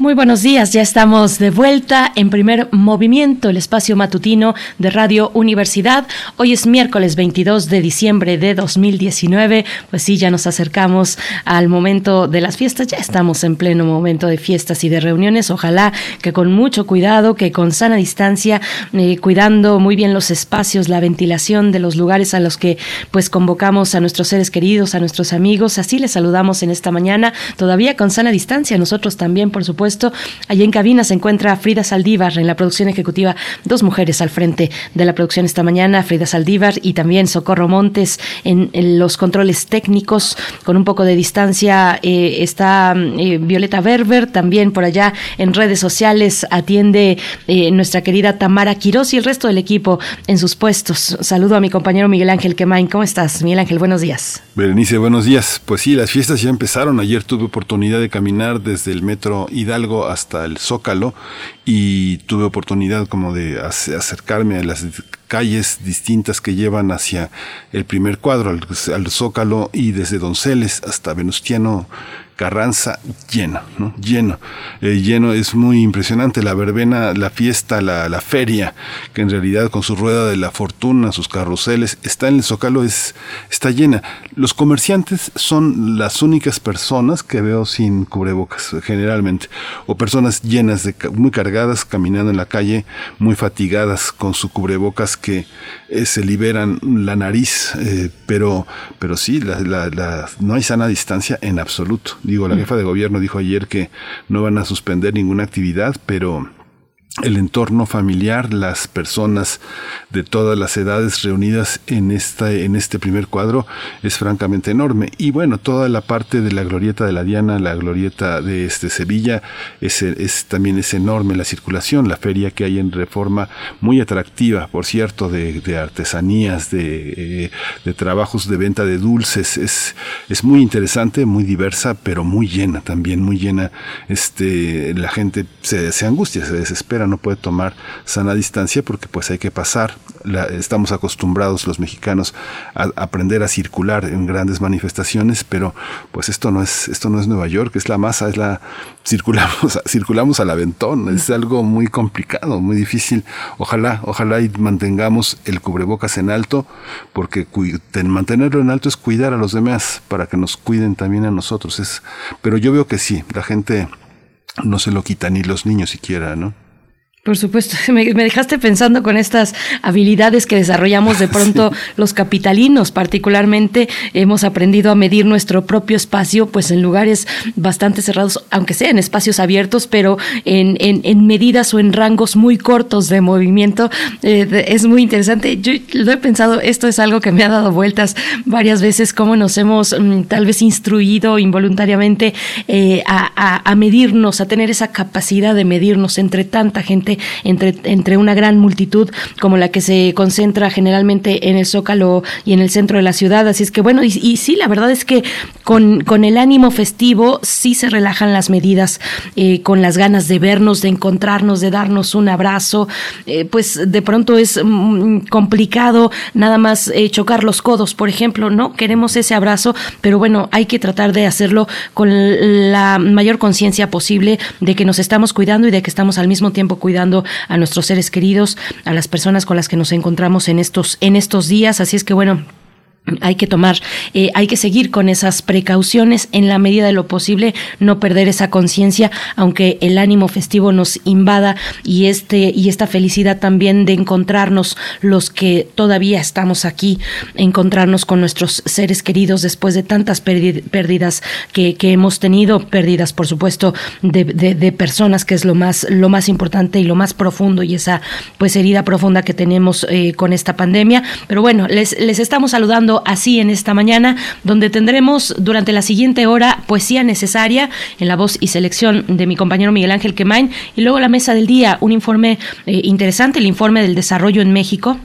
S1: Muy buenos días, ya estamos de vuelta en primer movimiento, el espacio matutino de Radio Universidad. Hoy es miércoles 22 de diciembre de 2019, pues sí, ya nos acercamos al momento de las fiestas, ya estamos en pleno momento de fiestas y de reuniones, ojalá que con mucho cuidado, que con sana distancia, eh, cuidando muy bien los espacios, la ventilación de los lugares a los que pues convocamos a nuestros seres queridos, a nuestros amigos, así les saludamos en esta mañana, todavía con sana distancia, nosotros también, por supuesto, Allí en cabina se encuentra Frida Saldívar en la producción ejecutiva, dos mujeres al frente de la producción esta mañana, Frida Saldívar y también Socorro Montes en, los controles técnicos. Con un poco de distancia eh, está eh, Violeta Berber, también por allá en redes sociales atiende eh, nuestra querida Tamara Quiroz y el resto del equipo en sus puestos. Saludo a mi compañero Miguel Ángel Quemain. ¿Cómo estás, Miguel Ángel? Buenos días.
S2: Berenice, buenos días. Pues sí, las fiestas ya empezaron. Ayer tuve oportunidad de caminar desde el metro Hidalgo hasta el Zócalo y tuve oportunidad como de acercarme a las calles distintas que llevan hacia el primer cuadro, al, al Zócalo y desde Donceles hasta Venustiano Carranza lleno, ¿no? Lleno, eh, lleno, es muy impresionante la verbena, la fiesta, la, la, feria, que en realidad con su rueda de la fortuna, sus carruseles, está en el Zócalo, es, está llena. Los comerciantes son las únicas personas que veo sin cubrebocas, generalmente, o personas llenas de, muy cargadas, caminando en la calle, muy fatigadas con su cubrebocas que eh, se liberan la nariz, eh, pero, pero sí, la, la, no hay sana distancia en absoluto. Digo, la jefa de gobierno dijo ayer que no van a suspender ninguna actividad, pero el entorno familiar, las personas de todas las edades reunidas en esta, en este primer cuadro es francamente enorme. Y bueno, toda la parte de la glorieta de la Diana, la glorieta de este Sevilla, es, es también es enorme la circulación, la feria que hay en reforma, muy atractiva, por cierto, de, artesanías, de, eh, de, trabajos de venta de dulces, es, es muy interesante, muy diversa, pero muy llena también, muy llena. Este, la gente se, se angustia, se desespera no puede tomar sana distancia porque pues hay que pasar. Estamos acostumbrados los mexicanos a aprender a circular en grandes manifestaciones, pero pues esto no es esto no es Nueva York, es la masa, es la circulamos *laughs* circulamos al aventón, es algo muy complicado, muy difícil. Ojalá, ojalá y mantengamos el cubrebocas en alto porque mantenerlo en alto es cuidar a los demás para que nos cuiden también a nosotros. Es, pero yo veo que sí, la gente no se lo quita ni los niños siquiera, ¿no?
S1: Por supuesto, *laughs* me, dejaste pensando con estas habilidades que desarrollamos de *laughs* pronto los capitalinos, particularmente hemos aprendido a medir nuestro propio espacio, pues en lugares bastante cerrados, aunque sean espacios abiertos, pero en, en, medidas o en rangos muy cortos de movimiento. Eh, es muy interesante. Yo lo he pensado, esto es algo que me ha dado vueltas varias veces, cómo nos hemos mm, tal vez instruido involuntariamente eh, a, a medirnos, a tener esa capacidad de medirnos entre tanta gente entre, entre una gran multitud como la que se concentra generalmente en el Zócalo y en el centro de la ciudad. Así es que bueno, y, sí, la verdad es que con, con, el ánimo festivo sí se relajan las medidas, eh, con las ganas de vernos, de encontrarnos, de darnos un abrazo. Eh, pues de pronto es mm, complicado nada más eh, chocar los codos, por ejemplo, ¿no? Queremos ese abrazo, pero bueno, hay que tratar de hacerlo con la mayor conciencia posible de que nos estamos cuidando y de que estamos al mismo tiempo cuidando a nuestros seres queridos, a las personas con las que nos encontramos en estos, en estos días. Así es que bueno, hay que tomar, eh, hay que seguir con esas precauciones en la medida de lo posible, no perder esa conciencia, aunque el ánimo festivo nos invada y este y esta felicidad también de encontrarnos los que todavía estamos aquí, encontrarnos con nuestros seres queridos después de tantas pérdidas que, hemos tenido, pérdidas por supuesto de, de, personas que es lo más lo más importante y lo más profundo y esa pues herida profunda que tenemos eh, con esta pandemia. Pero bueno, les les estamos saludando así en esta mañana, donde tendremos durante la siguiente hora poesía necesaria en la voz y selección de mi compañero Miguel Ángel Quemain. Y luego la mesa del día, un informe eh, interesante, el informe del desarrollo en México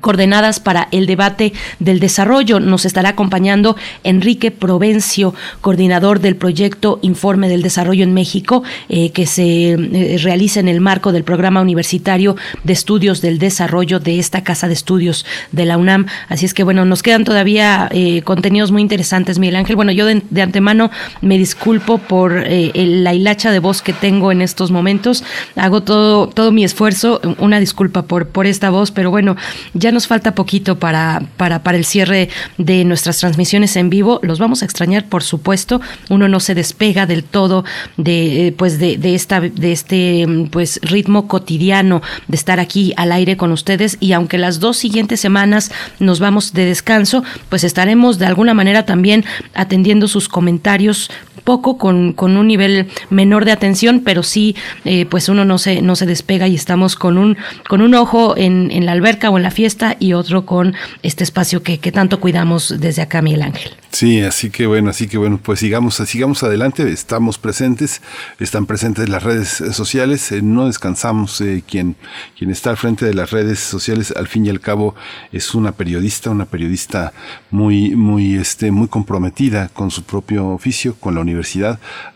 S1: coordenadas para el debate del desarrollo. Nos estará acompañando Enrique Provencio, coordinador del proyecto Informe del Desarrollo en México, eh, que se eh, realiza en el marco del Programa Universitario de Estudios del Desarrollo de esta Casa de Estudios de la UNAM. Así es que, bueno, nos quedan todavía eh, contenidos muy interesantes, Miguel Ángel. Bueno, yo de, antemano me disculpo por la hilacha de voz que tengo en estos momentos. Hago todo, todo mi esfuerzo. Una disculpa por, por esta voz, pero bueno, ya nos falta poquito para, para, para el cierre de nuestras transmisiones en vivo. Los vamos a extrañar, por supuesto. Uno no se despega del todo de, eh, pues de, de, esta, de este pues, ritmo cotidiano de estar aquí al aire con ustedes. Y aunque las dos siguientes semanas nos vamos de descanso, pues estaremos de alguna manera también atendiendo sus comentarios poco con, con un nivel menor de atención, pero sí, eh, pues uno no se, no se despega y estamos con un, con un ojo en, en la alberca o en la fiesta y otro con este espacio que, que tanto cuidamos desde acá, Miguel Ángel.
S2: Sí, así que bueno, así que bueno, pues sigamos, sigamos adelante, estamos presentes, están presentes las redes sociales, eh, no descansamos, eh, quien, quien está al frente de las redes sociales al fin y al cabo es una periodista, una periodista muy, muy, este, muy comprometida con su propio oficio, con la universidad,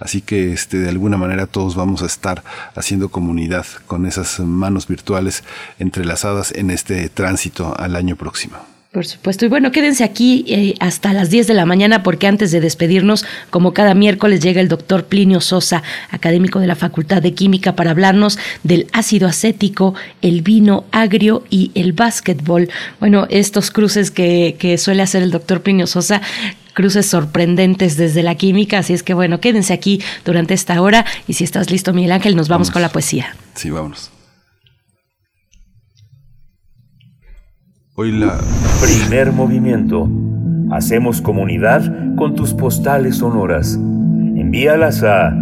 S2: así que este, de alguna manera todos vamos a estar haciendo comunidad con esas manos virtuales entrelazadas en este tránsito al año próximo.
S1: Por supuesto. Y bueno, quédense aquí eh, hasta las 10 de la mañana porque antes de despedirnos, como cada miércoles, llega el doctor Plinio Sosa, académico de la Facultad de Química, para hablarnos del ácido acético, el vino agrio y el básquetbol. Bueno, estos cruces que, que suele hacer el doctor Plinio Sosa cruces sorprendentes desde la química. Así es que bueno, quédense aquí durante esta hora y si estás listo, Miguel Ángel, nos vamos. con la poesía.
S2: Sí, vámonos. Hoy la...
S5: Primer movimiento. Hacemos comunidad con tus postales sonoras. Envíalas a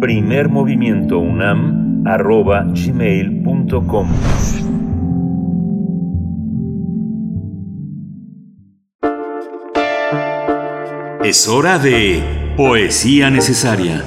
S5: primermovimientounam.gmail.com
S3: Es hora de Poesía Necesaria.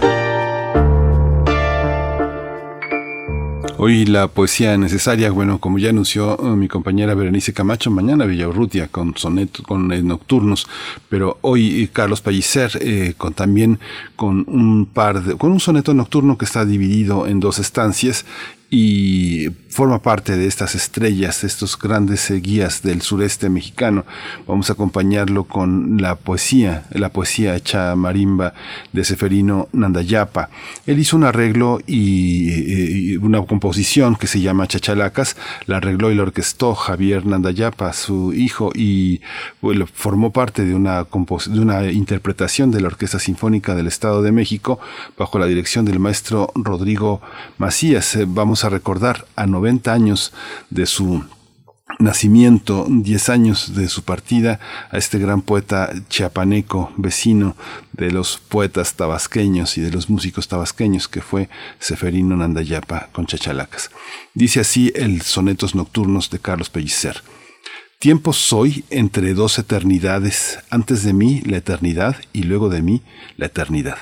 S2: Hoy la poesía necesaria, bueno, como ya anunció uh, mi compañera Berenice Camacho, mañana Villaurrutia con sonetos, con eh, nocturnos, pero hoy eh, Carlos Pellicer eh, con también con un par de, con un soneto nocturno que está dividido en dos estancias y forma parte de estas estrellas, estos grandes eh, guías del sureste mexicano. Vamos a acompañarlo con la poesía, la poesía hecha marimba de Seferino Nandayapa. Él hizo un arreglo y, una composición que se llama Chachalacas, la arregló y la orquestó Javier Nandayapa, su hijo, y formó parte de una, de una interpretación de la Orquesta Sinfónica del Estado de México bajo la dirección del maestro Rodrigo Macías. Eh, vamos a recordar a 90 años de su nacimiento, 10 años de su partida, a este gran poeta chiapaneco, vecino de los poetas tabasqueños y de los músicos tabasqueños, que fue Seferino Nandayapa con chachalacas. Dice así el Sonetos Nocturnos de Carlos Pellicer. Tiempo soy entre dos eternidades, antes de mí la eternidad y luego de mí la eternidad,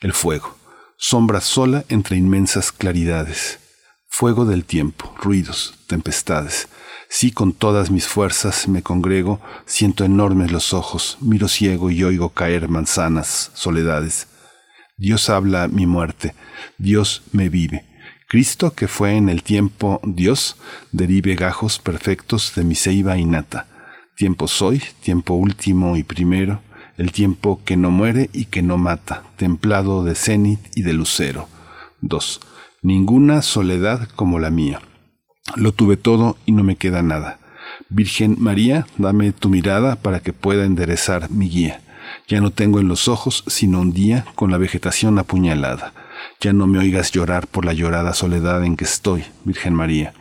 S2: el fuego, sombra sola entre inmensas claridades, fuego del tiempo, ruidos, tempestades, si con todas mis fuerzas me congrego, siento enormes los ojos, miro ciego y oigo caer manzanas, soledades. Dios habla mi muerte, Dios me vive. Cristo, que fue en el tiempo Dios, derive gajos perfectos de mi ceiba innata. Tiempo soy, tiempo último y primero, el tiempo que no muere y que no mata, templado de cenit y de lucero. 2. Ninguna soledad como la mía. Lo tuve todo y no me queda nada. Virgen María, dame tu mirada para que pueda enderezar mi guía. Ya no tengo en los ojos sino un día con la vegetación apuñalada. Ya no me oigas llorar por la llorada soledad en que estoy, Virgen María.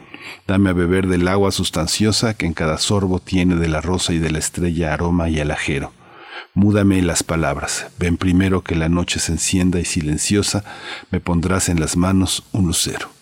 S2: Dame a beber del agua sustanciosa que en cada sorbo tiene de la rosa y de la estrella aroma y alajero. Múdame las palabras. Ven primero que la noche se encienda y silenciosa, me pondrás en las manos un lucero.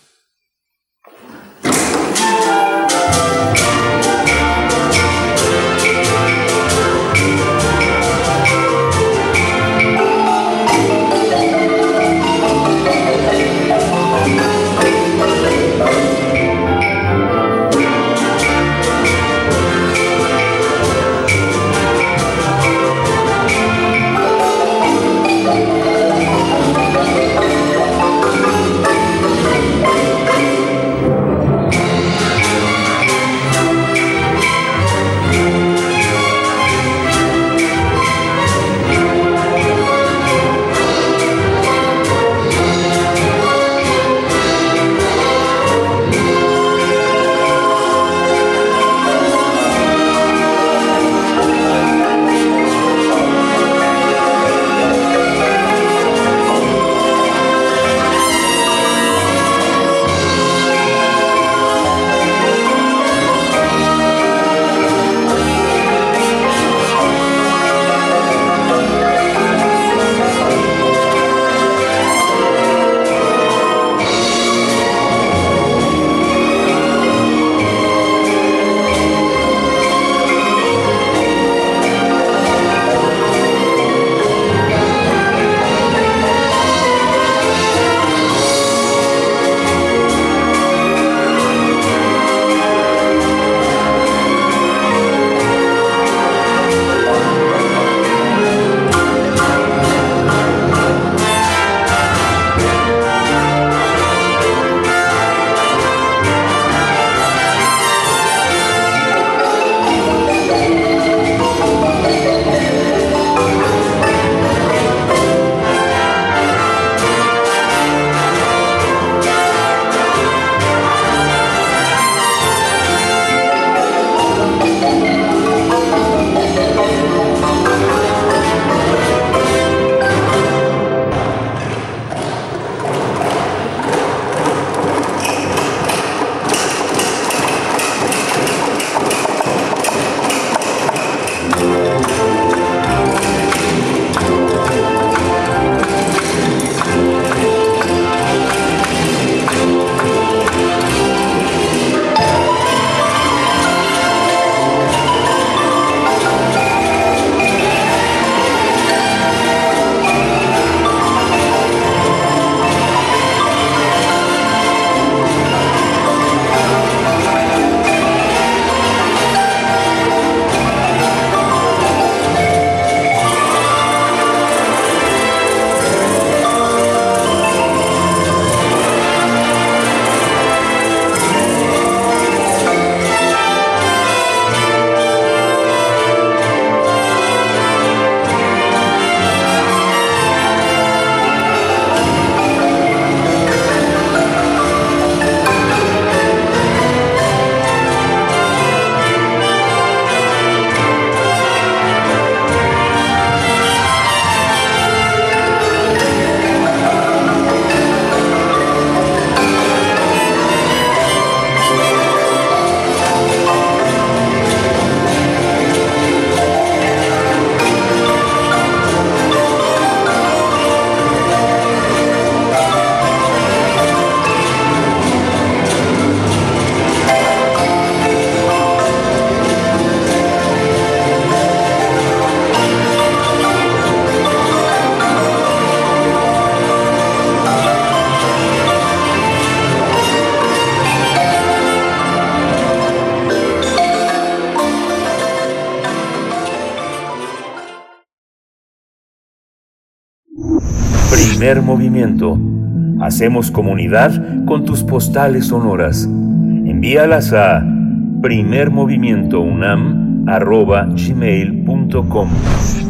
S5: Primer movimiento. Hacemos comunidad con tus postales sonoras. Envíalas a primermovimientounam.gmail.com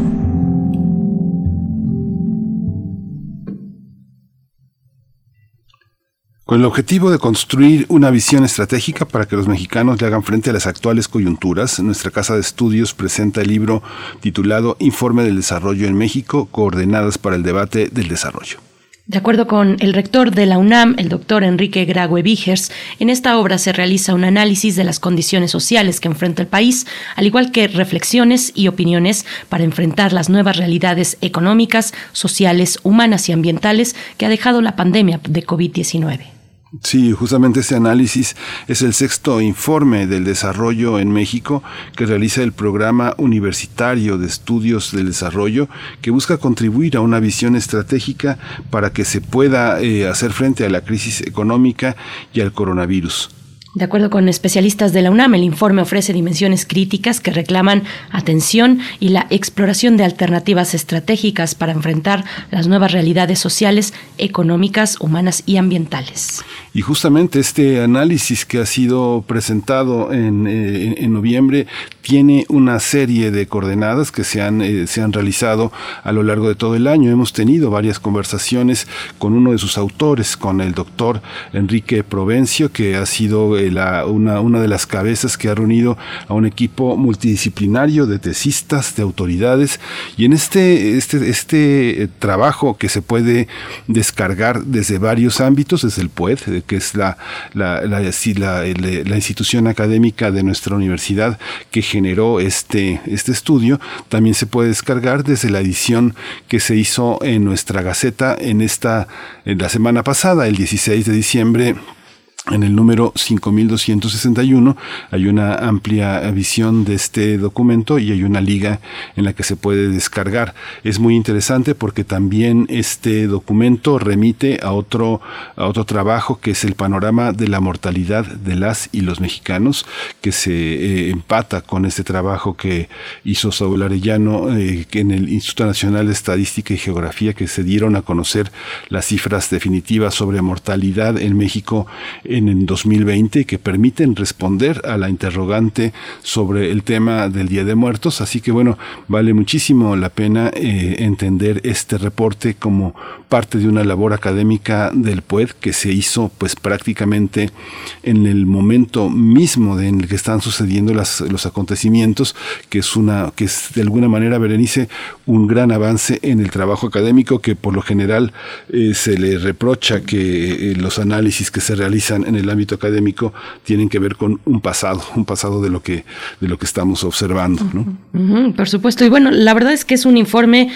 S2: Con el objetivo de construir una visión estratégica para que los mexicanos le hagan frente a las actuales coyunturas, nuestra Casa de Estudios presenta el libro titulado Informe del Desarrollo en México, coordenadas para el debate del desarrollo.
S1: De acuerdo con el rector de la UNAM, el doctor Enrique Graue Vigers, en esta obra se realiza un análisis de las condiciones sociales que enfrenta el país, al igual que reflexiones y opiniones para enfrentar las nuevas realidades económicas, sociales, humanas y ambientales que ha dejado la pandemia de COVID-19.
S2: Sí, justamente este análisis es el sexto informe del desarrollo en México que realiza el programa universitario de estudios del desarrollo que busca contribuir a una visión estratégica para que se pueda eh, hacer frente a la crisis económica y al coronavirus.
S1: De acuerdo con especialistas de la UNAM, el informe ofrece dimensiones críticas que reclaman atención y la exploración de alternativas estratégicas para enfrentar las nuevas realidades sociales, económicas, humanas y ambientales.
S2: Y justamente este análisis que ha sido presentado en, eh, en noviembre tiene una serie de coordenadas que se han, eh, se han realizado a lo largo de todo el año. Hemos tenido varias conversaciones con uno de sus autores, con el doctor Enrique Provencio, que ha sido eh, una, una de las cabezas que ha reunido a un equipo multidisciplinario de tesistas, de autoridades. Y en este, este, este eh, trabajo que se puede descargar desde varios ámbitos, desde el PUED, que es la, la, la, la, la institución académica de nuestra universidad que generó este, este estudio, también se puede descargar desde la edición que se hizo en nuestra Gaceta en esta, en la semana pasada, el 16 de diciembre en el número 5261 hay una amplia visión de este documento y hay una liga en la que se puede descargar. Es muy interesante porque también este documento remite a otro, otro trabajo que es el panorama de la mortalidad de las y los mexicanos, que se eh, empata con este trabajo que hizo Saúl Arellano eh, en el Instituto Nacional de Estadística y Geografía, que se dieron a conocer las cifras definitivas sobre mortalidad en México en el 2020 que permiten responder a la interrogante sobre el tema del Día de Muertos. Así que bueno, vale muchísimo la pena eh, entender este reporte como parte de una labor académica del PUED que se hizo pues prácticamente en el momento mismo en el que están sucediendo las, los acontecimientos, que es una, que es de alguna manera, Berenice, un gran avance en el trabajo académico que por lo general eh, se le reprocha que eh, los análisis que se realizan en el ámbito académico tienen que ver con un pasado, un pasado de lo que, de lo que estamos observando. ¿no?
S1: Por supuesto. Y bueno, la verdad es que es un informe,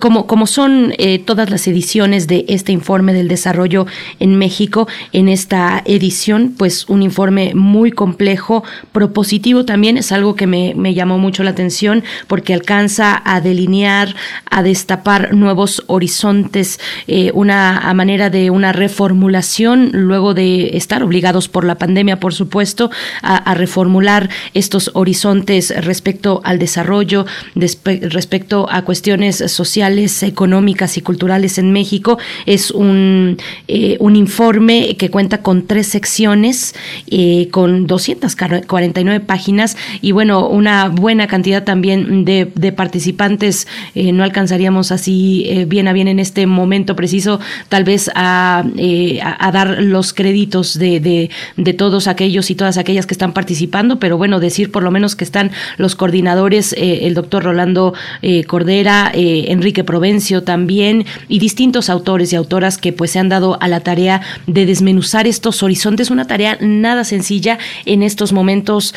S1: como, como son eh, todas las ediciones de este informe del desarrollo en México, en esta edición, pues un informe muy complejo, propositivo también, es algo que me, me llamó mucho la atención porque alcanza a delinear, a destapar nuevos horizontes, eh, una a manera de una reformulación luego de obligados por la pandemia, por supuesto, a, reformular estos horizontes respecto al desarrollo, respecto a cuestiones sociales, económicas y culturales en México. Es un, eh, un informe que cuenta con tres secciones, eh, con 249 páginas y bueno, una buena cantidad también de, participantes. Eh, no alcanzaríamos así bien a bien en este momento preciso, tal vez a, a, a dar los créditos de, de, todos aquellos y todas aquellas que están participando, pero bueno, decir por lo menos que están los coordinadores, eh, el doctor Rolando eh, Cordera, eh, Enrique Provencio también, y distintos autores y autoras que pues se han dado a la tarea de desmenuzar estos horizontes, una tarea nada sencilla en estos momentos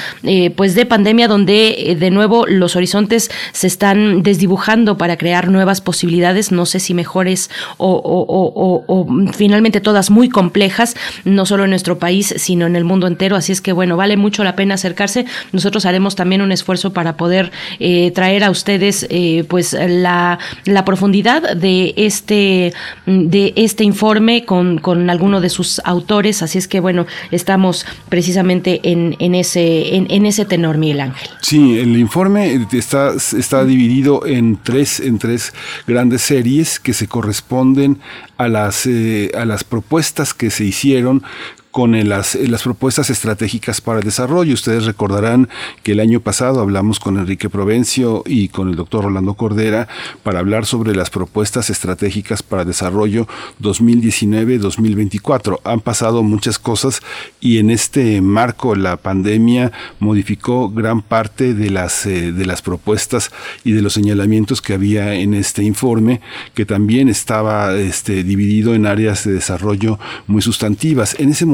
S1: pues de pandemia donde de nuevo los horizontes se están desdibujando para crear nuevas posibilidades, no sé si mejores o, o- o finalmente todas muy complejas, no solo nuestro país, sino en el mundo entero. Así es que, bueno, vale mucho la pena acercarse. Nosotros haremos también un esfuerzo para poder eh, traer a ustedes eh, pues la, la, profundidad de este, de este informe con, con alguno de sus autores. Así es que, bueno, estamos precisamente en, en, ese, en, en ese tenor, Miguel Ángel.
S2: Sí, el informe está, está dividido en tres, en tres grandes series que se corresponden a las, eh, a las propuestas que se hicieron con las, propuestas estratégicas para desarrollo. Ustedes recordarán que el año pasado hablamos con Enrique Provencio y con el doctor Rolando Cordera para hablar sobre las propuestas estratégicas para desarrollo 2019-2024. Han pasado muchas cosas y en este marco la pandemia modificó gran parte de las, eh, de las propuestas y de los señalamientos que había en este informe, que también estaba este, dividido en áreas de desarrollo muy sustantivas. En ese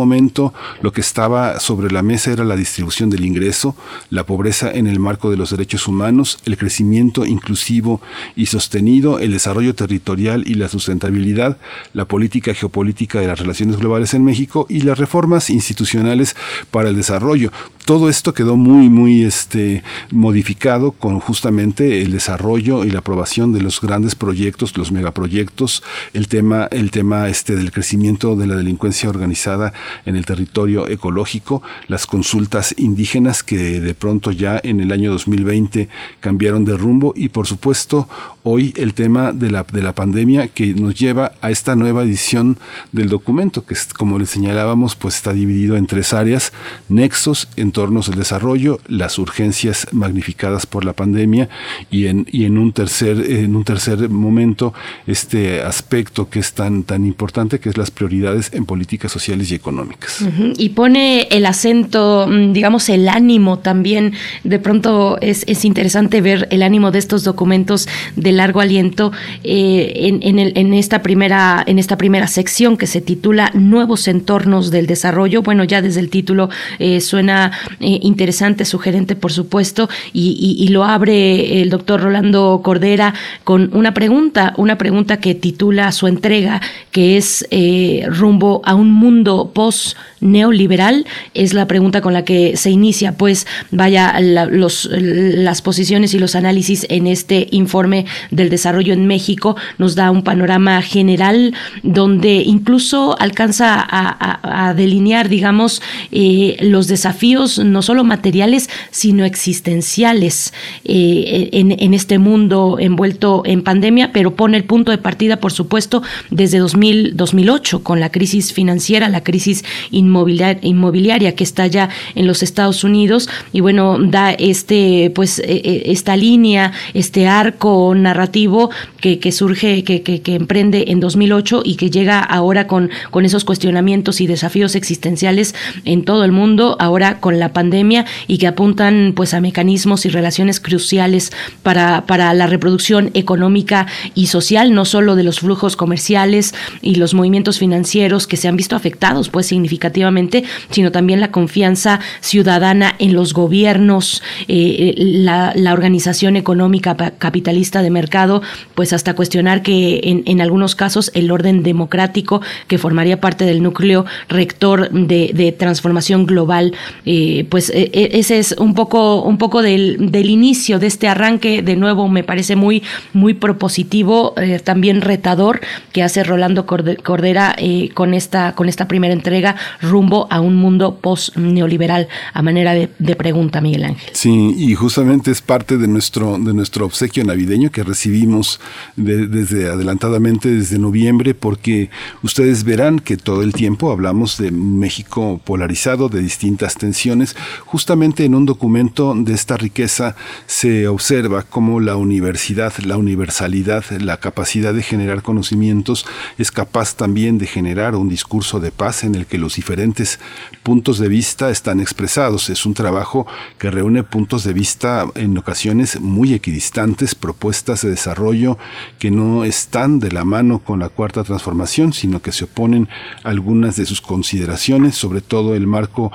S2: lo que estaba sobre la mesa era la distribución del ingreso, la pobreza en el marco de los derechos humanos, el crecimiento inclusivo y sostenido, el desarrollo territorial y la sustentabilidad, la política geopolítica de las relaciones globales en México y las reformas institucionales para el desarrollo. Todo esto quedó muy, muy este, modificado con justamente el desarrollo y la aprobación de los grandes proyectos, los megaproyectos, el tema, el tema este, del crecimiento de la delincuencia organizada en el territorio ecológico, las consultas indígenas que de pronto ya en el año 2020 cambiaron de rumbo y por supuesto hoy el tema de la, de la pandemia que nos lleva a esta nueva edición del documento que como le señalábamos pues está dividido en tres áreas, nexos, entornos del desarrollo, las urgencias magnificadas por la pandemia y en, y en un tercer en un tercer momento este aspecto que es tan tan importante que es las prioridades en políticas sociales y económicas.
S1: Y pone el acento, mm, digamos, el ánimo también. De pronto es, es interesante ver el ánimo de estos documentos largo aliento eh, en, esta primera, en esta primera sección que se titula Nuevos entornos del desarrollo. Bueno, ya desde el título eh, suena eh, interesante, sugerente, por supuesto, y, y, y lo abre el doctor Rolando Cordera con una pregunta, una pregunta que titula su entrega, que es rumbo a un mundo post neoliberal? Es la pregunta con la que se inicia, pues vaya las posiciones y los análisis en este informe del desarrollo en México nos da un panorama general donde incluso alcanza a, delinear, digamos, eh, los desafíos no solo materiales, sino existenciales eh, en, en, este mundo envuelto en pandemia, pero pone el punto de partida, por supuesto, desde 2000, 2008, con la crisis financiera, la crisis inmobiliaria que está ya en los Estados Unidos. Y bueno, da este pues e, e, esta línea, este arco narrativo que, surge, que, que, que, emprende en 2008 y que llega ahora con, con esos cuestionamientos y desafíos existenciales en todo el mundo, ahora con la pandemia y que apuntan pues a mecanismos y relaciones cruciales para, para la reproducción económica y social, no solo de los flujos comerciales y los movimientos financieros que se han visto afectados pues significativamente, sino también la confianza ciudadana en los gobiernos, eh, la, la, organización económica capitalista de mercado, pues hasta cuestionar que en, algunos casos el orden democrático que formaría parte del núcleo rector de, transformación global, eh, pues eh, ese es un poco, un poco del, del, inicio de este arranque, de nuevo me parece muy, muy propositivo, eh, también retador que hace Rolando Cordera con, esta, con esta primera entrega rumbo a un mundo post-neoliberal, a manera de, pregunta, Miguel Ángel.
S2: Sí, y justamente es parte de nuestro, de nuestro obsequio navideño que recibimos de, desde adelantadamente desde noviembre, porque ustedes verán que todo el tiempo hablamos de México polarizado, de distintas tensiones. Justamente en un documento de esta riqueza se observa cómo la universidad, la universalidad, la capacidad de generar conocimientos es capaz también de generar un discurso de paz en el que los diferentes puntos de vista están expresados. Es un trabajo que reúne puntos de vista en ocasiones muy equidistantes, propuestas de desarrollo que no están de la mano con la cuarta transformación, sino que se oponen algunas de sus consideraciones, sobre todo el marco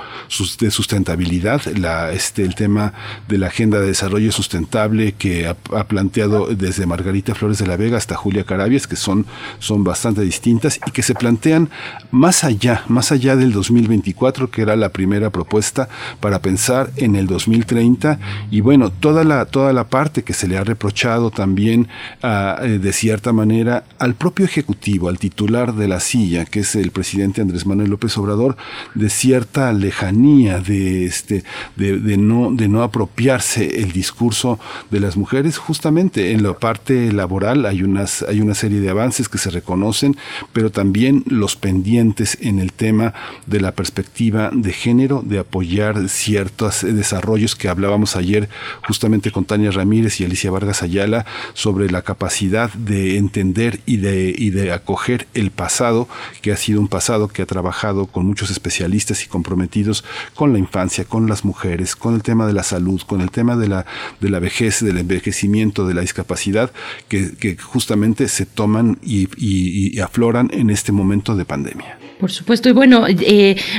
S2: de sustentabilidad, la, este, el tema de la agenda de desarrollo sustentable que ha, ha, planteado desde Margarita Flores de la Vega hasta Julia Carabias, que son, son bastante distintas y que se plantean más allá, más allá del el 2024, que era la primera propuesta para pensar en el 2030 y bueno, toda la, toda la parte que se le ha reprochado también ah, eh, de cierta manera al propio Ejecutivo, al titular de la silla, que es el presidente Andrés Manuel López Obrador, de cierta lejanía, de, este, de, no, de no apropiarse el discurso de las mujeres, justamente en la parte laboral hay, unas, hay una serie de avances que se reconocen, pero también los pendientes en el tema de la perspectiva de género, de apoyar ciertos desarrollos que hablábamos ayer justamente con Tania Ramírez y Alicia Vargas Ayala sobre la capacidad de entender y de, y de acoger el pasado, que ha sido un pasado que ha trabajado con muchos especialistas y comprometidos con la infancia, con las mujeres, con el tema de la salud, con el tema de la, de la vejez, del envejecimiento, de la discapacidad, que, justamente se toman y, y afloran en este momento de pandemia.
S1: Por supuesto, y bueno, eh,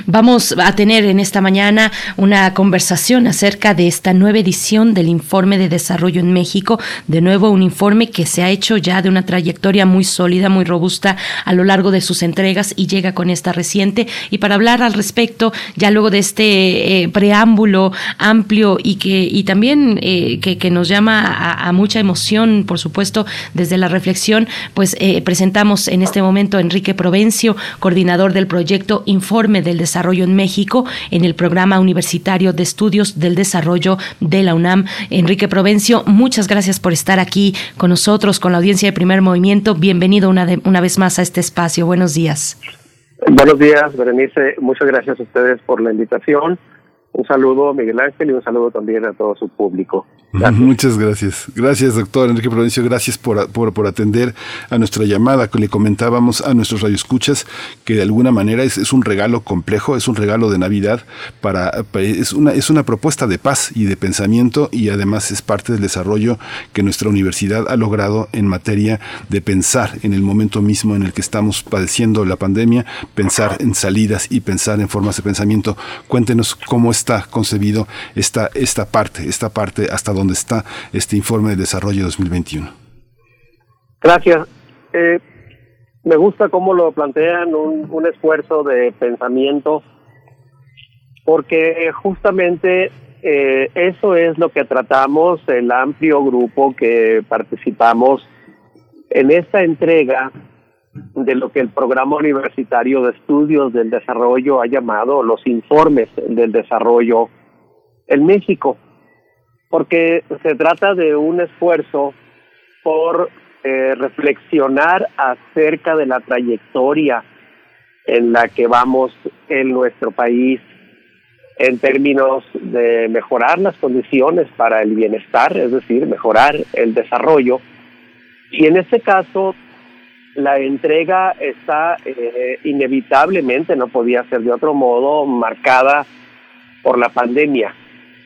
S1: vamos a tener en esta mañana una conversación acerca de esta nueva edición del Informe de Desarrollo en México. De nuevo, un informe que se ha hecho ya de una trayectoria muy sólida, muy robusta a lo largo de sus entregas y llega con esta reciente. Y para hablar al respecto, ya luego de este eh, preámbulo amplio y que y también eh, que, nos llama a, a, mucha emoción, por supuesto, desde la reflexión, pues presentamos en este momento a Enrique Provencio, coordinador del proyecto Informe del Desarrollo en México en el Programa Universitario de Estudios del Desarrollo de la UNAM. Enrique Provencio, muchas gracias por estar aquí con nosotros, con la audiencia de Primer Movimiento. Bienvenido una, de, una vez más a este espacio. Buenos días.
S19: Buenos días, Berenice. Muchas gracias a ustedes por la invitación. Un saludo, Miguel Ángel, y un saludo también a todo su público. *laughs*
S2: Muchas gracias. Gracias, doctor Enrique Provencio. Gracias por, por, por, atender a nuestra llamada. Que le comentábamos a nuestros radioescuchas que de alguna manera es, es, un regalo complejo, es un regalo de Navidad para, es una, es una propuesta de paz y de pensamiento y además es parte del desarrollo que nuestra universidad ha logrado en materia de pensar en el momento mismo en el que estamos padeciendo la pandemia, pensar en salidas y pensar en formas de pensamiento. Cuéntenos cómo está concebido esta, esta parte, esta parte hasta dónde está este informe de desarrollo 2021.
S19: Gracias. Eh, me gusta cómo lo plantean, un, un, esfuerzo de pensamiento, porque justamente eh, eso es lo que tratamos, el amplio grupo que participamos en esta entrega de lo que el Programa Universitario de Estudios del Desarrollo ha llamado los informes del desarrollo en México porque se trata de un esfuerzo por eh, reflexionar acerca de la trayectoria en la que vamos en nuestro país en términos de mejorar las condiciones para el bienestar, es decir, mejorar el desarrollo. Y en este caso, la entrega está eh, inevitablemente, no podía ser de otro modo, marcada por la pandemia.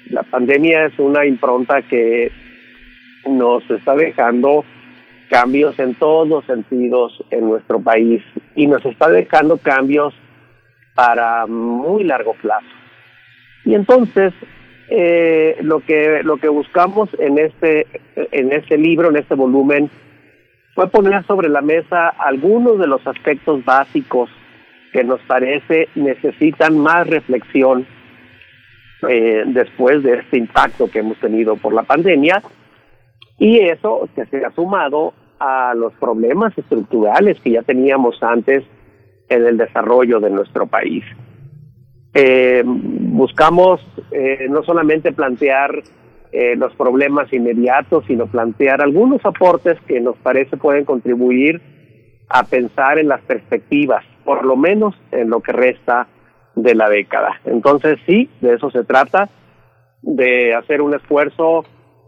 S19: La pandemia es una impronta que nos está dejando cambios en todos los sentidos en nuestro país y nos está dejando cambios para muy largo plazo. Y entonces eh, lo que lo que buscamos en este en este libro, en este volumen, fue poner sobre la mesa algunos de los aspectos básicos que nos parece necesitan más reflexión eh, después de este impacto que hemos tenido por la pandemia y eso que se ha sumado a los problemas estructurales que ya teníamos antes en el desarrollo de nuestro país. Eh, buscamos eh, no solamente plantear eh, los problemas inmediatos, sino plantear algunos aportes que nos parece pueden contribuir a pensar en las perspectivas, por lo menos en lo que resta de la década. Entonces sí, de eso se trata, de hacer un esfuerzo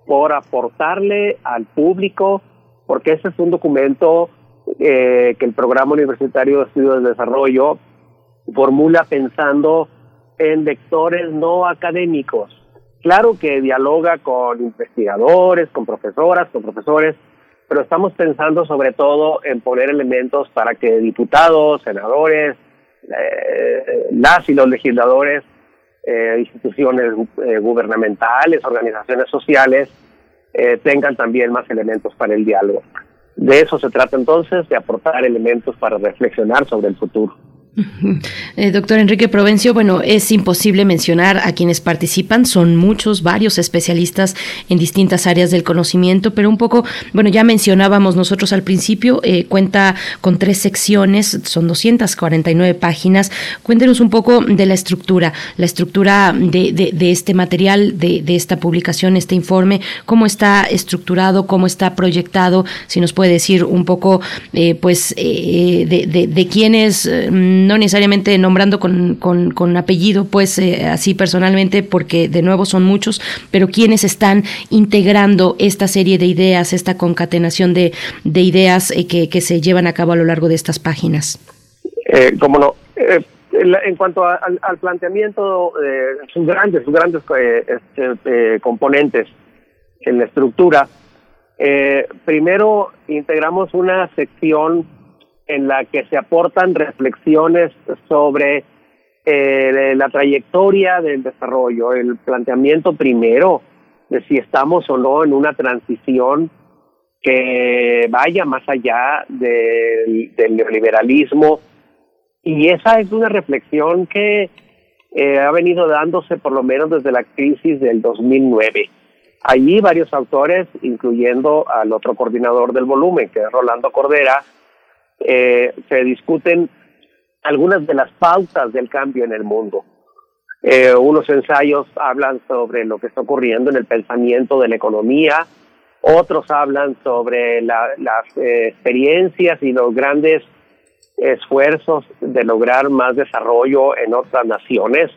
S19: por aportarle al público, porque ese es un documento eh, que el Programa Universitario de Estudios de Desarrollo formula pensando en lectores no académicos. Claro que dialoga con investigadores, con profesoras, con profesores, pero estamos pensando sobre todo en poner elementos para que diputados, senadores, eh, las y los legisladores, eh, instituciones eh, gubernamentales, organizaciones sociales, tengan también más elementos para el diálogo. De eso se trata entonces, de aportar elementos para reflexionar sobre el futuro.
S1: Eh, doctor Enrique Provencio, bueno, es imposible mencionar a quienes participan, son muchos, varios especialistas en distintas áreas del conocimiento, pero un poco, bueno, ya mencionábamos nosotros al principio, eh, cuenta con tres secciones, son 249 páginas. Cuéntenos un poco de la estructura, la estructura de, de, este material, de, de, esta publicación, este informe, cómo está estructurado, cómo está proyectado, si nos puede decir un poco, eh, pues, de, de, de quiénes no necesariamente nombrando con, con, apellido, pues eh, así personalmente, porque de nuevo son muchos, pero quienes están integrando esta serie de ideas, esta concatenación de, de ideas eh, que, que, se llevan a cabo a lo largo de estas páginas.
S19: Eh, como no. en cuanto al, planteamiento, sus grandes, sus grandes este, componentes en la estructura, primero integramos una sección en la que se aportan reflexiones sobre eh, la trayectoria del desarrollo, el planteamiento primero de si estamos o no en una transición que vaya más allá del, neoliberalismo. Y esa es una reflexión que eh, ha venido dándose por lo menos desde la crisis del 2009. Allí varios autores, incluyendo al otro coordinador del volumen, que es Rolando Cordera, eh, se discuten algunas de las pautas del cambio en el mundo. Eh, unos ensayos hablan sobre lo que está ocurriendo en el pensamiento de la economía, otros hablan sobre las eh, experiencias y los grandes esfuerzos de lograr más desarrollo en otras naciones,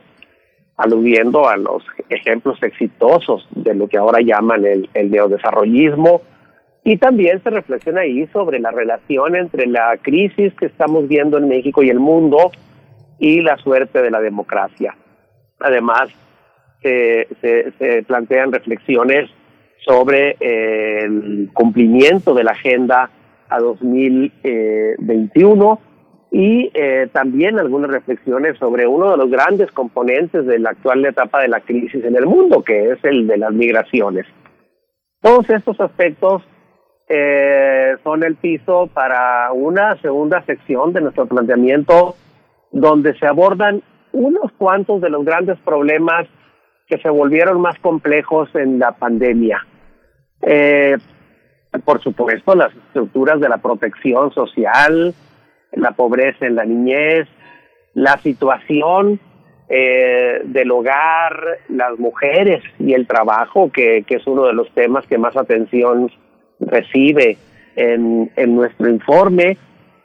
S19: aludiendo a los ejemplos exitosos de lo que ahora llaman el, el neodesarrollismo, y también se reflexiona ahí sobre la relación entre la crisis que estamos viendo en México y el mundo y la suerte de la democracia. Además, se, se, plantean reflexiones sobre eh, el cumplimiento de la agenda a 2021 y eh, también algunas reflexiones sobre uno de los grandes componentes de la actual etapa de la crisis en el mundo, que es el de las migraciones. Todos estos aspectos eh, son el piso para una segunda sección de nuestro planteamiento donde se abordan unos cuantos de los grandes problemas que se volvieron más complejos en la pandemia. Eh, por supuesto, las estructuras de la protección social, la pobreza en la niñez, la situación eh, del hogar, las mujeres y el trabajo, que, que es uno de los temas que más atención recibe en, en nuestro informe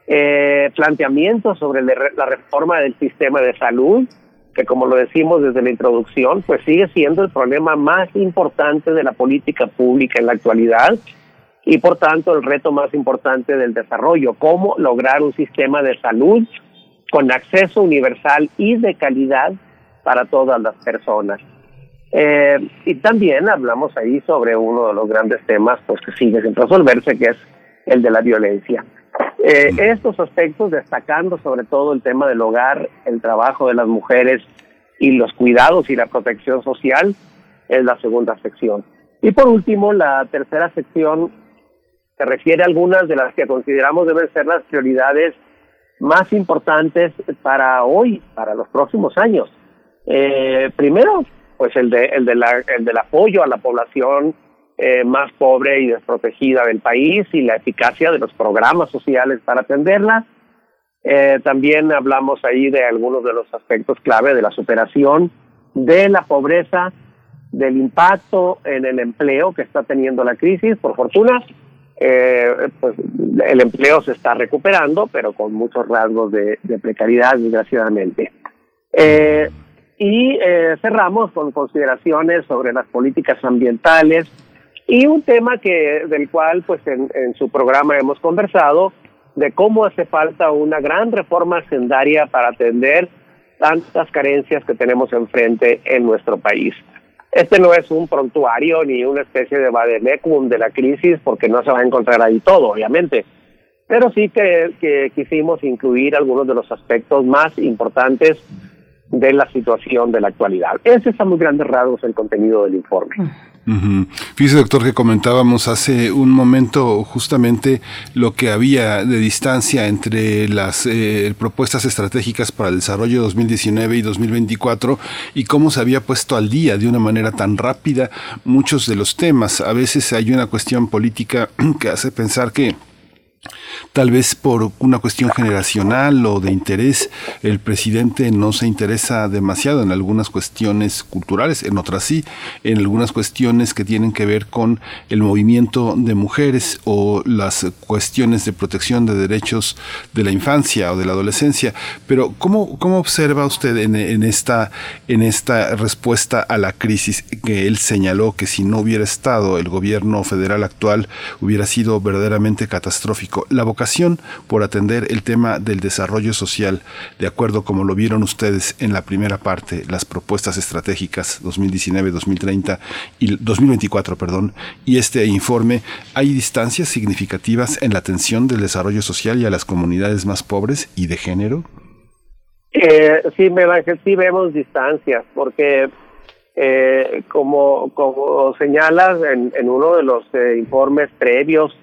S19: eh, planteamientos sobre la reforma del sistema de salud, que como lo decimos desde la introducción, pues sigue siendo el problema más importante de la política pública en la actualidad y por tanto el reto más importante del desarrollo, cómo lograr un sistema de salud con acceso universal y de calidad para todas las personas. Eh, y también hablamos ahí sobre uno de los grandes temas pues que sigue sin resolverse, que es el de la violencia. Eh, estos aspectos, destacando sobre todo el tema del hogar, el trabajo de las mujeres y los cuidados y la protección social, es la segunda sección. Y por último, la tercera sección se refiere a algunas de las que consideramos deben ser las prioridades más importantes para hoy, para los próximos años. Eh, primero, pues el de, el de la, el del apoyo a la población eh, más pobre y desprotegida del país y la eficacia de los programas sociales para atenderla. Eh, también hablamos ahí de algunos de los aspectos clave de la superación de la pobreza, del impacto en el empleo que está teniendo la crisis. Por fortuna, eh, pues el empleo se está recuperando, pero con muchos rasgos de, de precariedad, desgraciadamente. Y eh, cerramos con consideraciones sobre las políticas ambientales y un tema que del cual pues en, su programa hemos conversado de cómo hace falta una gran reforma sendaria para atender tantas carencias que tenemos enfrente en nuestro país. Este no es un prontuario ni una especie de vademecum de la crisis porque no se va a encontrar ahí todo, obviamente, pero sí que, que quisimos incluir algunos de los aspectos más importantes de la situación de la actualidad. Ese es a muy grandes rasgos el contenido del informe.
S2: Fíjese, doctor, que comentábamos hace un momento justamente lo que había de distancia entre las eh, propuestas estratégicas para el desarrollo 2019 y 2024 y cómo se había puesto al día de una manera tan rápida muchos de los temas. A veces hay una cuestión política *clears throat* que hace pensar que Tal vez por una cuestión generacional o de interés, el presidente no se interesa demasiado en algunas cuestiones culturales, en otras sí, en algunas cuestiones que tienen que ver con el movimiento de mujeres o las cuestiones de protección de derechos de la infancia o de la adolescencia. Pero ¿cómo, cómo observa usted en, esta, en esta respuesta a la crisis que él señaló que si no hubiera estado el gobierno federal actual hubiera sido verdaderamente catastrófico? La vocación por atender el tema del desarrollo social, de acuerdo como lo vieron ustedes en la primera parte, las propuestas estratégicas 2019-2030 y 2024, perdón, y este informe, ¿hay distancias significativas en la atención del desarrollo social y a las comunidades más pobres y de género?
S19: Eh, sí, me sí vemos distancias, porque eh, como, como señalas en, en uno de los eh, informes previos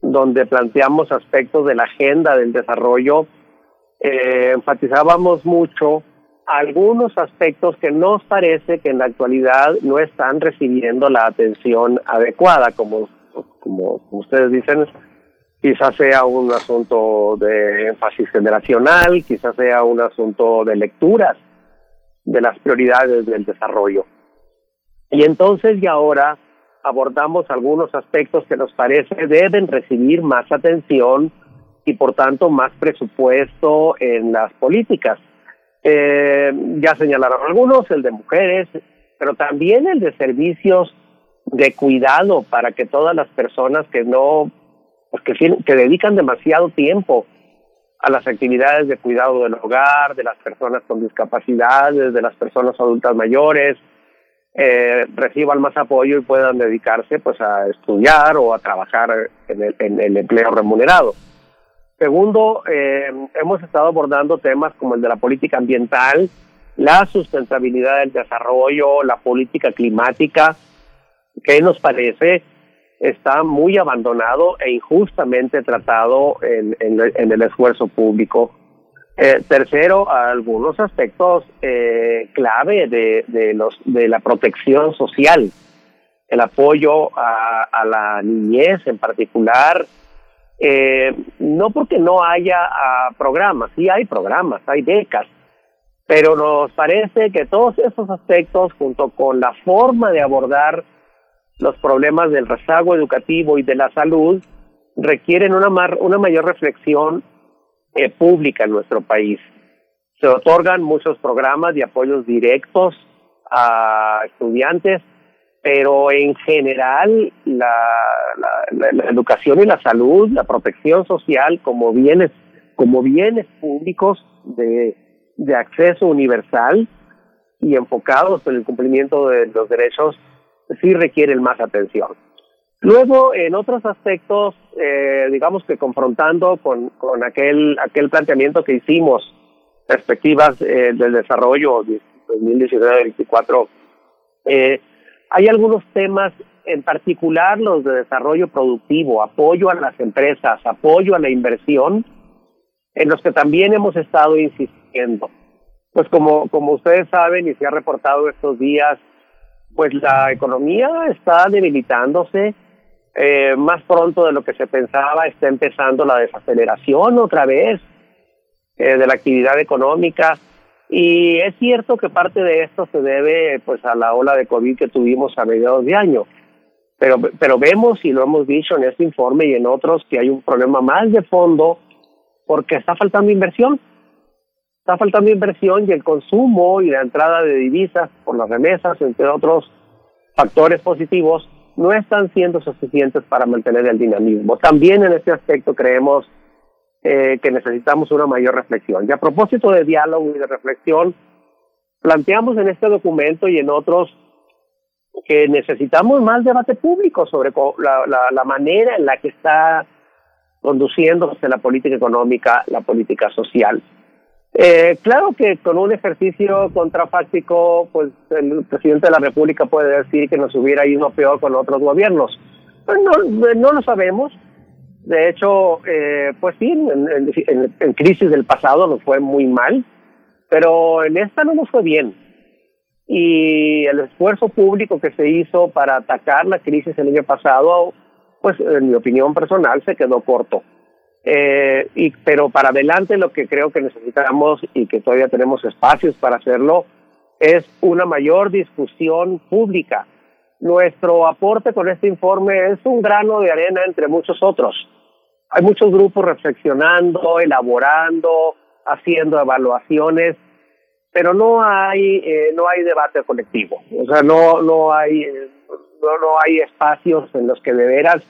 S19: donde planteamos aspectos de la agenda del desarrollo, eh, enfatizábamos mucho algunos aspectos que nos parece que en la actualidad no están recibiendo la atención adecuada, como, como ustedes dicen, quizás sea un asunto de énfasis generacional, quizás sea un asunto de lecturas de las prioridades del desarrollo. Y entonces y ahora abordamos algunos aspectos que nos parece deben recibir más atención y por tanto más presupuesto en las políticas. Eh, ya señalaron algunos, el de mujeres, pero también el de servicios de cuidado para que todas las personas que no, pues que, que dedican demasiado tiempo a las actividades de cuidado del hogar, de las personas con discapacidades, de las personas adultas mayores, eh, reciban más apoyo y puedan dedicarse pues a estudiar o a trabajar en el, en el empleo remunerado. Segundo, eh, hemos estado abordando temas como el de la política ambiental, la sustentabilidad del desarrollo, la política climática, que nos parece está muy abandonado e injustamente tratado en, el esfuerzo público. Eh, tercero, algunos aspectos eh, clave de, de, los, de la protección social, el apoyo a, a la niñez en particular, eh, no porque no haya uh, programas, sí hay programas, hay becas, pero nos parece que todos esos aspectos, junto con la forma de abordar los problemas del rezago educativo y de la salud, requieren una, mar, una mayor reflexión eh, pública en nuestro país. Se otorgan muchos programas de apoyos directos a estudiantes, pero en general la, la, la, educación y la salud, la protección social como bienes, como bienes públicos de, de acceso universal y enfocados en el cumplimiento de los derechos, sí requieren más atención. Luego, en otros aspectos, eh, digamos que confrontando con, con aquel, aquel planteamiento que hicimos, perspectivas eh, del desarrollo 2019-2024, eh, hay algunos temas, en particular los de desarrollo productivo, apoyo a las empresas, apoyo a la inversión, en los que también hemos estado insistiendo. Pues como, como ustedes saben y se ha reportado estos días, pues la economía está debilitándose, eh, más pronto de lo que se pensaba, está empezando la desaceleración otra vez eh, de la actividad económica. Y es cierto que parte de esto se debe pues a la ola de COVID que tuvimos a mediados de año. Pero, pero vemos, y lo hemos dicho en este informe y en otros, que hay un problema más de fondo porque está faltando inversión. Está faltando inversión y el consumo y la entrada de divisas por las remesas, entre otros factores positivos, no están siendo suficientes para mantener el dinamismo. También en este aspecto creemos eh, que necesitamos una mayor reflexión. Y a propósito de diálogo y de reflexión, planteamos en este documento y en otros que necesitamos más debate público sobre la, la, la manera en la que está conduciéndose la política económica, la política social. Eh, claro que con un ejercicio contrafáctico, pues el presidente de la República puede decir que nos hubiera ido peor con otros gobiernos. Pues no, no lo sabemos. De hecho, eh, pues sí, en, en, en, crisis del pasado nos fue muy mal, pero en esta no nos fue bien. Y el esfuerzo público que se hizo para atacar la crisis el año pasado, pues en mi opinión personal se quedó corto. Eh, y, pero para adelante lo que creo que necesitamos y que todavía tenemos espacios para hacerlo es una mayor discusión pública. Nuestro aporte con este informe es un grano de arena entre muchos otros. Hay muchos grupos reflexionando, elaborando, haciendo evaluaciones, pero no hay eh, no hay debate colectivo. O sea, no no hay eh, no, no hay espacios en los que de veras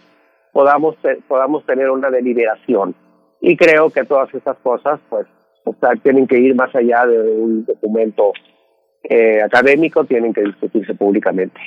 S19: podamos, podamos tener una deliberación. Y creo que todas estas cosas, pues, tienen que ir más allá de un documento eh, académico tienen que discutirse públicamente.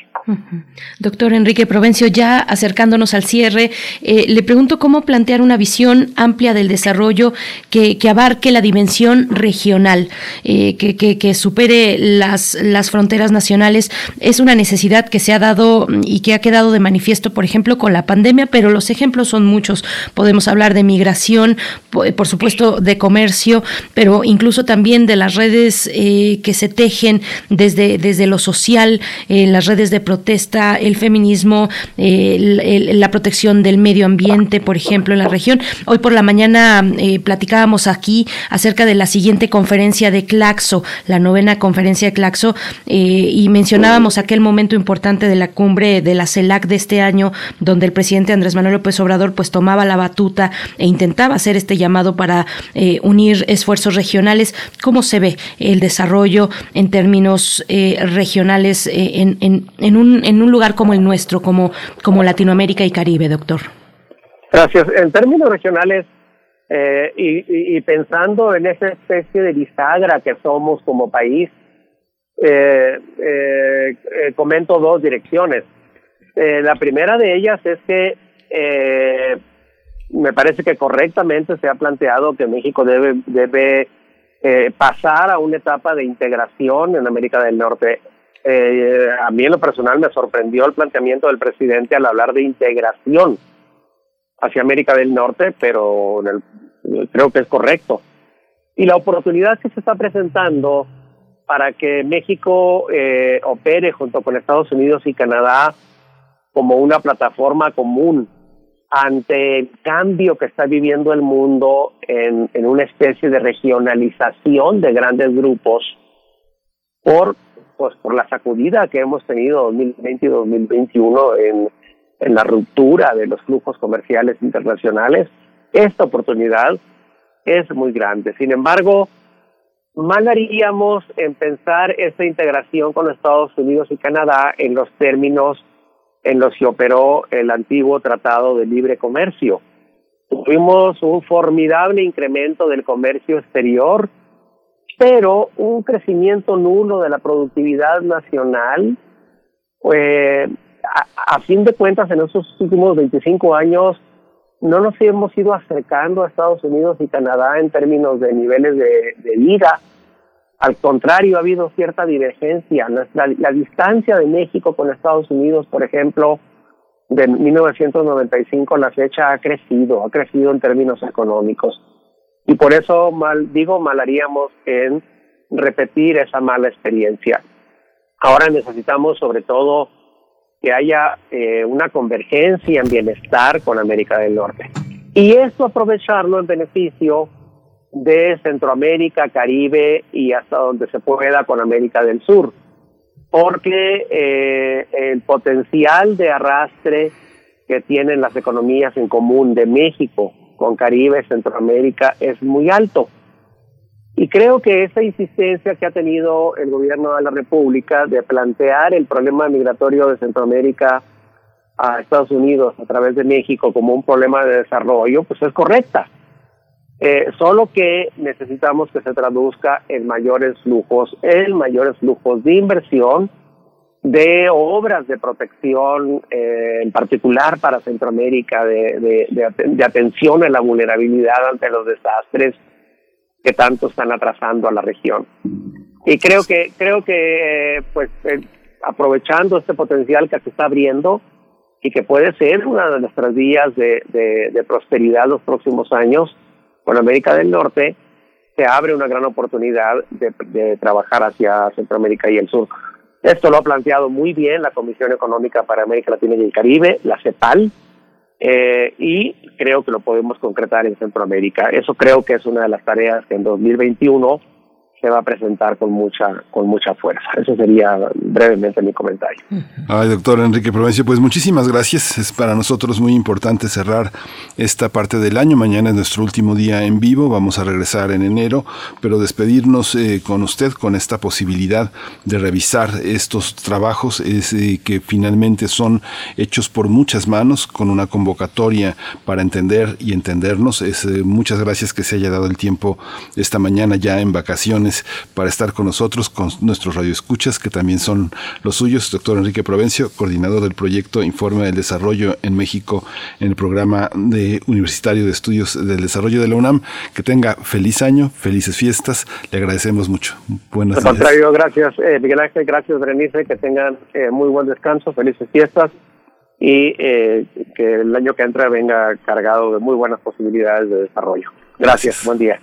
S1: Doctor Enrique Provencio, ya acercándonos al cierre, eh, le pregunto cómo plantear una visión amplia del desarrollo que, que abarque la dimensión regional, eh, que, que, que, supere las, las fronteras nacionales. Es una necesidad que se ha dado y que ha quedado de manifiesto, por ejemplo, con la pandemia, pero los ejemplos son muchos. Podemos hablar de migración, por supuesto, de comercio, pero incluso también de las redes que se tejen desde, desde lo social, eh, las redes de protesta, el feminismo, eh, la protección del medio ambiente, por ejemplo, en la región. Hoy por la mañana eh, platicábamos aquí acerca de la siguiente conferencia de Claxo, la novena conferencia de Claxo, y mencionábamos aquel momento importante de la cumbre de la CELAC de este año, donde el presidente Andrés Manuel López Obrador pues tomaba la batuta e intentaba hacer este llamado para unir esfuerzos regionales. ¿Cómo se ve el desarrollo en términos eh, regionales eh, en, un, lugar como el nuestro, como, Latinoamérica y Caribe, doctor?
S19: Gracias. En términos regionales, eh, y, pensando en esa especie de bisagra que somos como país, eh, eh, comento dos direcciones. la primera de ellas es que me parece que correctamente se ha planteado que México debe eh, pasar a una etapa de integración en América del Norte. Eh, a mí en lo personal me sorprendió el planteamiento del presidente al hablar de integración hacia América del Norte, pero el, creo que es correcto. Y la oportunidad que se está presentando para que México eh, opere junto con Estados Unidos y Canadá como una plataforma común ante el cambio que está viviendo el mundo en, en una especie de regionalización de grandes grupos por pues por la sacudida que hemos tenido 2020 y 2021 en, en la ruptura de los flujos comerciales internacionales, esta oportunidad es muy grande. Sin embargo, mal haríamos en pensar esta integración con Estados Unidos y Canadá en los términos en los que operó el antiguo Tratado de Libre Comercio. Tuvimos un formidable incremento del comercio exterior, pero un crecimiento nulo de la productividad nacional. Pues, a, fin de cuentas, en estos últimos 25 años, no nos hemos ido acercando a Estados Unidos y Canadá en términos de niveles de vida al contrario, ha habido cierta divergencia. La, la, distancia de México con Estados Unidos, por ejemplo, de 1995 la fecha ha crecido, ha crecido en términos económicos. Y por eso mal, digo, mal haríamos en repetir esa mala experiencia. Ahora necesitamos sobre todo que haya eh, una convergencia en bienestar con América del Norte. Y esto aprovecharlo en beneficio de Centroamérica, Caribe y hasta donde se pueda con América del Sur, porque eh, el potencial de arrastre que tienen las economías en común de México con Caribe, Centroamérica es muy alto. Y creo que esa insistencia que ha tenido el gobierno de la República de plantear el problema migratorio de Centroamérica a Estados Unidos a través de México como un problema de desarrollo, pues es correcta eh, solo que necesitamos que se traduzca en mayores flujos, en mayores flujos de inversión, de obras de protección, eh, en particular para Centroamérica, de, de, de, de, atención a la vulnerabilidad ante los desastres, que tanto están atrasando a la región. Y creo que, creo que eh, pues eh, aprovechando este potencial que se está abriendo y que puede ser una de nuestras vías de, de, prosperidad los próximos años con América del Norte, se abre una gran oportunidad de, de trabajar hacia Centroamérica y el sur. Esto lo ha planteado muy bien la Comisión Económica para América Latina y el Caribe, la CEPAL, eh, y creo que lo podemos concretar en Centroamérica. Eso creo que es una de las tareas que en 2021 se va a presentar con mucha con mucha fuerza. Eso sería brevemente mi comentario.
S2: Ay, doctor Enrique Provencio, pues muchísimas gracias. Es para nosotros muy importante cerrar esta parte del año. Mañana es nuestro último día en vivo. Vamos a regresar en enero, pero despedirnos eh, con usted con esta posibilidad de revisar estos trabajos es, eh, que finalmente son hechos por muchas manos, con una convocatoria para entender y entendernos. Es, eh, muchas gracias que se haya dado el tiempo esta mañana ya en vacaciones para estar con nosotros, con nuestros radioescuchas, que también son los suyos. Doctor Enrique Provencio, coordinador del proyecto Informe del Desarrollo en México en el programa de Universitario de Estudios del Desarrollo de la UNAM. Que tenga feliz año, felices fiestas. Le agradecemos mucho. Buenas
S19: Al contrario, gracias eh, Miguel Ángel, gracias Berenice, que tengan eh, muy buen descanso, felices fiestas y eh, que el año que entra venga cargado de muy buenas posibilidades de desarrollo. Gracias, buen día.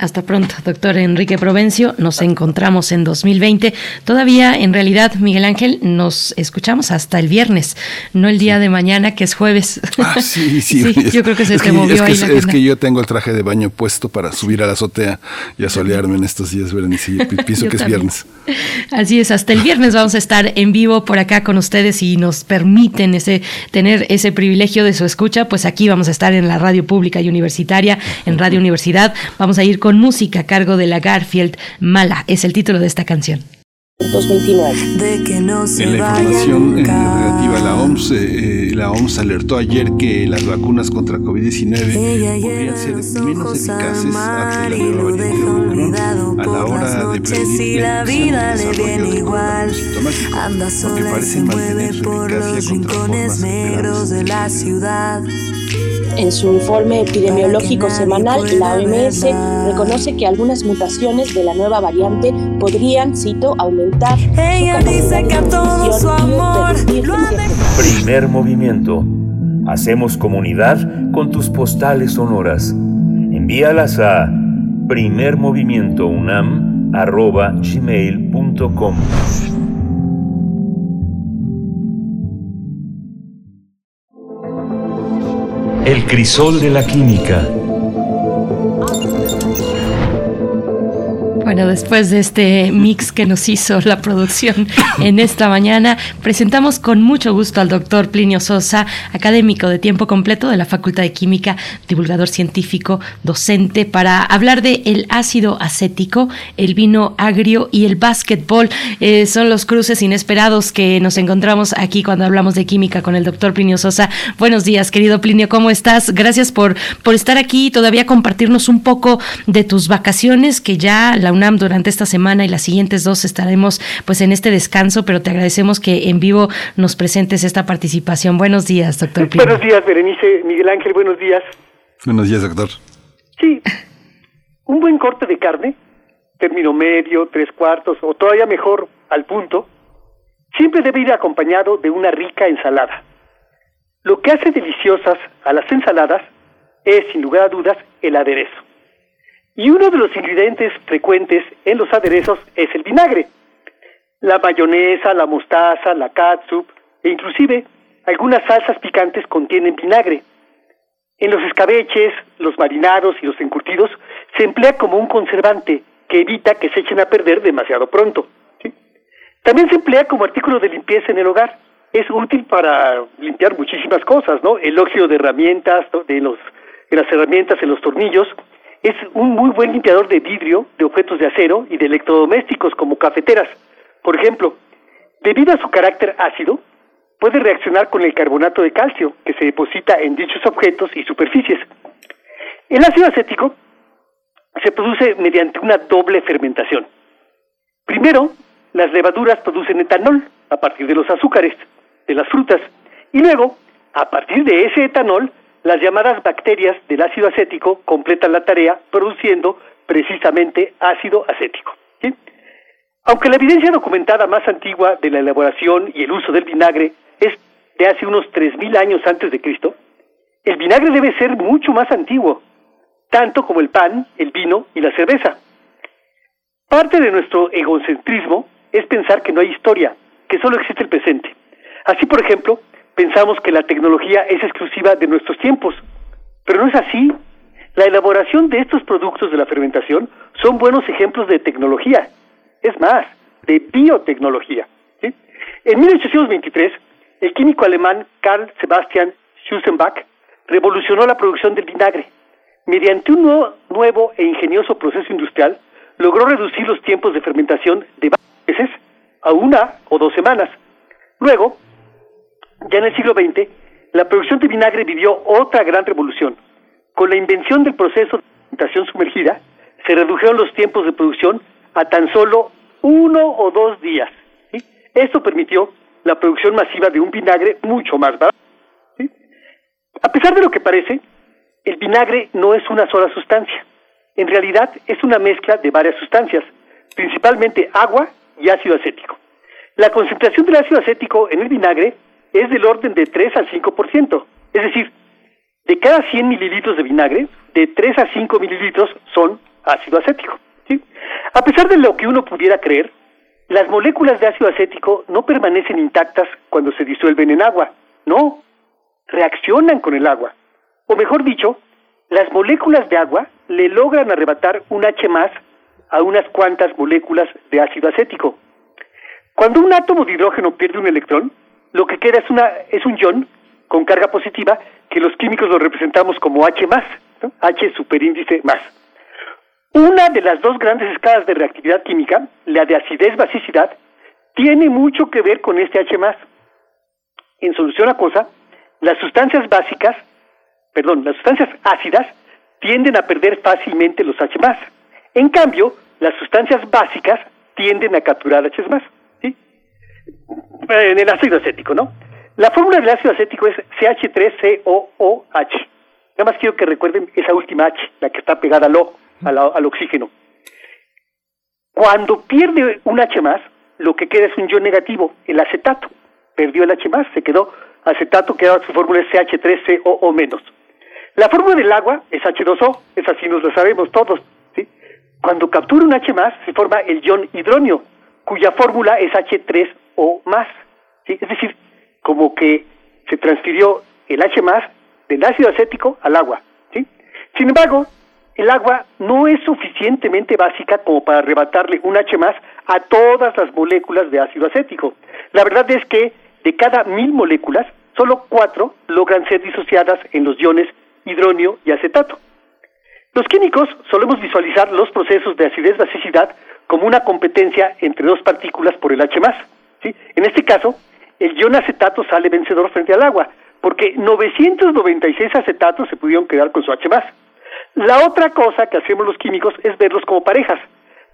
S1: Hasta pronto, doctor Enrique Provencio. Nos encontramos en 2020. Todavía, en realidad, Miguel Ángel, nos escuchamos hasta el viernes, no el día de mañana, que es jueves.
S2: Ah, sí, *laughs* sí.
S1: sí yo creo que se
S2: es
S1: te
S2: que,
S1: movió
S2: es que,
S1: ahí la
S2: es que yo tengo el traje de baño puesto para subir a la azotea y a solearme en estos días, Berenice. *laughs* Pienso que es
S1: también.
S2: viernes.
S1: Así es, hasta el viernes vamos a estar en vivo por acá con ustedes y nos permiten ese tener ese privilegio de su escucha, pues aquí vamos a estar en la radio pública y universitaria, en Radio *laughs* Universidad. Vamos a ir con música a cargo de la Garfield Mala, es el título de esta canción.
S20: 229. De que no se
S2: En la información eh, relativa a la OMS, eh, eh, la OMS alertó ayer que las vacunas contra COVID-19 podrían ser menos eficaces ante la nueva variante de Omicron a la hora de prevenir la
S20: la
S2: infección y
S20: vida le viene
S2: de
S20: igual, anda
S2: porque
S20: sola y
S2: parecen
S20: se mueve
S2: mantener su
S20: por los
S2: eficacia contra
S20: rincones negros de la ciudad.
S13: En su informe epidemiológico semanal, la OMS reconoce que algunas mutaciones de la nueva variante podrían, cito, aumentar su
S20: Ella
S13: capacidad
S20: dice
S13: de
S20: que a todo
S13: transmisión
S20: su amor lo
S5: Primer movimiento. Hacemos comunidad con tus postales sonoras. Envíalas a primermovimientounam.gmail.com El crisol de la química.
S1: Bueno, después de este mix que nos hizo la producción *coughs* en esta mañana, presentamos con mucho gusto al doctor Plinio Sosa, académico de tiempo completo de la Facultad de Química, divulgador científico, docente, para hablar de el ácido acético, el vino agrio y el básquetbol. Eh, son los cruces inesperados que nos encontramos aquí cuando hablamos de química con el doctor Plinio Sosa. Buenos días, querido Plinio, ¿cómo estás? Gracias por, por estar aquí y todavía compartirnos un poco de tus vacaciones, que ya la UNAM durante esta semana y las siguientes dos estaremos pues en este descanso, pero te agradecemos que en vivo nos presentes esta participación. Buenos días, doctor Plinio.
S21: Buenos días, Berenice. Miguel Ángel, buenos días.
S2: Buenos días, doctor.
S21: Sí, un buen corte de carne, término medio, tres cuartos o todavía mejor, al punto, siempre debe ir acompañado de una rica ensalada. Lo que hace deliciosas a las ensaladas es, sin lugar a dudas, el aderezo. Y uno de los ingredientes frecuentes en los aderezos es el vinagre. La mayonesa, la mostaza, la catsup e inclusive algunas salsas picantes contienen vinagre. En los escabeches, los marinados y los encurtidos se emplea como un conservante que evita que se echen a perder demasiado pronto. También se emplea como artículo de limpieza en el hogar. Es útil para limpiar muchísimas cosas, ¿no? El óxido de herramientas, de, los, de las herramientas, en los tornillos. Es un muy buen limpiador de vidrio, de objetos de acero y de electrodomésticos como cafeteras. Por ejemplo, debido a su carácter ácido, puede reaccionar con el carbonato de calcio que se deposita en dichos objetos y superficies. El ácido acético se produce mediante una doble fermentación. Primero, las levaduras producen etanol a partir de los azúcares de las frutas y luego, a partir de ese etanol, las llamadas bacterias del ácido acético completan la tarea produciendo precisamente ácido acético. Aunque la evidencia documentada más antigua de la elaboración y el uso del vinagre es de hace unos 3.000 años antes de Cristo, el vinagre debe ser mucho más antiguo, tanto como el pan, el vino y la cerveza. Parte de nuestro egocentrismo es pensar que no hay historia, que solo existe el presente. Así, por ejemplo, pensamos que la tecnología es exclusiva de nuestros tiempos, pero no es así. La elaboración de estos productos de la fermentación son buenos ejemplos de tecnología, es más, de biotecnología. En 1823, el químico alemán Carl Sebastian Schussenbach revolucionó la producción del vinagre. Mediante un nuevo, nuevo e ingenioso proceso industrial, logró reducir los tiempos de fermentación de varios meses a una o dos semanas. Luego, ya en el siglo XX, la producción de vinagre vivió otra gran revolución. Con la invención del proceso de fermentación sumergida, se redujeron los tiempos de producción a tan solo uno o dos días. Esto permitió la producción masiva de un vinagre mucho más barato. A pesar de lo que parece, el vinagre no es una sola sustancia. En realidad es una mezcla de varias sustancias, principalmente agua y ácido acético. La concentración del ácido acético en el vinagre es del orden de 3 al 5%, es decir, de cada 100 mililitros de vinagre, de 3 a 5 mililitros son ácido acético. A pesar de lo que uno pudiera creer, las moléculas de ácido acético no permanecen intactas cuando se disuelven en agua, no, reaccionan con el agua. O mejor dicho, las moléculas de agua le logran arrebatar un H más a unas cuantas moléculas de ácido acético. Cuando un átomo de hidrógeno pierde un electrón, lo que queda es, una, es un ion con carga positiva que los químicos lo representamos como H más, H superíndice más. Una de las dos grandes escalas de reactividad química, la de acidez-basicidad, tiene mucho que ver con este H más. En solución a las sustancias básicas, perdón, las sustancias ácidas tienden a perder fácilmente los H más. En cambio, las sustancias básicas tienden a capturar H más. ¿Sí? En el ácido acético, ¿no? La fórmula del ácido acético es CH3COOH. Nada más quiero que recuerden esa última H, la que está pegada al, o, al, oxígeno. Cuando pierde un H más, lo que queda es un ion negativo, el acetato. Perdió el H más, se quedó acetato, que ahora su fórmula es CH3COO menos. La fórmula del agua es H2O, es así nos lo sabemos todos. ¿sí? Cuando captura un H más, se forma el ion hidronio, cuya fórmula es H3O más. ¿sí? Es decir, como que se transfirió el H más del ácido acético al agua. ¿sí? Sin embargo, el agua no es suficientemente básica como para arrebatarle un H más a todas las moléculas de ácido acético. La verdad es que de cada mil moléculas, solo cuatro logran ser disociadas en los iones hidronio y acetato. Los químicos solemos visualizar los procesos de acidez-basicidad como una competencia entre dos partículas por el H+. En este caso, el ion acetato sale vencedor frente al agua, porque 996 acetatos se pudieron quedar con su H+. La otra cosa que hacemos los químicos es verlos como parejas.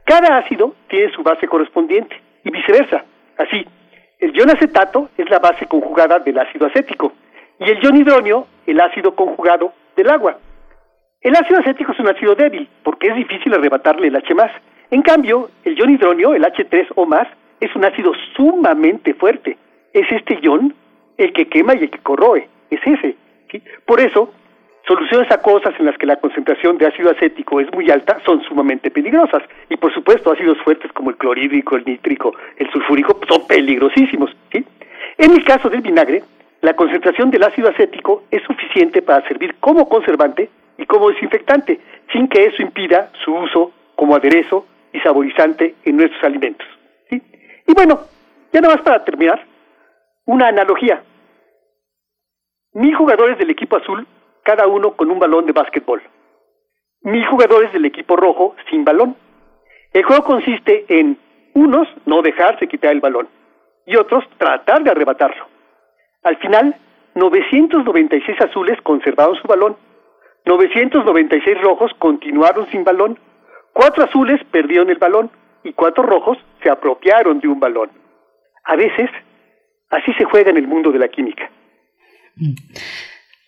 S21: Cada ácido tiene su base correspondiente y viceversa. Así, el ion acetato es la base conjugada del ácido acético y el ion hidronio el ácido conjugado del agua. El ácido acético es un ácido débil porque es difícil arrebatarle el H+. En cambio, el ion hidronio, el H3O+, es un ácido sumamente fuerte. Es este ion el que quema y el que corroe. Es ese. Por eso, soluciones acuosas en las que la concentración de ácido acético es muy alta son sumamente peligrosas. Y por supuesto, ácidos fuertes como el clorhídrico, el nítrico, el sulfúrico son peligrosísimos. En el caso del vinagre, la concentración del ácido acético es suficiente para servir como conservante y como desinfectante, sin que eso impida su uso como aderezo y saborizante en nuestros alimentos. Y bueno, ya nada más para terminar, una analogía. Mil jugadores del equipo azul, cada uno con un balón de básquetbol. Mil jugadores del equipo rojo sin balón. El juego consiste en unos no dejarse quitar el balón y otros tratar de arrebatarlo. Al final, 996 azules conservaron su balón, 996 rojos continuaron sin balón, cuatro azules perdieron el balón y cuatro rojos se apropiaron de un balón. A veces, así se juega en el mundo de la química.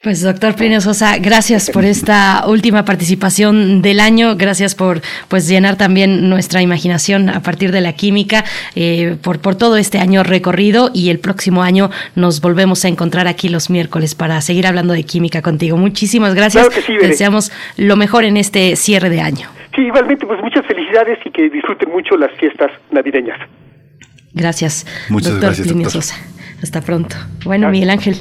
S1: Pues doctor Plinio Sosa, gracias por esta última participación del año, gracias por pues llenar también nuestra imaginación a partir de la química, eh, por, por todo este año recorrido y el próximo año nos volvemos a encontrar aquí los miércoles para seguir hablando de química contigo. Muchísimas gracias. Deseamos lo mejor en este cierre de año.
S21: Sí, igualmente, pues muchas felicidades y que disfruten mucho las fiestas navideñas.
S1: Gracias,
S2: Muchas
S1: doctor
S2: gracias,
S1: Plinio
S2: doctor.
S1: Sosa. Hasta pronto. Bueno, Miguel Ángel,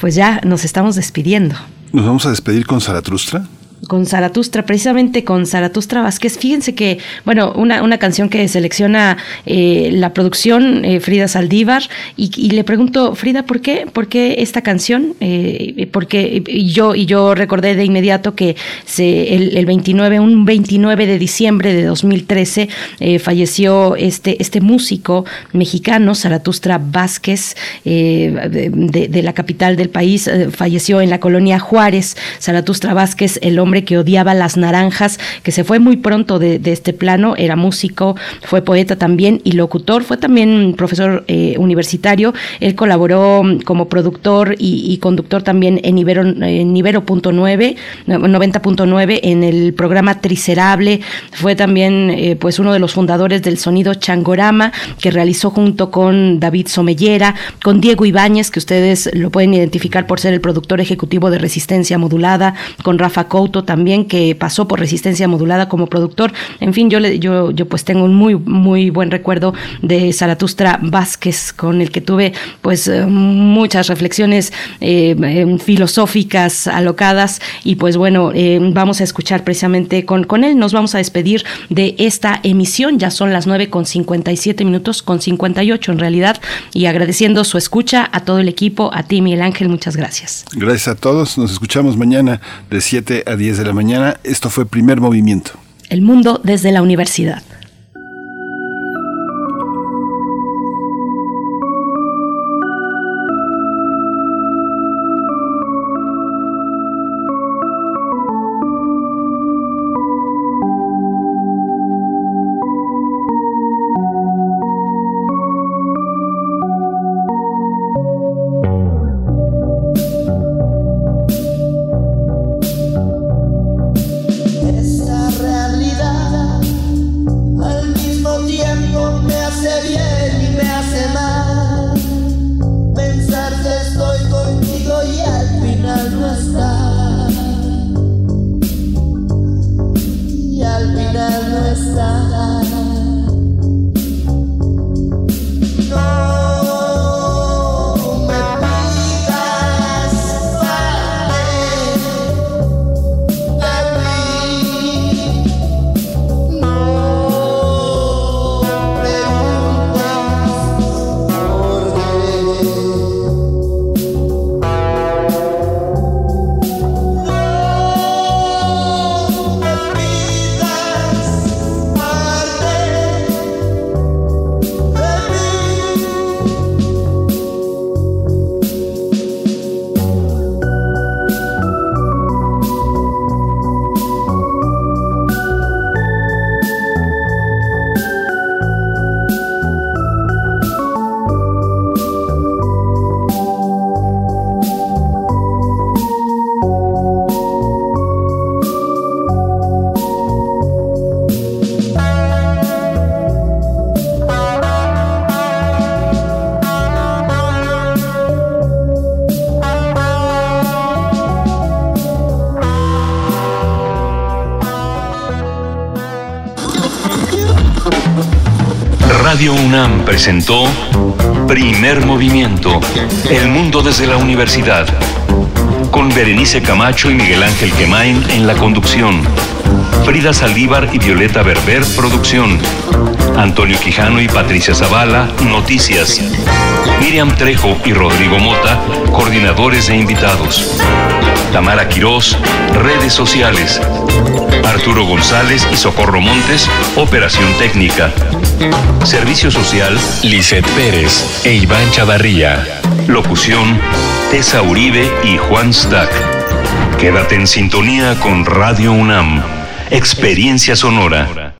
S1: pues ya nos estamos despidiendo.
S2: Nos vamos a despedir con Zaratustra.
S1: Con Zaratustra, precisamente con Zaratustra Vázquez. Fíjense que, bueno, una, una canción que selecciona eh, la producción eh, Frida Saldívar y, le pregunto, Frida, ¿por qué? ¿Por qué esta canción? Eh, porque yo, y yo recordé de inmediato que se, el, el 29, un 29 de diciembre de 2013 eh, falleció este, este músico mexicano, Zaratustra Vázquez, de, de- la capital del país, falleció en la colonia Juárez. Zaratustra Vázquez, el hombre que odiaba las naranjas, que se fue muy pronto de, de este plano, era músico, fue poeta también y locutor, fue también profesor eh, universitario. Él colaboró mm, como productor y, y conductor también en Ibero, en Ibero.9, no, 90.9, en el programa Tricerable. Fue también eh, pues uno de los fundadores del sonido Changorama, que realizó junto con David Somellera, con Diego Ibáñez, que ustedes lo pueden identificar por ser el productor ejecutivo de Resistencia Modulada, con Rafa Couto también, que pasó por Resistencia Modulada como productor. En fin, yo, le, yo, yo pues tengo un muy, muy buen recuerdo de Zaratustra Vázquez, con el que tuve pues eh, muchas reflexiones eh, eh, filosóficas alocadas y pues bueno, eh, vamos a escuchar precisamente con, con él, nos vamos a despedir de esta emisión, ya son las 9 con 57 minutos, con 58 en realidad, y agradeciendo su escucha a todo el equipo, a ti Miguel Ángel, muchas gracias.
S2: Gracias a todos. Nos escuchamos mañana de 7 a 10 de la mañana. Esto fue Primer Movimiento.
S1: El mundo desde la universidad.
S7: Presentó Primer Movimiento, El Mundo desde la Universidad, con Berenice Camacho y Miguel Ángel Quemain en la conducción, Frida Saldívar y Violeta Berber, producción, Antonio Quijano y Patricia Zavala, noticias, Miriam Trejo y Rodrigo Mota, coordinadores de invitados, Tamara Quirós, redes sociales, Arturo González y Socorro Montes, operación técnica. Servicio social, Lisette Pérez e Iván Chavarría. Locución, Tessa Uribe y Juan Stack. Quédate en sintonía con Radio UNAM. Experiencia sonora.